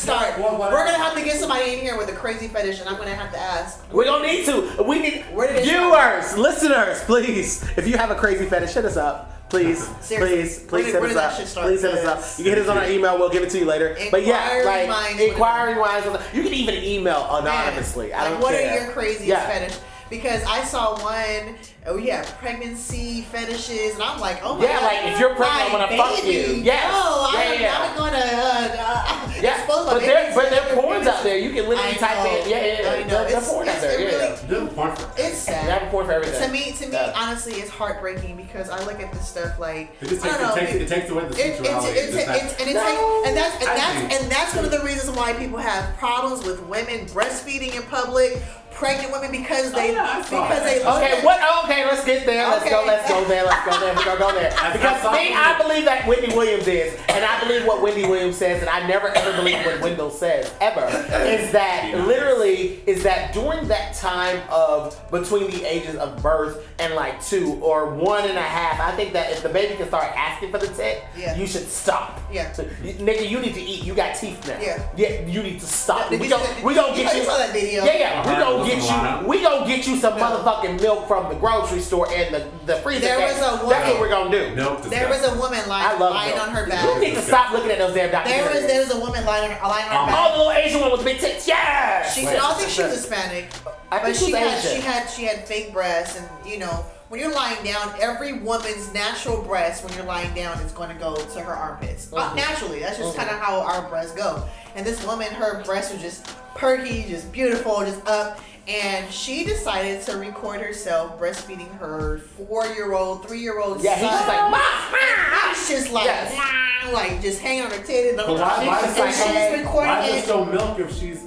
[SPEAKER 2] start?
[SPEAKER 3] Well, what-
[SPEAKER 2] We're gonna have to get somebody in here with a crazy fetish, and I'm gonna have to ask.
[SPEAKER 1] We don't need to. We need
[SPEAKER 2] Where did it
[SPEAKER 1] viewers, listeners, please. If you have a crazy fetish, hit us up. Please,
[SPEAKER 2] Seriously.
[SPEAKER 1] please, please hit us up. Please hit us up. You can hit us on our email. We'll give it to you later. but yeah, like
[SPEAKER 2] minds,
[SPEAKER 1] inquiry minds. You can even email anonymously. I don't
[SPEAKER 2] what
[SPEAKER 1] care.
[SPEAKER 2] are your craziest
[SPEAKER 1] Yeah.
[SPEAKER 2] fetish? Because I saw one. Oh, we have pregnancy fetishes, and I'm like, oh my
[SPEAKER 1] Yeah,
[SPEAKER 2] god.
[SPEAKER 1] Yeah, like, if you're pregnant,
[SPEAKER 2] I'm
[SPEAKER 1] gonna fuck you. Yes.
[SPEAKER 2] No,
[SPEAKER 1] Yeah,
[SPEAKER 2] I'm
[SPEAKER 1] yeah.
[SPEAKER 2] not gonna. Uh, uh,
[SPEAKER 1] Yeah,
[SPEAKER 2] expose my
[SPEAKER 1] but
[SPEAKER 2] baby
[SPEAKER 1] there, but there are porns out there. You can literally type in. Yeah, yeah, yeah.
[SPEAKER 2] I know.
[SPEAKER 1] There, there are porn out there.
[SPEAKER 2] it
[SPEAKER 1] Yeah,
[SPEAKER 2] really-
[SPEAKER 1] yeah.
[SPEAKER 3] There's porn for
[SPEAKER 2] It's
[SPEAKER 1] They
[SPEAKER 2] sad.
[SPEAKER 1] have porn for everything.
[SPEAKER 2] To me, to me,
[SPEAKER 1] Yeah.
[SPEAKER 2] honestly, it's heartbreaking because I look at this stuff like
[SPEAKER 3] It just
[SPEAKER 2] I
[SPEAKER 3] takes,
[SPEAKER 2] don't know.
[SPEAKER 3] it, takes, it takes away the
[SPEAKER 2] It- it's,
[SPEAKER 3] sensuality.
[SPEAKER 2] it's,
[SPEAKER 3] Just that-
[SPEAKER 2] it's, and, it's
[SPEAKER 1] No.
[SPEAKER 2] like, and that's and that's and that's one of the reasons why people have problems with women breastfeeding in public, pregnant women because they
[SPEAKER 3] Oh, yeah,
[SPEAKER 2] because they look
[SPEAKER 1] Okay, what? Oh, okay, let's get there. Let's go.
[SPEAKER 2] Okay.
[SPEAKER 1] Let's go there. Let's go there. We're gonna go there. Because me. I believe that Wendy Williams is, and I believe what Wendy Williams says, and I never ever believe what Wendell says ever. Is that literally is that during that time of between the ages of birth and like two or one and a half, I think that if the baby can start asking for the tit,
[SPEAKER 2] Yeah.
[SPEAKER 1] you should stop.
[SPEAKER 2] Yeah.
[SPEAKER 1] So, you- nigga, you need to eat. You got teeth now.
[SPEAKER 2] Yeah.
[SPEAKER 1] Yeah, you need to stop.
[SPEAKER 2] Did
[SPEAKER 1] we
[SPEAKER 2] you
[SPEAKER 1] gon'
[SPEAKER 2] see that-
[SPEAKER 1] we gonna
[SPEAKER 2] you
[SPEAKER 1] get you.
[SPEAKER 2] you saw that video?
[SPEAKER 1] Yeah, yeah. We
[SPEAKER 3] Alright,
[SPEAKER 1] gonna
[SPEAKER 3] listen,
[SPEAKER 1] get
[SPEAKER 3] Lana.
[SPEAKER 1] you. We gonna get you some
[SPEAKER 2] No.
[SPEAKER 1] motherfucking milk from the grocery store and the the freezer.
[SPEAKER 2] There was a
[SPEAKER 1] That's
[SPEAKER 2] woman-
[SPEAKER 1] what we're gonna do.
[SPEAKER 3] Milk
[SPEAKER 2] there was a woman lying, lying on her
[SPEAKER 1] You
[SPEAKER 2] back.
[SPEAKER 1] need to stop looking at those damn documentaries.
[SPEAKER 2] There was there was a woman lying on, lying on her
[SPEAKER 3] Um,
[SPEAKER 2] back.
[SPEAKER 1] Oh, the little Asian one with big tits. Yeah.
[SPEAKER 2] She,
[SPEAKER 3] Wait.
[SPEAKER 2] I don't think she was Hispanic,
[SPEAKER 1] I
[SPEAKER 2] but
[SPEAKER 1] think she
[SPEAKER 2] she
[SPEAKER 1] was
[SPEAKER 2] had
[SPEAKER 1] Asian.
[SPEAKER 2] she had she had fake breasts, and you know when you're lying down, every woman's natural breast when you're lying down is going to go to her armpits. Uh,
[SPEAKER 1] Mhm.
[SPEAKER 2] naturally, that's just
[SPEAKER 1] Mhm.
[SPEAKER 2] kind of how our breasts go. And this woman, her breasts were just perky, just beautiful, just up. And she decided to record herself breastfeeding her four-year-old, three-year-old
[SPEAKER 1] Yeah,
[SPEAKER 2] son.
[SPEAKER 1] he's just like, ma, ma.
[SPEAKER 2] He's just like,
[SPEAKER 1] Yes.
[SPEAKER 2] "Nah," like just hanging on her titty.
[SPEAKER 3] But why, why,
[SPEAKER 2] and
[SPEAKER 3] is
[SPEAKER 1] like,
[SPEAKER 2] she's
[SPEAKER 1] hey,
[SPEAKER 2] recording
[SPEAKER 3] why is
[SPEAKER 2] it.
[SPEAKER 3] there still milk if she's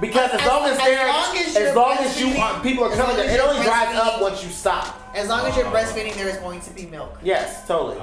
[SPEAKER 1] Because as
[SPEAKER 2] As-
[SPEAKER 1] long as
[SPEAKER 2] as
[SPEAKER 1] they're,
[SPEAKER 2] long as
[SPEAKER 1] as long as you
[SPEAKER 2] breastfeeding-
[SPEAKER 1] are, people are coming,
[SPEAKER 2] long
[SPEAKER 1] it only dries up once you stop.
[SPEAKER 2] As long as you're breastfeeding, there is going to be milk.
[SPEAKER 1] Yes, totally.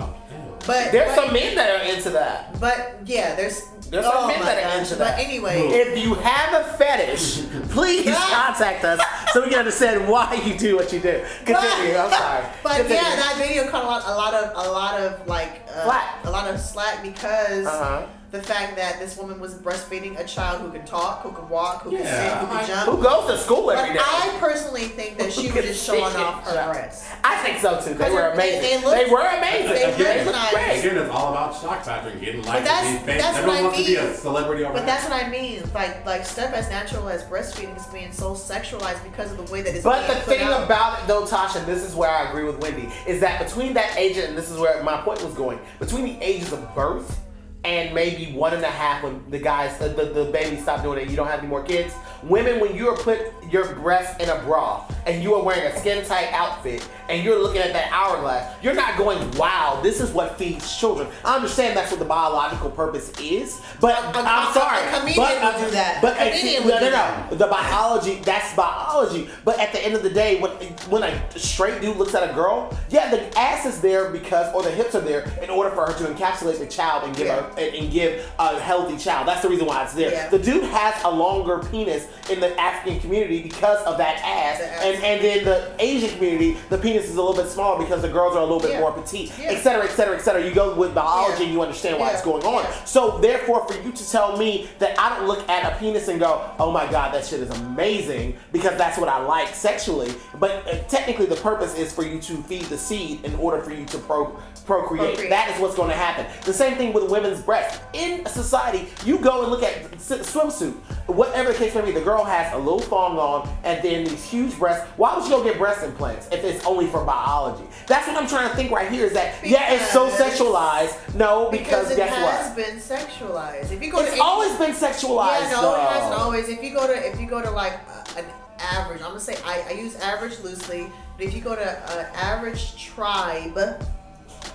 [SPEAKER 2] But
[SPEAKER 1] There's
[SPEAKER 2] but,
[SPEAKER 1] some men that are into that.
[SPEAKER 2] But yeah, there's
[SPEAKER 1] There's
[SPEAKER 2] oh
[SPEAKER 1] some men that are
[SPEAKER 2] gosh.
[SPEAKER 1] into
[SPEAKER 2] But
[SPEAKER 1] that.
[SPEAKER 2] anyway,
[SPEAKER 1] If you have a fetish, please contact us so we can understand why you do what you do. Continue. I'm sorry.
[SPEAKER 2] But
[SPEAKER 1] Continue.
[SPEAKER 2] yeah, that video caught a lot, a lot of, a lot of like, uh, a lot of slack because
[SPEAKER 1] Uh-huh.
[SPEAKER 2] The fact that this woman was breastfeeding a child who could talk, who could walk, who could
[SPEAKER 3] Yeah.
[SPEAKER 2] sit, who could jump.
[SPEAKER 1] Who goes to school
[SPEAKER 2] But
[SPEAKER 1] every day?
[SPEAKER 2] I personally think that she was just showing off her breasts.
[SPEAKER 1] I think so too. They were amazing.
[SPEAKER 2] they
[SPEAKER 1] They,
[SPEAKER 2] looked-
[SPEAKER 1] were amazing.
[SPEAKER 2] they
[SPEAKER 1] They,
[SPEAKER 2] looked
[SPEAKER 1] looked
[SPEAKER 2] nice.
[SPEAKER 1] great.
[SPEAKER 3] Again, it's all about shock factor and getting likes.
[SPEAKER 2] that's-
[SPEAKER 3] and being famous.
[SPEAKER 2] that's what
[SPEAKER 3] Everyone
[SPEAKER 2] I
[SPEAKER 3] wants to be
[SPEAKER 2] mean.
[SPEAKER 3] a celebrity over
[SPEAKER 2] But that's what I mean. Like like stuff as natural as breastfeeding is being so sexualized because of the way that it's
[SPEAKER 1] But the
[SPEAKER 2] put
[SPEAKER 1] thing
[SPEAKER 2] out.
[SPEAKER 1] about it, though, Tasha, and this is where I agree with Wendy, is that between that age, and this is where my point was going, between the ages of birth and maybe one and a half when the guys, the, the, the baby stop doing it, you don't have any more kids. Women, when you are put your breasts in a bra and you are wearing a skin tight outfit and you're looking at that hourglass, you're not going, wow, this is what feeds children. I understand that's what the biological purpose is, but
[SPEAKER 2] A- a-
[SPEAKER 1] I'm sorry.
[SPEAKER 2] a comedian
[SPEAKER 1] but,
[SPEAKER 2] would do that.
[SPEAKER 1] But
[SPEAKER 2] A comedian
[SPEAKER 1] no,
[SPEAKER 2] would
[SPEAKER 1] no,
[SPEAKER 2] do
[SPEAKER 1] no.
[SPEAKER 2] that.
[SPEAKER 1] The biology, that's biology. But at the end of the day, when when a straight dude looks at a girl, yeah, the ass is there because, or the hips are there in order for her to encapsulate the child and give
[SPEAKER 2] Yeah.
[SPEAKER 1] a and, and give a healthy child. That's the reason why it's there.
[SPEAKER 2] Yeah.
[SPEAKER 1] The dude has a longer penis in the African community because of that ass, and and then the Asian community, the penis is a little bit smaller because the girls are a little bit
[SPEAKER 2] Yeah.
[SPEAKER 1] more petite,
[SPEAKER 2] Yeah.
[SPEAKER 1] et cetera, et cetera, et cetera. You go with biology
[SPEAKER 2] Yeah.
[SPEAKER 1] and you understand why it's going on. So therefore, for you to tell me that I don't look at a penis and go, "Oh my God, that shit is amazing," because that's what I like sexually. But uh, technically, the purpose is for you to feed the seed in order for you to pro- procreate.
[SPEAKER 2] Procreate.
[SPEAKER 1] That is what's going to happen. The same thing with women's breasts. In society, you go and look at swimsuit, whatever the case may be. The girl has a little thong on and then these huge breasts. Why would you go get breast implants if it's only for biology? That's what I'm trying to think right here. Is that yeah, it's so sexualized. No, because,
[SPEAKER 2] because it
[SPEAKER 1] guess
[SPEAKER 2] has been sexualized. If you go
[SPEAKER 1] It's
[SPEAKER 2] to
[SPEAKER 1] always been sexualized.
[SPEAKER 2] Yeah, no,
[SPEAKER 1] though.
[SPEAKER 2] it hasn't always. If you go to if you go to like uh, an average, I'm gonna say I, I use average loosely, but if you go to an average tribe,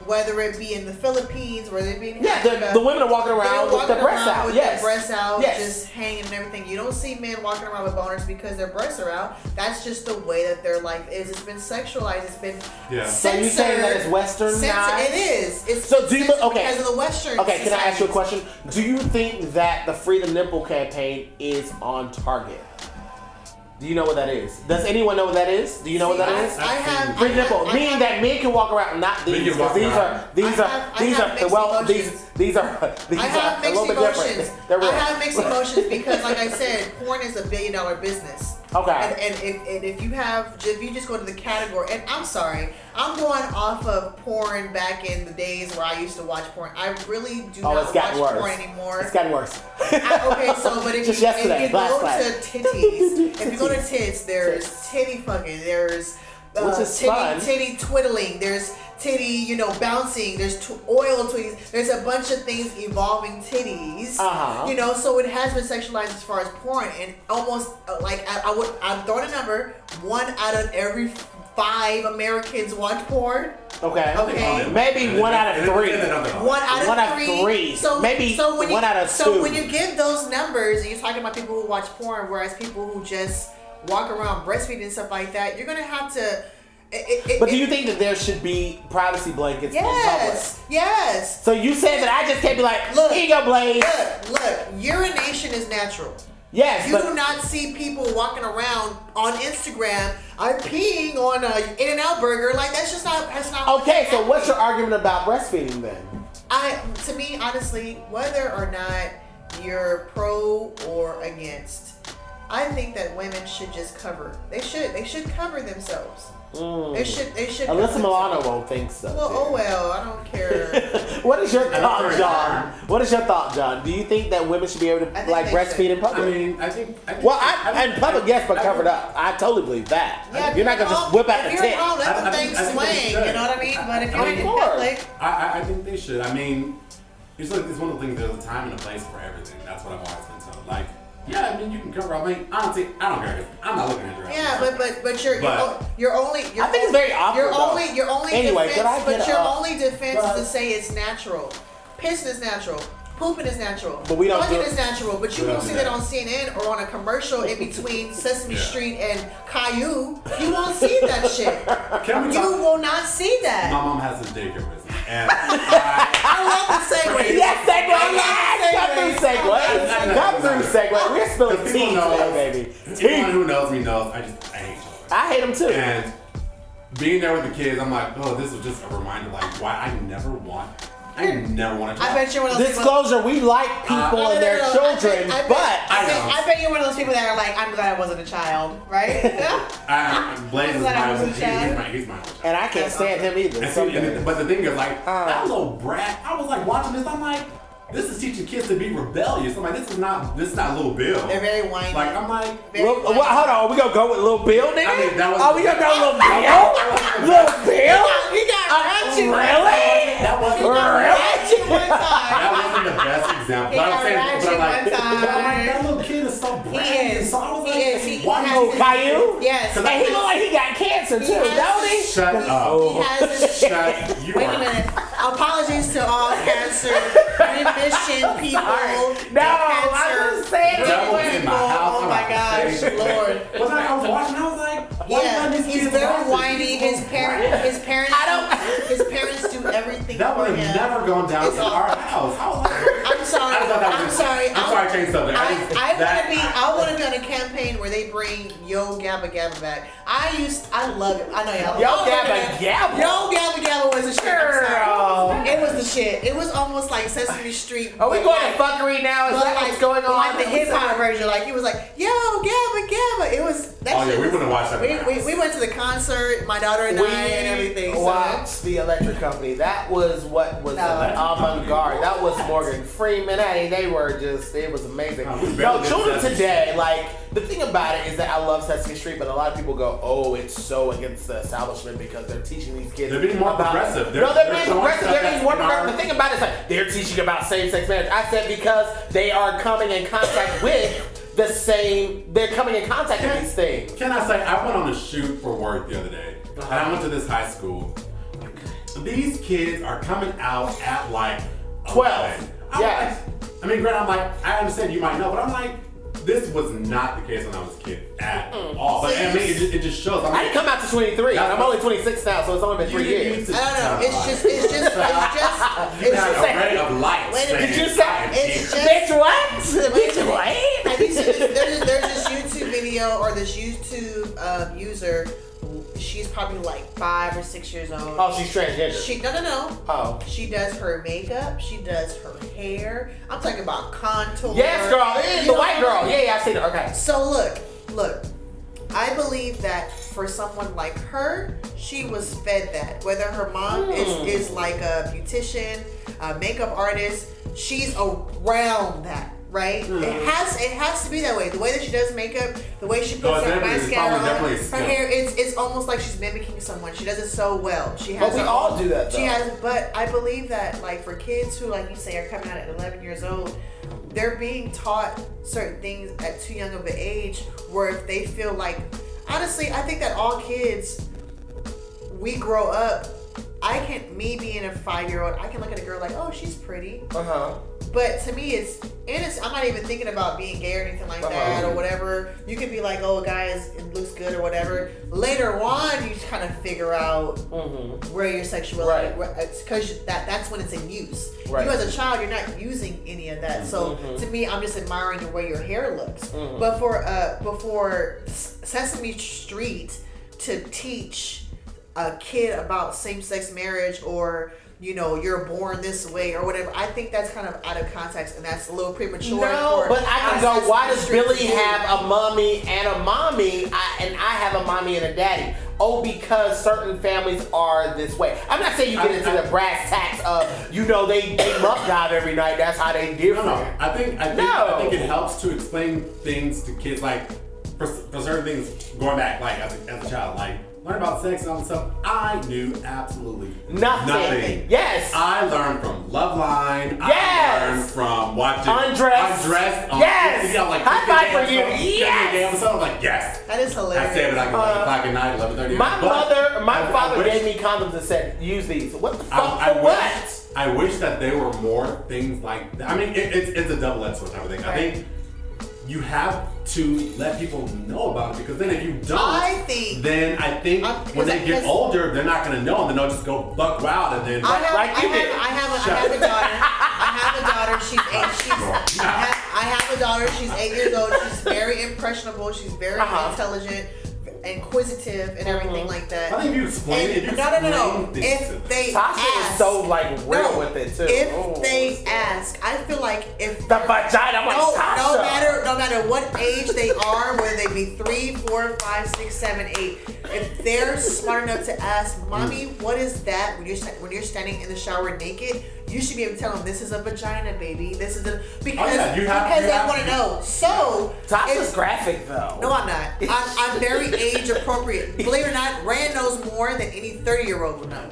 [SPEAKER 2] whether it be in the Philippines, whether it be in
[SPEAKER 1] Yeah, the,
[SPEAKER 2] Africa,
[SPEAKER 1] the women are walking
[SPEAKER 2] they're
[SPEAKER 1] around with their breasts out.
[SPEAKER 2] with
[SPEAKER 1] Yes.
[SPEAKER 2] their breasts out,
[SPEAKER 1] Yes.
[SPEAKER 2] just hanging and everything. You don't see men walking around with boners because their breasts are out. That's just the way that their life is. It's been sexualized. It's been
[SPEAKER 3] Yeah.
[SPEAKER 1] So you saying that it's
[SPEAKER 2] censored.
[SPEAKER 1] westernized?
[SPEAKER 2] It is. It's
[SPEAKER 1] So do you- okay.
[SPEAKER 2] because of the Western.
[SPEAKER 1] Okay, can I ask you a question? Do you think that the Free the Nipple campaign is on target? Do you know what that is? Does anyone know what that is? Do you know what that
[SPEAKER 2] I-
[SPEAKER 1] is?
[SPEAKER 2] I have
[SPEAKER 1] Free
[SPEAKER 2] I have-
[SPEAKER 1] nipple,
[SPEAKER 2] I
[SPEAKER 1] meaning
[SPEAKER 2] have-
[SPEAKER 1] that men can walk around, not these, because these
[SPEAKER 3] around.
[SPEAKER 1] are these
[SPEAKER 2] I
[SPEAKER 1] are
[SPEAKER 2] have-
[SPEAKER 1] these are
[SPEAKER 2] mixed
[SPEAKER 1] well these
[SPEAKER 2] emotions.
[SPEAKER 1] these are these
[SPEAKER 2] I have
[SPEAKER 1] are a
[SPEAKER 2] mixed
[SPEAKER 1] little bit
[SPEAKER 2] emotions.
[SPEAKER 1] different. They're real.
[SPEAKER 2] I have mixed emotions because, like I said, porn is a billion dollar business.
[SPEAKER 1] Okay.
[SPEAKER 2] And, and, if, and if you have, if you just go to the category, and I'm sorry, I'm going off of porn back in the days where I used to watch porn. I really do
[SPEAKER 1] Oh, it's
[SPEAKER 2] not watch
[SPEAKER 1] worse.
[SPEAKER 2] porn anymore.
[SPEAKER 1] It's gotten worse.
[SPEAKER 2] I- okay, so but if
[SPEAKER 1] Just
[SPEAKER 2] you, if you go
[SPEAKER 1] night.
[SPEAKER 2] to titties, if you go to tits, there's titty fucking, there's uh,
[SPEAKER 1] Which is
[SPEAKER 2] titty,
[SPEAKER 1] fun.
[SPEAKER 2] titty twiddling, there's titty, you know, bouncing, there's tw- oil titties, there's a bunch of things involving titties.
[SPEAKER 1] Uh-huh.
[SPEAKER 2] You know, so it has been sexualized as far as porn, and almost uh, like I, I would, I'm throwing a number, one out of every five Americans watch porn.
[SPEAKER 1] Okay.
[SPEAKER 2] Okay.
[SPEAKER 1] Maybe one out of three.
[SPEAKER 2] One out of
[SPEAKER 1] One out of
[SPEAKER 2] three.
[SPEAKER 1] three.
[SPEAKER 2] So
[SPEAKER 1] Maybe
[SPEAKER 2] so when you,
[SPEAKER 1] one out of
[SPEAKER 2] so
[SPEAKER 1] two.
[SPEAKER 2] when you give those numbers and you're talking about people who watch porn, whereas people who just walk around breastfeeding and stuff like that, you're gonna have to. It, it,
[SPEAKER 1] But do you think that there should be privacy blankets in?
[SPEAKER 2] Yes. Yes.
[SPEAKER 1] So you said that I just can't be like,
[SPEAKER 2] Look.
[SPEAKER 1] here you go, Blaze.
[SPEAKER 2] Look, look. Urination is natural.
[SPEAKER 1] Yes,
[SPEAKER 2] You
[SPEAKER 1] but
[SPEAKER 2] do not see people walking around on Instagram. I'm peeing on a In-N-Out burger. Like that's just not. That's not.
[SPEAKER 1] okay. So what's your argument about breastfeeding then?
[SPEAKER 2] I to me honestly, whether or not you're pro or against, I think that women should just cover. They should. They should cover themselves. They should. They should.
[SPEAKER 1] Mm. Alyssa Milano won't think so.
[SPEAKER 2] Well,
[SPEAKER 1] dear.
[SPEAKER 2] oh well. I don't care.
[SPEAKER 1] what is your thought, John? What is your thought, John? Do you think that women should be able to like
[SPEAKER 2] they
[SPEAKER 1] breastfeed in
[SPEAKER 3] I
[SPEAKER 1] public?
[SPEAKER 3] mean, I think. I think
[SPEAKER 1] well, I,
[SPEAKER 3] think-
[SPEAKER 1] in public,
[SPEAKER 3] I-
[SPEAKER 1] yes, but
[SPEAKER 3] I
[SPEAKER 1] covered
[SPEAKER 3] think-
[SPEAKER 1] up. I totally believe that.
[SPEAKER 2] Yeah,
[SPEAKER 1] you're not gonna just whip out the
[SPEAKER 2] if you're
[SPEAKER 1] tit.
[SPEAKER 2] at home, let
[SPEAKER 3] I-
[SPEAKER 2] them
[SPEAKER 3] I think-
[SPEAKER 2] things
[SPEAKER 3] I think they
[SPEAKER 2] swing. You know what I mean? But if you're in public,
[SPEAKER 3] I, I, I think they should. I mean, it's like it's one of the things. There's a time and a place for everything. That's what I've always been told. Like, yeah, I mean, you can cover. I mean, honestly, I don't care. I'm not looking at your.
[SPEAKER 2] yeah, but but but you're
[SPEAKER 3] But-
[SPEAKER 2] you're, you're only. You're
[SPEAKER 1] I think it's very awkward,
[SPEAKER 2] Your
[SPEAKER 1] though.
[SPEAKER 2] only your only
[SPEAKER 1] Anyway,
[SPEAKER 2] defense,
[SPEAKER 1] could I
[SPEAKER 2] but
[SPEAKER 1] get
[SPEAKER 2] your
[SPEAKER 1] a-
[SPEAKER 2] only defense
[SPEAKER 1] but-
[SPEAKER 2] is to say it's natural. Piss is natural. Pooping is natural.
[SPEAKER 1] But we don't do
[SPEAKER 2] is natural. But you won't see that
[SPEAKER 3] that.
[SPEAKER 2] on CNN or on a commercial in between Sesame
[SPEAKER 3] Yeah.
[SPEAKER 2] Street and Caillou. You won't see that shit.
[SPEAKER 3] Can we
[SPEAKER 2] You
[SPEAKER 3] talk?
[SPEAKER 2] will not see that.
[SPEAKER 3] My mom has a daycare business, and I,
[SPEAKER 2] I love the segue.
[SPEAKER 1] Yes, segue.
[SPEAKER 2] I
[SPEAKER 1] Yes,
[SPEAKER 2] love the
[SPEAKER 1] come through segue. Come through segue. We're spilling tea today, baby.
[SPEAKER 3] anyone
[SPEAKER 1] Tea.
[SPEAKER 3] who knows me knows I just I hate children.
[SPEAKER 1] I hate them too.
[SPEAKER 3] And being there with the kids, I'm like, oh, this was just a reminder, like why I never want, I never want to. Talk.
[SPEAKER 2] I bet you're one of those people.
[SPEAKER 1] Disclosure: We like people
[SPEAKER 2] No, no,
[SPEAKER 1] and
[SPEAKER 2] no,
[SPEAKER 1] their
[SPEAKER 2] no, no.
[SPEAKER 1] children,
[SPEAKER 2] I bet, I bet,
[SPEAKER 1] but
[SPEAKER 2] I,
[SPEAKER 3] I
[SPEAKER 2] bet. I bet you're one of those people that are like, I'm glad I wasn't a child, right?
[SPEAKER 3] I, I, Blaze is
[SPEAKER 2] Glad I wasn't
[SPEAKER 3] he's,
[SPEAKER 2] Chad.
[SPEAKER 3] he's my, he's my child.
[SPEAKER 1] and I can't stand him either.
[SPEAKER 3] And see,
[SPEAKER 1] someday.
[SPEAKER 3] and, but the thing is, like,
[SPEAKER 1] Uh.
[SPEAKER 3] that little brat, I was like watching this, I'm like, this is teaching kids to be rebellious. I'm like, this is not, this is not little Bill.
[SPEAKER 2] They're very whiny.
[SPEAKER 3] Like, I'm like,
[SPEAKER 2] Very
[SPEAKER 1] Well,
[SPEAKER 2] whiny.
[SPEAKER 1] well, hold on, are we gonna go with Lil Bill, nigga?
[SPEAKER 3] I mean, that was-
[SPEAKER 1] oh, we gonna go with Lil Bill? Lil Bill?
[SPEAKER 2] He got
[SPEAKER 1] Uh,
[SPEAKER 2] ratchet.
[SPEAKER 1] really?
[SPEAKER 3] that wasn't,
[SPEAKER 1] Really?
[SPEAKER 2] Ratchet one
[SPEAKER 3] that wasn't the best example.
[SPEAKER 2] He
[SPEAKER 3] But I'm saying, but I'm like,
[SPEAKER 2] one time.
[SPEAKER 3] but I'm like, that little kid is so
[SPEAKER 2] He is.
[SPEAKER 3] So I was
[SPEAKER 2] He
[SPEAKER 3] like,
[SPEAKER 2] is. He-
[SPEAKER 3] why
[SPEAKER 2] he
[SPEAKER 3] you-
[SPEAKER 1] Oh, Caillou?
[SPEAKER 2] Yes.
[SPEAKER 1] And he look like he got cancer too, don't he?
[SPEAKER 3] Shut
[SPEAKER 2] He
[SPEAKER 3] up.
[SPEAKER 2] has.
[SPEAKER 3] Shut, you
[SPEAKER 2] Wait a minute. Apologies to all cancer remission people.
[SPEAKER 1] No, I
[SPEAKER 2] cancer
[SPEAKER 1] was saying
[SPEAKER 3] That was in my house.
[SPEAKER 2] Oh my gosh, Lord.
[SPEAKER 3] But like, I was watching, I was like, why you
[SPEAKER 2] Yeah,
[SPEAKER 3] letting
[SPEAKER 2] he's very
[SPEAKER 3] watch
[SPEAKER 2] whiny. His
[SPEAKER 3] so
[SPEAKER 2] parent,
[SPEAKER 3] bratty.
[SPEAKER 2] his parents,
[SPEAKER 1] I don't-
[SPEAKER 2] his parents do everything
[SPEAKER 3] That
[SPEAKER 2] for
[SPEAKER 3] would have never gone down
[SPEAKER 2] It's
[SPEAKER 3] to
[SPEAKER 2] all-
[SPEAKER 3] our house. I was like,
[SPEAKER 2] I'm sorry.
[SPEAKER 3] I thought that was
[SPEAKER 2] I'm
[SPEAKER 3] just-
[SPEAKER 2] sorry.
[SPEAKER 3] I'm sorry, I changed subject. I
[SPEAKER 2] I, want to be. I want to be on a campaign where they bring Yo Gabba Gabba back. I used. I love it. I know y'all.
[SPEAKER 1] Yo oh,
[SPEAKER 2] y'all
[SPEAKER 1] Gabba. Gabba?
[SPEAKER 2] Yo Gabba Gabba was the shit.
[SPEAKER 1] Girl.
[SPEAKER 2] It was the shit. It was almost like Sesame Street.
[SPEAKER 1] Are we going
[SPEAKER 2] like-
[SPEAKER 1] to fuckery now? Is
[SPEAKER 2] but
[SPEAKER 1] that
[SPEAKER 2] like,
[SPEAKER 1] what's going on?
[SPEAKER 2] Like the hip hop version. Like he was like Yo Gabba Gabba. It was. That
[SPEAKER 3] Oh,
[SPEAKER 2] shit
[SPEAKER 3] yeah, we
[SPEAKER 2] was-
[SPEAKER 3] wouldn't watch that
[SPEAKER 2] We, we, we went to the concert. My daughter and I and everything. so-
[SPEAKER 1] watched the Electric Company. That was what was
[SPEAKER 2] No.
[SPEAKER 1] avant garde. That was Morgan Freeman. Hey, they were just. It was amazing.
[SPEAKER 3] Oh,
[SPEAKER 1] No, children today, like the thing about it is that I love Sesame Street, but a lot of people go, "Oh, it's so against the establishment because they're teaching these kids."
[SPEAKER 3] They're being more
[SPEAKER 1] about-
[SPEAKER 3] progressive. They're-
[SPEAKER 1] no, they're,
[SPEAKER 3] they're
[SPEAKER 1] being
[SPEAKER 3] showing
[SPEAKER 1] progressive. They're being more
[SPEAKER 3] in
[SPEAKER 1] progressive. The thing about it is like they're teaching about same-sex marriage. I said because they are coming in contact with the same. They're coming in contact with these things.
[SPEAKER 3] Can I say, I went on a shoot for work the other day, and I uh-huh. went to this high school. These kids are coming out at like
[SPEAKER 1] 12.
[SPEAKER 3] 11. I'm
[SPEAKER 1] Yes.
[SPEAKER 3] like- I mean, Grant, I'm like, I understand you might know, but I'm like, this was not the case when I was a kid at all. But I mean, it just, it just shows. I
[SPEAKER 1] I didn't come out to 23. I'm only 26 now, so it's only been three years.
[SPEAKER 3] need to
[SPEAKER 2] I don't know. It's just. It's just. It's just. It's just.
[SPEAKER 3] a ray of light.
[SPEAKER 2] Wait a minute.
[SPEAKER 1] Did you say-
[SPEAKER 2] It's
[SPEAKER 3] here."
[SPEAKER 2] just-
[SPEAKER 1] Bitch, what?
[SPEAKER 2] Wait
[SPEAKER 1] Bitch,
[SPEAKER 2] a minute. Have you
[SPEAKER 1] what?
[SPEAKER 2] seen this, there's, this, there's this YouTube video or this YouTube um, user. She's probably like five or six years old.
[SPEAKER 1] Oh, she's transgender.
[SPEAKER 2] She no no no.
[SPEAKER 1] Oh.
[SPEAKER 2] She does her makeup. She does her hair. I'm talking about contour.
[SPEAKER 1] Yes, girl. It is the white girl.
[SPEAKER 2] I mean?
[SPEAKER 1] Yeah, yeah, I've seen her. Okay.
[SPEAKER 2] So look, look. I believe that for someone like her, she was fed that. Whether her mom hmm. is, is like a beautician, a makeup artist, she's around that. Right, it has it has to be that way. The way that she does makeup, the way she puts
[SPEAKER 3] it's
[SPEAKER 2] her
[SPEAKER 3] definitely-
[SPEAKER 2] mascara on, her
[SPEAKER 3] skill.
[SPEAKER 2] hair, it's it's almost like she's mimicking someone. She does it so well. She has
[SPEAKER 1] But we
[SPEAKER 2] her
[SPEAKER 1] all
[SPEAKER 2] own-
[SPEAKER 1] do that,
[SPEAKER 2] She has, but I believe that like for kids who like you say are coming out at 11 years old, they're being taught certain things at too young of an age where if they feel like honestly, I think that all kids we grow up. I can me being a five year old, I can look at a girl like, oh, she's pretty.
[SPEAKER 1] Uh huh.
[SPEAKER 2] But to me, it's innocent. I'm not even thinking about being gay or anything like that or whatever. You could be like, oh, a guy is it looks good or whatever. Later on, you kind of figure out
[SPEAKER 1] Mm-hmm.
[SPEAKER 2] where your sexuality,
[SPEAKER 1] Right.
[SPEAKER 2] because that that's when it's in use.
[SPEAKER 1] Right.
[SPEAKER 2] You as a child, you're not using any of that. So
[SPEAKER 1] Mhm.
[SPEAKER 2] to me, I'm just admiring the way your hair looks.
[SPEAKER 1] Mhm.
[SPEAKER 2] But for uh, before Sesame Street to teach a kid about same-sex marriage or you know you're born this way or whatever, I think that's kind of out of context and that's a little premature.
[SPEAKER 1] No,
[SPEAKER 2] for
[SPEAKER 1] but I can go. Why does Billy
[SPEAKER 2] do.
[SPEAKER 1] have a mommy and a mommy, I, and I have a mommy and a daddy? Oh, because certain families are this way. I'm not saying you get
[SPEAKER 3] I-
[SPEAKER 1] into
[SPEAKER 3] I-
[SPEAKER 1] the brass tacks of, you know, they they muck dive every night. That's how they
[SPEAKER 3] No,
[SPEAKER 1] different.
[SPEAKER 3] no. I think I think
[SPEAKER 1] No.
[SPEAKER 3] I think it helps to explain things to kids like for, for certain things going back like as a, as a child like learn about sex and all this stuff. I knew absolutely
[SPEAKER 1] Nothing. Yes.
[SPEAKER 3] I learned from Loveline. I
[SPEAKER 1] Yes.
[SPEAKER 3] I learned from watching
[SPEAKER 1] Undressed.
[SPEAKER 3] Undressed. on-
[SPEAKER 1] Yes.
[SPEAKER 3] Yeah, like
[SPEAKER 1] High five for you.
[SPEAKER 3] Yes.
[SPEAKER 1] Yes.
[SPEAKER 3] So I was like, yes.
[SPEAKER 2] That is hilarious.
[SPEAKER 3] I say it like
[SPEAKER 1] Uh,
[SPEAKER 3] 11 o'clock at night, 11:30.
[SPEAKER 1] My
[SPEAKER 3] But
[SPEAKER 1] mother, my
[SPEAKER 3] I- I
[SPEAKER 1] father
[SPEAKER 3] wish-
[SPEAKER 1] gave me condoms and said, use these. What the fuck
[SPEAKER 3] I, I
[SPEAKER 1] for
[SPEAKER 3] wish,
[SPEAKER 1] what?
[SPEAKER 3] I wish that there were more things like that. I mean, it, it's, it's a double-edged sword type of thing. I think you have to let people know about it because then if you don't,
[SPEAKER 2] I think-
[SPEAKER 3] then I think
[SPEAKER 2] I'm-
[SPEAKER 3] when they
[SPEAKER 2] because-
[SPEAKER 3] get older, they're not going to know and then they'll just go buck wild and then.
[SPEAKER 2] I have,
[SPEAKER 1] Like you
[SPEAKER 2] I, have,
[SPEAKER 1] did.
[SPEAKER 2] I have a, I have a daughter. I have a daughter. She's eight. She's, I, have, I have a daughter. She's eight years old. She's very impressionable. She's very
[SPEAKER 1] Uh-huh.
[SPEAKER 2] intelligent, inquisitive, and everything
[SPEAKER 1] Mhm.
[SPEAKER 2] like that.
[SPEAKER 3] I think you explain it, you
[SPEAKER 2] no, no, no, no.
[SPEAKER 3] explain things to them.
[SPEAKER 2] If they
[SPEAKER 1] Tasha
[SPEAKER 2] ask,
[SPEAKER 1] is so like real
[SPEAKER 2] no,
[SPEAKER 1] with it too.
[SPEAKER 2] If
[SPEAKER 1] Oh.
[SPEAKER 2] they ask, I feel like if
[SPEAKER 1] the vagina, I'm like
[SPEAKER 2] no,
[SPEAKER 1] Tasha.
[SPEAKER 2] no matter no matter what age they are, whether they be three, four, five, six, seven, eight, if they're smart enough to ask, "Mommy, what is that?" when you're when you're standing in the shower naked, you should be able to tell them, "This is a vagina, baby. This is a because
[SPEAKER 3] Oh, yeah, you have-
[SPEAKER 2] because
[SPEAKER 3] you
[SPEAKER 2] they
[SPEAKER 3] have-
[SPEAKER 2] want to know." So
[SPEAKER 1] Tasha's
[SPEAKER 2] if-
[SPEAKER 1] graphic though.
[SPEAKER 2] no, I'm not. I'm, I'm very age appropriate. Believe it or not, Rand knows more than any 30 year old would know.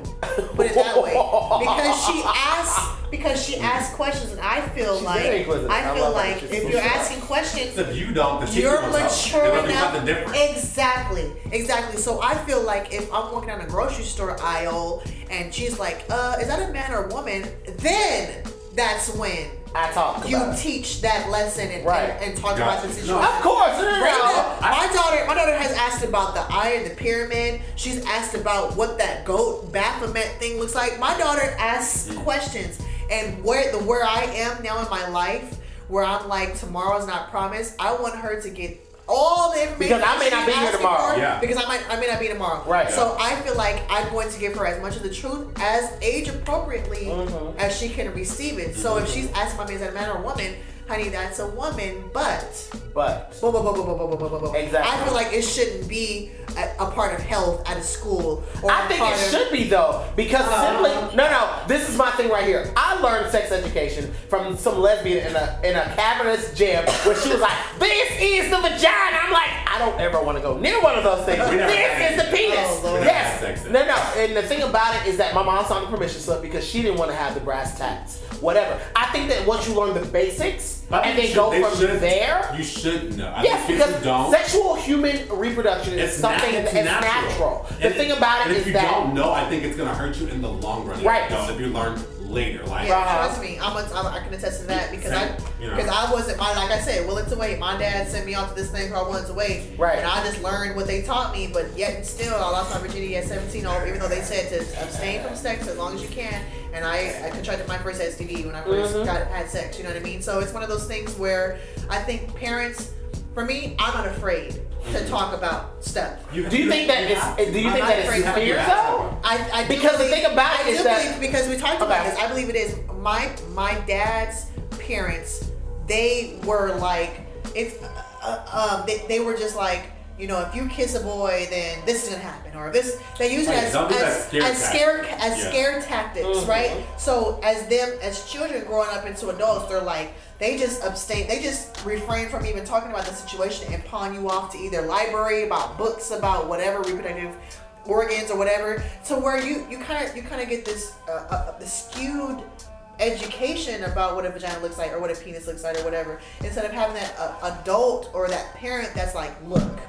[SPEAKER 2] Put it that way. Because she asks because she asks questions and I feel
[SPEAKER 1] She's
[SPEAKER 2] like.
[SPEAKER 1] I
[SPEAKER 2] I feel
[SPEAKER 1] love her.
[SPEAKER 2] like if you're
[SPEAKER 1] smart.
[SPEAKER 2] asking questions
[SPEAKER 3] If you don't, the teacher
[SPEAKER 2] you're mature
[SPEAKER 3] It'll
[SPEAKER 2] enough.
[SPEAKER 3] something different.
[SPEAKER 2] Exactly, exactly. So I feel like if I'm walking down a grocery store aisle and she's like, uh, is that a man or a woman? Then that's when
[SPEAKER 1] I talk
[SPEAKER 2] you
[SPEAKER 1] about it.
[SPEAKER 2] teach that lesson and,
[SPEAKER 1] Right.
[SPEAKER 2] and, and talk
[SPEAKER 3] Gotcha.
[SPEAKER 2] about the
[SPEAKER 3] No.
[SPEAKER 2] situation.
[SPEAKER 1] Of course, no, no,
[SPEAKER 2] Right
[SPEAKER 1] no.
[SPEAKER 2] now, my daughter, my daughter has asked about the eye and the pyramid. She's asked about what that goat Baphomet thing looks like. My daughter asks
[SPEAKER 1] Mm.
[SPEAKER 2] questions, and where the where I am now in my life, where I'm like tomorrow's not promised. I want her to get all the information
[SPEAKER 1] Because I may not be here tomorrow.
[SPEAKER 3] Yeah.
[SPEAKER 2] Because I might I may not be tomorrow.
[SPEAKER 1] Right.
[SPEAKER 2] So I feel like I'm going to give her as much of the truth as age appropriately
[SPEAKER 1] Mhm.
[SPEAKER 2] as she can receive it. So if she's asking me, as a man or a woman? Honey, that's a woman, but
[SPEAKER 1] But
[SPEAKER 2] Whoa, whoa, whoa, whoa, whoa, whoa, whoa, whoa, whoa.
[SPEAKER 1] Exactly.
[SPEAKER 2] I feel like it shouldn't be a, a part of health at a school. Or
[SPEAKER 1] I
[SPEAKER 2] a
[SPEAKER 1] think
[SPEAKER 2] part
[SPEAKER 1] it
[SPEAKER 2] of,
[SPEAKER 1] should be though, because
[SPEAKER 2] Uh,
[SPEAKER 1] simply no, no. This is my thing right here. I learned sex education from some lesbian in a in a cavernous gym where she was like, "This is the vagina." I'm like, I don't ever want to go near one of those things.
[SPEAKER 3] We
[SPEAKER 1] this is the penis.
[SPEAKER 2] Oh,
[SPEAKER 1] yes.
[SPEAKER 3] We never had sex
[SPEAKER 1] No, no. And the thing about it is that my mom signed the permission slip because she didn't want to have the brass tacks. Whatever. I think that once you learn the basics
[SPEAKER 3] But
[SPEAKER 1] and then go from
[SPEAKER 3] should-
[SPEAKER 1] there.
[SPEAKER 3] You should know. I
[SPEAKER 1] Yes, because
[SPEAKER 3] don't.
[SPEAKER 1] sexual human reproduction is
[SPEAKER 3] It's
[SPEAKER 1] something that's
[SPEAKER 3] it's
[SPEAKER 1] natural. The
[SPEAKER 3] And-
[SPEAKER 1] thing about
[SPEAKER 3] and
[SPEAKER 1] that
[SPEAKER 3] if you don't know, I think it's gonna hurt you in the long run. If
[SPEAKER 1] Right.
[SPEAKER 3] You don't, if you learn later, like
[SPEAKER 2] Yeah, trust me, I'm, a, I'm I can attest to that because
[SPEAKER 3] Same,
[SPEAKER 2] I
[SPEAKER 3] you know.
[SPEAKER 2] because I wasn't my like I said willing to wait. My dad sent me off to this thing called willing to wait,
[SPEAKER 1] Right.
[SPEAKER 2] And I just learned what they taught me, but yet still I lost my virginity at 17. Over even though they said to abstain from sex as long as you can, and I I contracted my first STD when I 1st
[SPEAKER 1] Mhm.
[SPEAKER 2] got had sex. You know what I mean? So it's one of those things where I think parents, for me, I'm not afraid to talk about stuff.
[SPEAKER 1] Do you think that
[SPEAKER 3] have
[SPEAKER 1] it's? Do you
[SPEAKER 2] I'm
[SPEAKER 1] think
[SPEAKER 2] not
[SPEAKER 1] that
[SPEAKER 2] afraid
[SPEAKER 1] it's
[SPEAKER 2] to
[SPEAKER 1] fear though?
[SPEAKER 2] I, I do
[SPEAKER 1] Because the thing about it
[SPEAKER 2] I
[SPEAKER 1] is
[SPEAKER 2] do
[SPEAKER 1] that-
[SPEAKER 2] believe, because we talked about
[SPEAKER 1] Okay.
[SPEAKER 2] this. I believe it is my my dad's parents. They were like if uh, uh, um they, they were just like you know, if you kiss a boy, then this is gonna happen, or this. They use it
[SPEAKER 3] Right,
[SPEAKER 2] as
[SPEAKER 3] don't do that
[SPEAKER 2] as,
[SPEAKER 3] scare
[SPEAKER 2] as
[SPEAKER 3] tactic.
[SPEAKER 2] scare as
[SPEAKER 3] Yeah.
[SPEAKER 2] scare tactics,
[SPEAKER 1] Mhm.
[SPEAKER 2] right? So as them as children growing up into adults, they're like they just abstain, they just refrain from even talking about the situation and pawn you off to either library about books about whatever reproductive organs or whatever. So where you you kind of you kind of get this uh, uh, the skewed education about what a vagina looks like or what a penis looks like or whatever instead of having that uh, adult or that parent that's like look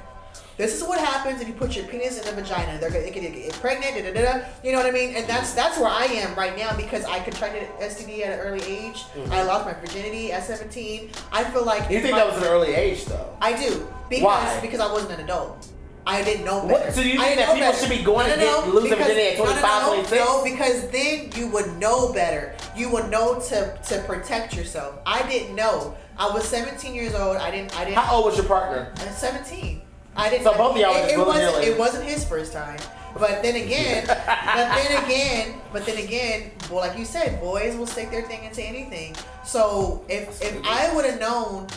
[SPEAKER 2] this is what happens if you put your penis in the vagina. They're gonna get, get pregnant, da, da, da, you know what I mean? And that's that's where I am right now because I contracted STD at an early age. Mm-hmm. I lost my virginity at 17. I feel like
[SPEAKER 1] You think
[SPEAKER 2] my-
[SPEAKER 1] that was an early age though?
[SPEAKER 2] I do because
[SPEAKER 1] Why?
[SPEAKER 2] because I wasn't an adult. I didn't know
[SPEAKER 1] What-
[SPEAKER 2] better.
[SPEAKER 1] so you think that people
[SPEAKER 2] better.
[SPEAKER 1] should be going to get- lose their
[SPEAKER 2] because-
[SPEAKER 1] virginity at
[SPEAKER 2] no, no, no,
[SPEAKER 1] 26?
[SPEAKER 2] No, because then you would know better. You would know to to protect yourself. I didn't know. I was 17 years old. I didn't. I didn't.
[SPEAKER 1] How old was your partner?
[SPEAKER 2] At 17. I didn't.
[SPEAKER 1] So both of y'all
[SPEAKER 2] it, it wasn't. It wasn't his first time. But then again, but then again, but then again, well, like you said, boys will stick their thing into anything. So if if I would have known,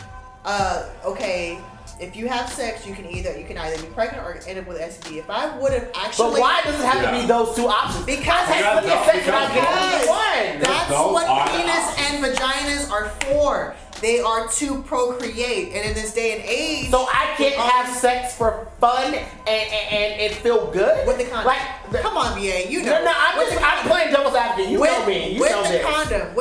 [SPEAKER 2] uh, okay, if you have sex, you can either you can either be pregnant or end up with STD. If I would have actually,
[SPEAKER 1] But why does it have to be those two options?
[SPEAKER 2] Because
[SPEAKER 1] I had
[SPEAKER 3] Because
[SPEAKER 1] plenty of sex without
[SPEAKER 3] because-
[SPEAKER 1] getting one.
[SPEAKER 2] That's what
[SPEAKER 3] are
[SPEAKER 2] penis
[SPEAKER 3] options.
[SPEAKER 2] and vaginas are for. They are to procreate, and in this day and age,
[SPEAKER 1] So I can't
[SPEAKER 2] all
[SPEAKER 1] have sex for fun and, and, and it feel good
[SPEAKER 2] with the condom.
[SPEAKER 1] Like, the-
[SPEAKER 2] come on, BA, you know.
[SPEAKER 1] no, no, I'm
[SPEAKER 2] With
[SPEAKER 1] just I'm playing devil's advocate. You
[SPEAKER 2] with,
[SPEAKER 1] know me. You
[SPEAKER 2] with
[SPEAKER 1] know
[SPEAKER 2] the
[SPEAKER 1] this.
[SPEAKER 2] condom,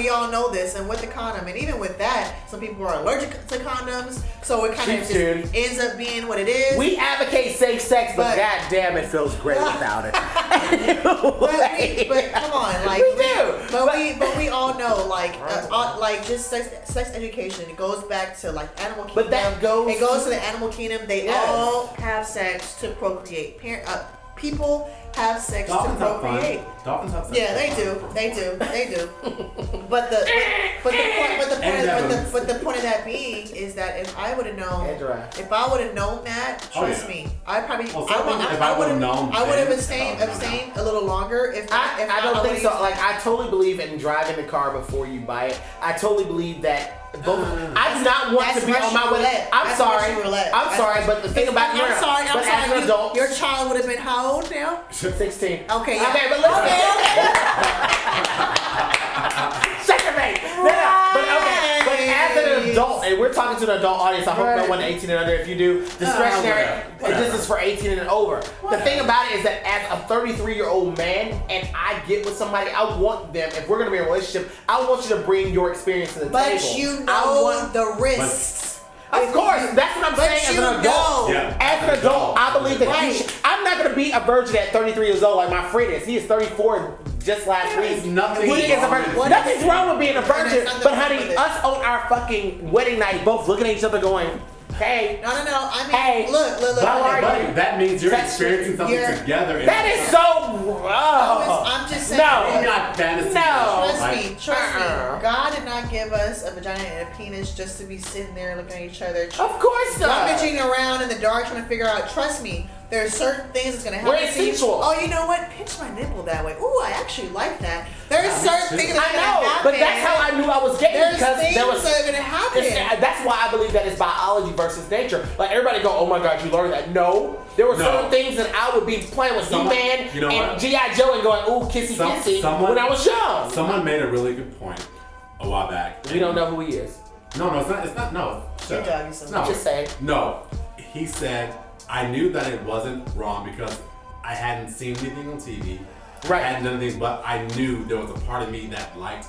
[SPEAKER 2] we all know this, and with the condom, and even with that, some people are allergic to condoms, so it kind of just ends up being what it is.
[SPEAKER 1] We advocate safe sex, but,
[SPEAKER 2] But-
[SPEAKER 1] god damn, it feels great without it.
[SPEAKER 2] but, we, but come on, like
[SPEAKER 1] We do.
[SPEAKER 2] but, we but we all know like uh, uh, like just sex, sex education. It goes back to like animal kingdom.
[SPEAKER 1] But that goes
[SPEAKER 2] It goes to the animal kingdom. They
[SPEAKER 1] Yes.
[SPEAKER 2] all have sex to procreate. Parent, uh, people have sex
[SPEAKER 3] Dolphins
[SPEAKER 2] to
[SPEAKER 3] have fun.
[SPEAKER 2] procreate.
[SPEAKER 3] Dolphins have sex.
[SPEAKER 2] Yeah, they do. They do. They do. But the but the point but the point
[SPEAKER 3] And
[SPEAKER 2] but the,
[SPEAKER 3] Evans.
[SPEAKER 2] but the point of that being is that if I would have known if I would have known that,
[SPEAKER 3] Oh,
[SPEAKER 2] trust
[SPEAKER 3] yeah.
[SPEAKER 2] me, I probably
[SPEAKER 3] Well,
[SPEAKER 2] I would
[SPEAKER 3] sometimes I
[SPEAKER 2] I would
[SPEAKER 3] would've known
[SPEAKER 2] I would have abstained
[SPEAKER 3] I would've known
[SPEAKER 2] abstained a little longer if
[SPEAKER 1] I,
[SPEAKER 2] if
[SPEAKER 1] I don't think so. Like I totally believe in driving the car before you buy it. I totally believe that. Both, mm. I do not want to be on my
[SPEAKER 2] Russian
[SPEAKER 1] way.
[SPEAKER 2] roulette.
[SPEAKER 1] I'm
[SPEAKER 2] That's
[SPEAKER 1] sorry. I'm
[SPEAKER 2] That's
[SPEAKER 1] sorry, but the thing about
[SPEAKER 2] I'm
[SPEAKER 1] you're,
[SPEAKER 2] sorry, I'm sorry.
[SPEAKER 1] as an
[SPEAKER 2] you-
[SPEAKER 1] adult,
[SPEAKER 2] your child would have been how old now?
[SPEAKER 1] 16.
[SPEAKER 2] Okay, yeah.
[SPEAKER 1] Okay, but listen.
[SPEAKER 2] Okay, okay.
[SPEAKER 1] Shut your face. No, no. But okay. But as an adult, and we're talking to an adult audience, I hope no
[SPEAKER 2] Right.
[SPEAKER 1] one 18 and under. If you do, discretionary.
[SPEAKER 3] Oh, whatever, whatever.
[SPEAKER 1] This is for 18 and over. The thing about it is that as a 33 year old man, and I get with somebody, I want them. If we're gonna be in a relationship, I want you to bring your experience to the
[SPEAKER 2] But
[SPEAKER 1] table.
[SPEAKER 2] But you
[SPEAKER 1] I
[SPEAKER 2] know
[SPEAKER 1] want-
[SPEAKER 2] the risks.
[SPEAKER 1] Of
[SPEAKER 2] If
[SPEAKER 1] course,
[SPEAKER 2] you-
[SPEAKER 1] that's what I'm
[SPEAKER 2] but
[SPEAKER 1] saying as an adult.
[SPEAKER 2] know.
[SPEAKER 3] Yeah.
[SPEAKER 1] As an adult, I believe that
[SPEAKER 2] Right.
[SPEAKER 1] you should, I'm not gonna be a virgin at 33 years old like my friend is. He is 34 just last
[SPEAKER 3] There
[SPEAKER 1] week.
[SPEAKER 3] is nothing
[SPEAKER 1] he is a
[SPEAKER 3] wrong
[SPEAKER 1] virgin.
[SPEAKER 3] with.
[SPEAKER 1] Nothing's wrong with being a virgin, but honey, us on our fucking wedding night, both looking at each other, going, "Hey,
[SPEAKER 2] No, no, no. I mean,
[SPEAKER 1] Hey,
[SPEAKER 2] look, look, look.
[SPEAKER 1] how are
[SPEAKER 2] look.
[SPEAKER 1] you?
[SPEAKER 3] That means you're
[SPEAKER 1] That's-
[SPEAKER 3] experiencing something
[SPEAKER 2] you're-
[SPEAKER 3] together.
[SPEAKER 1] that is so wrong."
[SPEAKER 2] I'm just saying.
[SPEAKER 1] No.
[SPEAKER 3] You're not fantasy.
[SPEAKER 1] No.
[SPEAKER 2] Trust
[SPEAKER 3] Like,
[SPEAKER 2] me, trust
[SPEAKER 1] Uh-uh.
[SPEAKER 2] me. God did not give us a vagina and a penis just to be sitting there looking at each other,
[SPEAKER 1] Of course not.
[SPEAKER 2] rummaging around in the dark trying to figure out. Trust me, there's certain things that's gonna happen.
[SPEAKER 1] We're
[SPEAKER 2] to you. Oh, you know what? Pinch my nipple that way. Ooh, I actually like that.
[SPEAKER 3] There are
[SPEAKER 2] certain
[SPEAKER 3] too.
[SPEAKER 2] things that's
[SPEAKER 1] I
[SPEAKER 2] gonna
[SPEAKER 1] know,
[SPEAKER 2] happen.
[SPEAKER 1] but that's how I knew I was gay
[SPEAKER 2] There's
[SPEAKER 1] because
[SPEAKER 2] things
[SPEAKER 1] there was
[SPEAKER 2] that are gonna happen.
[SPEAKER 1] That's why I believe that it's biology versus nature. Like everybody go, oh my god, you learned that. No, there were
[SPEAKER 3] No.
[SPEAKER 1] certain things that I would be playing with
[SPEAKER 3] Someone-
[SPEAKER 1] He-Man
[SPEAKER 3] you know
[SPEAKER 1] and? GI Joe and going, ooh, kissy
[SPEAKER 3] Some-
[SPEAKER 1] kissy
[SPEAKER 3] someone-
[SPEAKER 1] when I was young.
[SPEAKER 3] Someone made a really good point a while back.
[SPEAKER 1] We don't know who he is.
[SPEAKER 3] No, no, it's not. It's not. No.
[SPEAKER 2] Good
[SPEAKER 3] Shut
[SPEAKER 2] job,
[SPEAKER 3] up.
[SPEAKER 2] you son.
[SPEAKER 3] No.
[SPEAKER 1] Just saying.
[SPEAKER 3] No. He said, I knew that it wasn't wrong because I hadn't seen anything on TV.
[SPEAKER 1] Right.
[SPEAKER 3] I hadn't done anything, but I knew there was a part of me that liked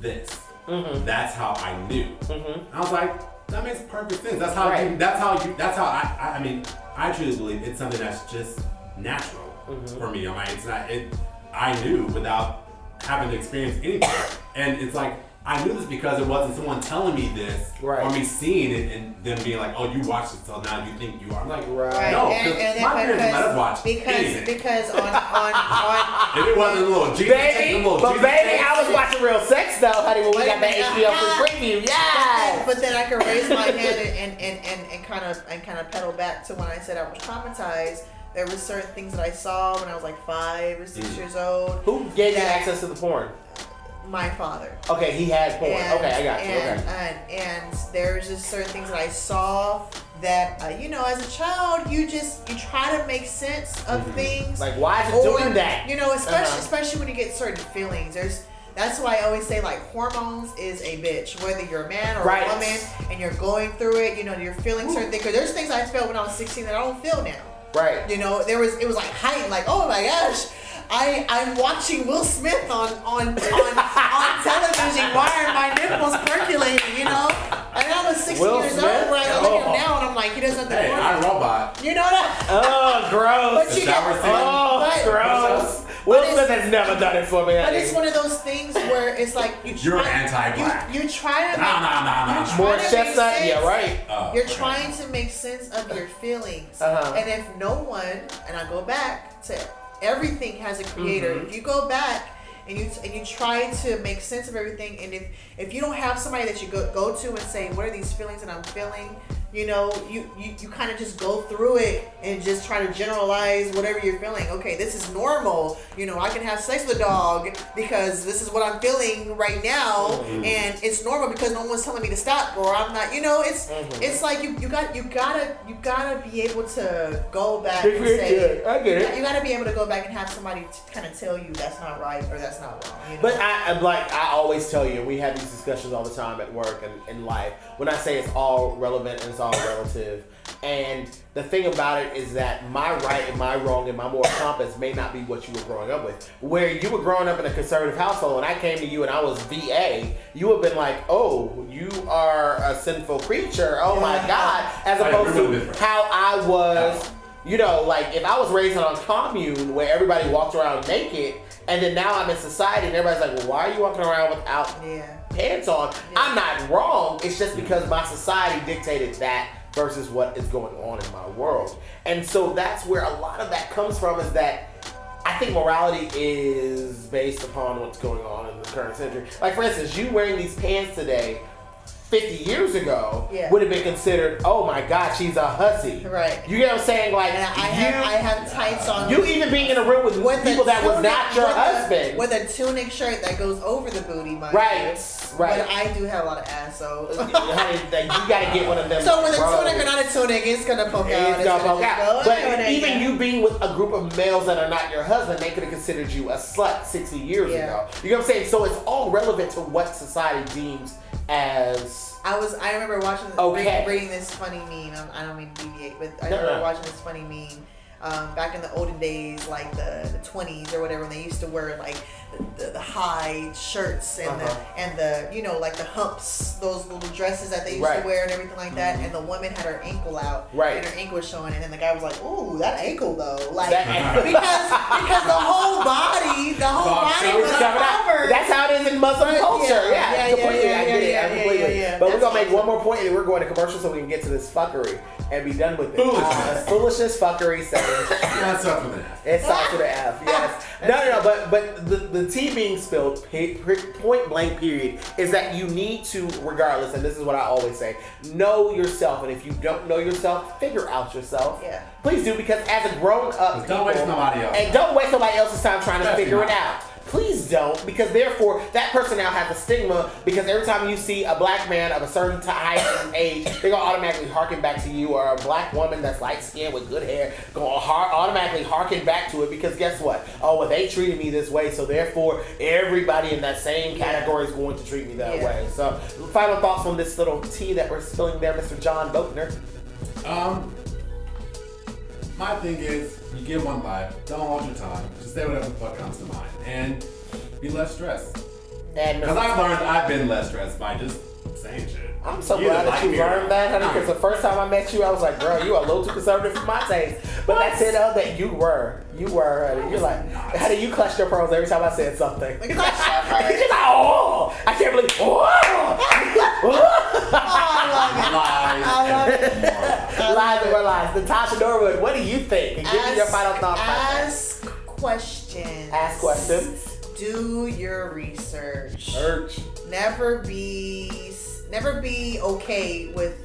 [SPEAKER 3] this.
[SPEAKER 1] Mm-hmm.
[SPEAKER 3] That's how I knew. I was like, that makes perfect sense. That's how.
[SPEAKER 1] Right.
[SPEAKER 3] You, that's how you. That's how I, I. I mean, I truly believe it's something that's just natural
[SPEAKER 1] Mm-hmm.
[SPEAKER 3] for me. I'm like, it's not. It. I knew without having to experience anything, and it's like. I knew this because it wasn't someone telling me this
[SPEAKER 1] Right.
[SPEAKER 3] or me seeing it and them being like, "Oh, you watched it, so now you think you are." I'm like,
[SPEAKER 1] Right.
[SPEAKER 2] Right,
[SPEAKER 3] No,
[SPEAKER 2] and,
[SPEAKER 3] 'cause
[SPEAKER 2] and
[SPEAKER 3] my parents
[SPEAKER 2] because,
[SPEAKER 3] let us watch
[SPEAKER 2] because
[SPEAKER 3] anything.
[SPEAKER 2] because on on on
[SPEAKER 3] If it wasn't a little Jesus,
[SPEAKER 1] Baby,
[SPEAKER 3] a little
[SPEAKER 1] but
[SPEAKER 3] Jesus
[SPEAKER 1] baby, I was watching Real Sex though, honey, when we
[SPEAKER 2] Wait
[SPEAKER 1] got
[SPEAKER 2] a
[SPEAKER 1] that HBO
[SPEAKER 2] uh-huh.
[SPEAKER 1] free preview.
[SPEAKER 2] But
[SPEAKER 1] Yeah.
[SPEAKER 2] then, but then I could raise my hand and, and, and, and kind of and kind of pedal back to when I said I was traumatized. There were certain things that I saw when I was like five or six
[SPEAKER 3] Mm.
[SPEAKER 2] years old.
[SPEAKER 1] Who gave you access to the porn?
[SPEAKER 2] My father.
[SPEAKER 1] Okay, he has porn.
[SPEAKER 2] And,
[SPEAKER 1] okay, I got you.
[SPEAKER 2] And,
[SPEAKER 1] Okay.
[SPEAKER 2] and and there's just certain things that I saw that uh, you know, as a child, you just you try to make sense of things.
[SPEAKER 1] Like, why is it doing that?
[SPEAKER 2] You know, especially
[SPEAKER 1] Uh-huh.
[SPEAKER 2] especially when you get certain feelings. There's that's why I always say like hormones is a bitch. Whether you're a man or
[SPEAKER 1] Right.
[SPEAKER 2] a woman and you're going through it, you know, you're feeling certain things. Cause there's things I felt when I was 16 that I don't feel now.
[SPEAKER 1] Right.
[SPEAKER 2] You know, there was it was like heightened, like oh my gosh, I I'm watching Will Smith on on on, on television. Why are my nipples percolating? You know, and I was 16
[SPEAKER 1] Will
[SPEAKER 2] years
[SPEAKER 1] Smith?
[SPEAKER 2] old. Where I look at
[SPEAKER 1] Oh.
[SPEAKER 2] him now and I'm like, he doesn't have the
[SPEAKER 3] Hey,
[SPEAKER 2] hormones.
[SPEAKER 3] I robot.
[SPEAKER 2] You know that?
[SPEAKER 1] Oh, gross.
[SPEAKER 2] But you
[SPEAKER 3] shower
[SPEAKER 2] get,
[SPEAKER 3] scene.
[SPEAKER 1] Oh,
[SPEAKER 2] but,
[SPEAKER 1] gross. Will Smith has never done it for me.
[SPEAKER 2] But it's one of those things where it's like you
[SPEAKER 3] You're
[SPEAKER 2] try,
[SPEAKER 3] anti-black.
[SPEAKER 2] You, you try to
[SPEAKER 3] Nah, nah, nah, nah.
[SPEAKER 2] you
[SPEAKER 1] More
[SPEAKER 2] to make
[SPEAKER 1] chestnut? Yeah, right.
[SPEAKER 3] Oh,
[SPEAKER 2] You're
[SPEAKER 3] okay.
[SPEAKER 2] trying to make sense of your feelings.
[SPEAKER 1] Uh-huh.
[SPEAKER 2] And if no one, and I go back to everything has a creator.
[SPEAKER 1] Mhm.
[SPEAKER 2] If you go back and you and you try to make sense of everything, and if if you don't have somebody that you go go to and say, what are these feelings that I'm feeling? You know, you you, you kind of just go through it and just try to generalize whatever you're feeling. Okay, this is normal. You know, I can have sex with a dog because this is what I'm feeling right now,
[SPEAKER 1] Mhm.
[SPEAKER 2] and it's normal because no one's telling me to stop or I'm not. You know, it's
[SPEAKER 1] Mhm.
[SPEAKER 2] it's like you, you got you gotta you gotta be able to go back and say
[SPEAKER 1] good. I get it.
[SPEAKER 2] you gotta be able to go back and have somebody kind of tell you that's not right or that's not wrong. You know?
[SPEAKER 1] But I, I'm like I always tell you, we have these discussions all the time at work and in life. When I say it's all relevant and it's all relative, and the thing about it is that my right and my wrong and my moral compass may not be what you were growing up with. Where you were growing up in a conservative household, and I came to you and I was VA, you would have been like, "Oh, you are a sinful creature. Oh my God!" As opposed to how I was. You know, like if I was raised on a commune where everybody walked around naked, and then now I'm in society and everybody's like, well, why are you walking around without
[SPEAKER 2] yeah.
[SPEAKER 1] Pants on? I'm not wrong. It's just because my society dictated that versus what is going on in my world. And so that's where a lot of that comes from is that I think morality is based upon what's going on in the current century. Like, for instance, you wearing these pants today. 50 years ago
[SPEAKER 2] Yeah.
[SPEAKER 1] would have been considered, oh my god, she's a hussy.
[SPEAKER 2] Right.
[SPEAKER 1] You get what I'm saying? Like,
[SPEAKER 2] I
[SPEAKER 1] you,
[SPEAKER 2] have I have tights on.
[SPEAKER 1] you even being in a room with,
[SPEAKER 2] with
[SPEAKER 1] people
[SPEAKER 2] a
[SPEAKER 1] that was not your
[SPEAKER 2] with a-
[SPEAKER 1] husband.
[SPEAKER 2] with a tunic shirt that goes over the booty, mind
[SPEAKER 1] Right, right.
[SPEAKER 2] But I do have a lot of ass, so.
[SPEAKER 1] You gotta get one of them.
[SPEAKER 2] so with a tunic or not a tunic, it's gonna poke out.
[SPEAKER 1] It's gonna poke out. But
[SPEAKER 2] "Oh,
[SPEAKER 1] even
[SPEAKER 2] yeah."
[SPEAKER 1] you being with a group of males that are not your husband, they could have considered you a slut 60 years
[SPEAKER 2] Yeah.
[SPEAKER 1] ago. You know what I'm saying? So it's all relevant to what society deems as.
[SPEAKER 2] I was. I remember watching.
[SPEAKER 1] Okay.
[SPEAKER 2] Reading, reading this funny meme. Um, I don't mean to deviate, but I
[SPEAKER 1] No,
[SPEAKER 2] remember
[SPEAKER 1] no.
[SPEAKER 2] watching this funny meme. Um, back in the olden days, like the, the 20s or whatever, when they used to wear like the, the, the high shirts and
[SPEAKER 1] Uh-huh.
[SPEAKER 2] the and the you know like the humps, those little dresses that they used
[SPEAKER 1] Right.
[SPEAKER 2] to wear and everything like that. And the woman had her ankle out,
[SPEAKER 1] Right.
[SPEAKER 2] And her ankle was showing, and then the guy was like, "Ooh, that ankle though," like
[SPEAKER 1] That ankle.
[SPEAKER 2] because because the whole body, the whole
[SPEAKER 3] Fuck,
[SPEAKER 2] body was
[SPEAKER 1] It's coming out.
[SPEAKER 2] covered.
[SPEAKER 1] That's how it is in Muslim
[SPEAKER 2] Right,
[SPEAKER 1] culture.
[SPEAKER 2] yeah,
[SPEAKER 1] Yeah,
[SPEAKER 2] yeah,
[SPEAKER 1] completely.
[SPEAKER 2] yeah,
[SPEAKER 1] I get
[SPEAKER 2] yeah,
[SPEAKER 1] it.
[SPEAKER 2] yeah,
[SPEAKER 1] I completely.
[SPEAKER 2] yeah, yeah.
[SPEAKER 1] But we're
[SPEAKER 2] That's
[SPEAKER 1] gonna make
[SPEAKER 2] awesome.
[SPEAKER 1] one more point and we're going to commercial so we can get to this fuckery and be done with it.
[SPEAKER 3] Foolishness.
[SPEAKER 1] Uh, foolishness, fuckery, settings.
[SPEAKER 3] That's up with that.
[SPEAKER 1] It's starts with an F. Yes. No, no, no. But but the, the tea being spilled, pe- pe- point blank. Period. Is that you need to, regardless, and this is what I always say: know yourself. And if you don't know yourself, figure out yourself.
[SPEAKER 2] Yeah.
[SPEAKER 1] Please do because as a grown up,
[SPEAKER 3] Don't waste nobody else.
[SPEAKER 1] and don't waste somebody else's time trying to
[SPEAKER 3] Definitely
[SPEAKER 1] figure it out. Please don't, because therefore that person now has a stigma. Because every time you see a black man of a certain t- height and age, they're gonna automatically harken back to you, or a black woman that's light skinned with good hair, gonna har- automatically harken back to it. Because guess what? Oh, well, they treated me this way, so therefore everybody in that same category is going to treat me that
[SPEAKER 2] Yeah.
[SPEAKER 1] way. So, final thoughts on this little tea that we're spilling there, Mr. John Boatner.
[SPEAKER 3] Um, my thing is, you give one life. Don't hold your tongue. Just say whatever the fuck comes to mind, and be less stressed. Because I've learned I've been less stressed by just saying shit.
[SPEAKER 1] I'm so
[SPEAKER 3] You
[SPEAKER 1] glad that you learned that, honey. Because the first time I met you, I was like, "Girl, you are a little too conservative for my taste." But that's it, though. That you were, you were, honey. You're like,
[SPEAKER 3] not.
[SPEAKER 1] how do you clutch your pearls every time I said something?
[SPEAKER 2] Like, clutch your pearls.
[SPEAKER 1] She's like, "Oh, I can't believe." Oh,
[SPEAKER 3] Lies.
[SPEAKER 2] I love
[SPEAKER 3] and more.
[SPEAKER 1] lies and more lies. Natasha Norwood, what do you think? And give me your final thought that.
[SPEAKER 2] Ask questions.
[SPEAKER 1] Ask questions.
[SPEAKER 2] Do your research.
[SPEAKER 1] Search.
[SPEAKER 2] Never be never be okay with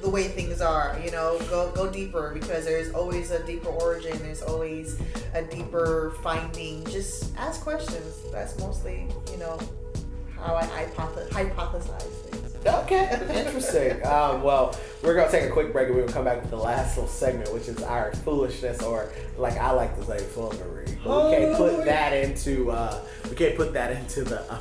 [SPEAKER 2] the way things are. You know, go go deeper because there's always a deeper origin. There's always a deeper finding. Just ask questions. That's mostly you know how I hypothesize things.
[SPEAKER 1] Okay, interesting. um, well, we're gonna take a quick break and we're gonna come back with the last little segment, which is our foolishness, or like I like to say, foolery. But we can't put that into. Uh, we can't put that into the. Uh,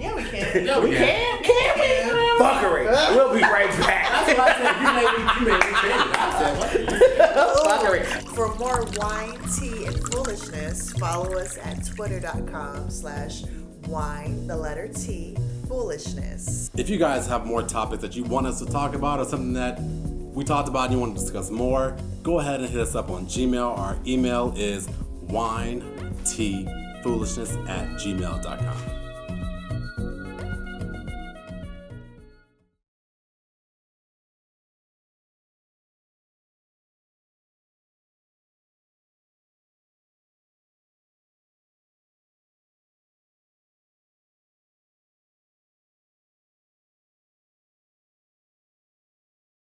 [SPEAKER 2] Yeah, we can.
[SPEAKER 3] Yeah,
[SPEAKER 1] we
[SPEAKER 3] we
[SPEAKER 1] can, can we? Fuckery. We'll be right back.
[SPEAKER 3] That's what I said. You made me, you made me change. I said.
[SPEAKER 1] Fuckery.
[SPEAKER 4] For more wine, tea, and foolishness, follow us at twitter.com slash wine, the letter T, foolishness.
[SPEAKER 3] If you guys have more topics that you want us to talk about or something that we talked about and you want to discuss more, go ahead and hit us up on Gmail. Our email is wine tea, foolishness at gmail.com.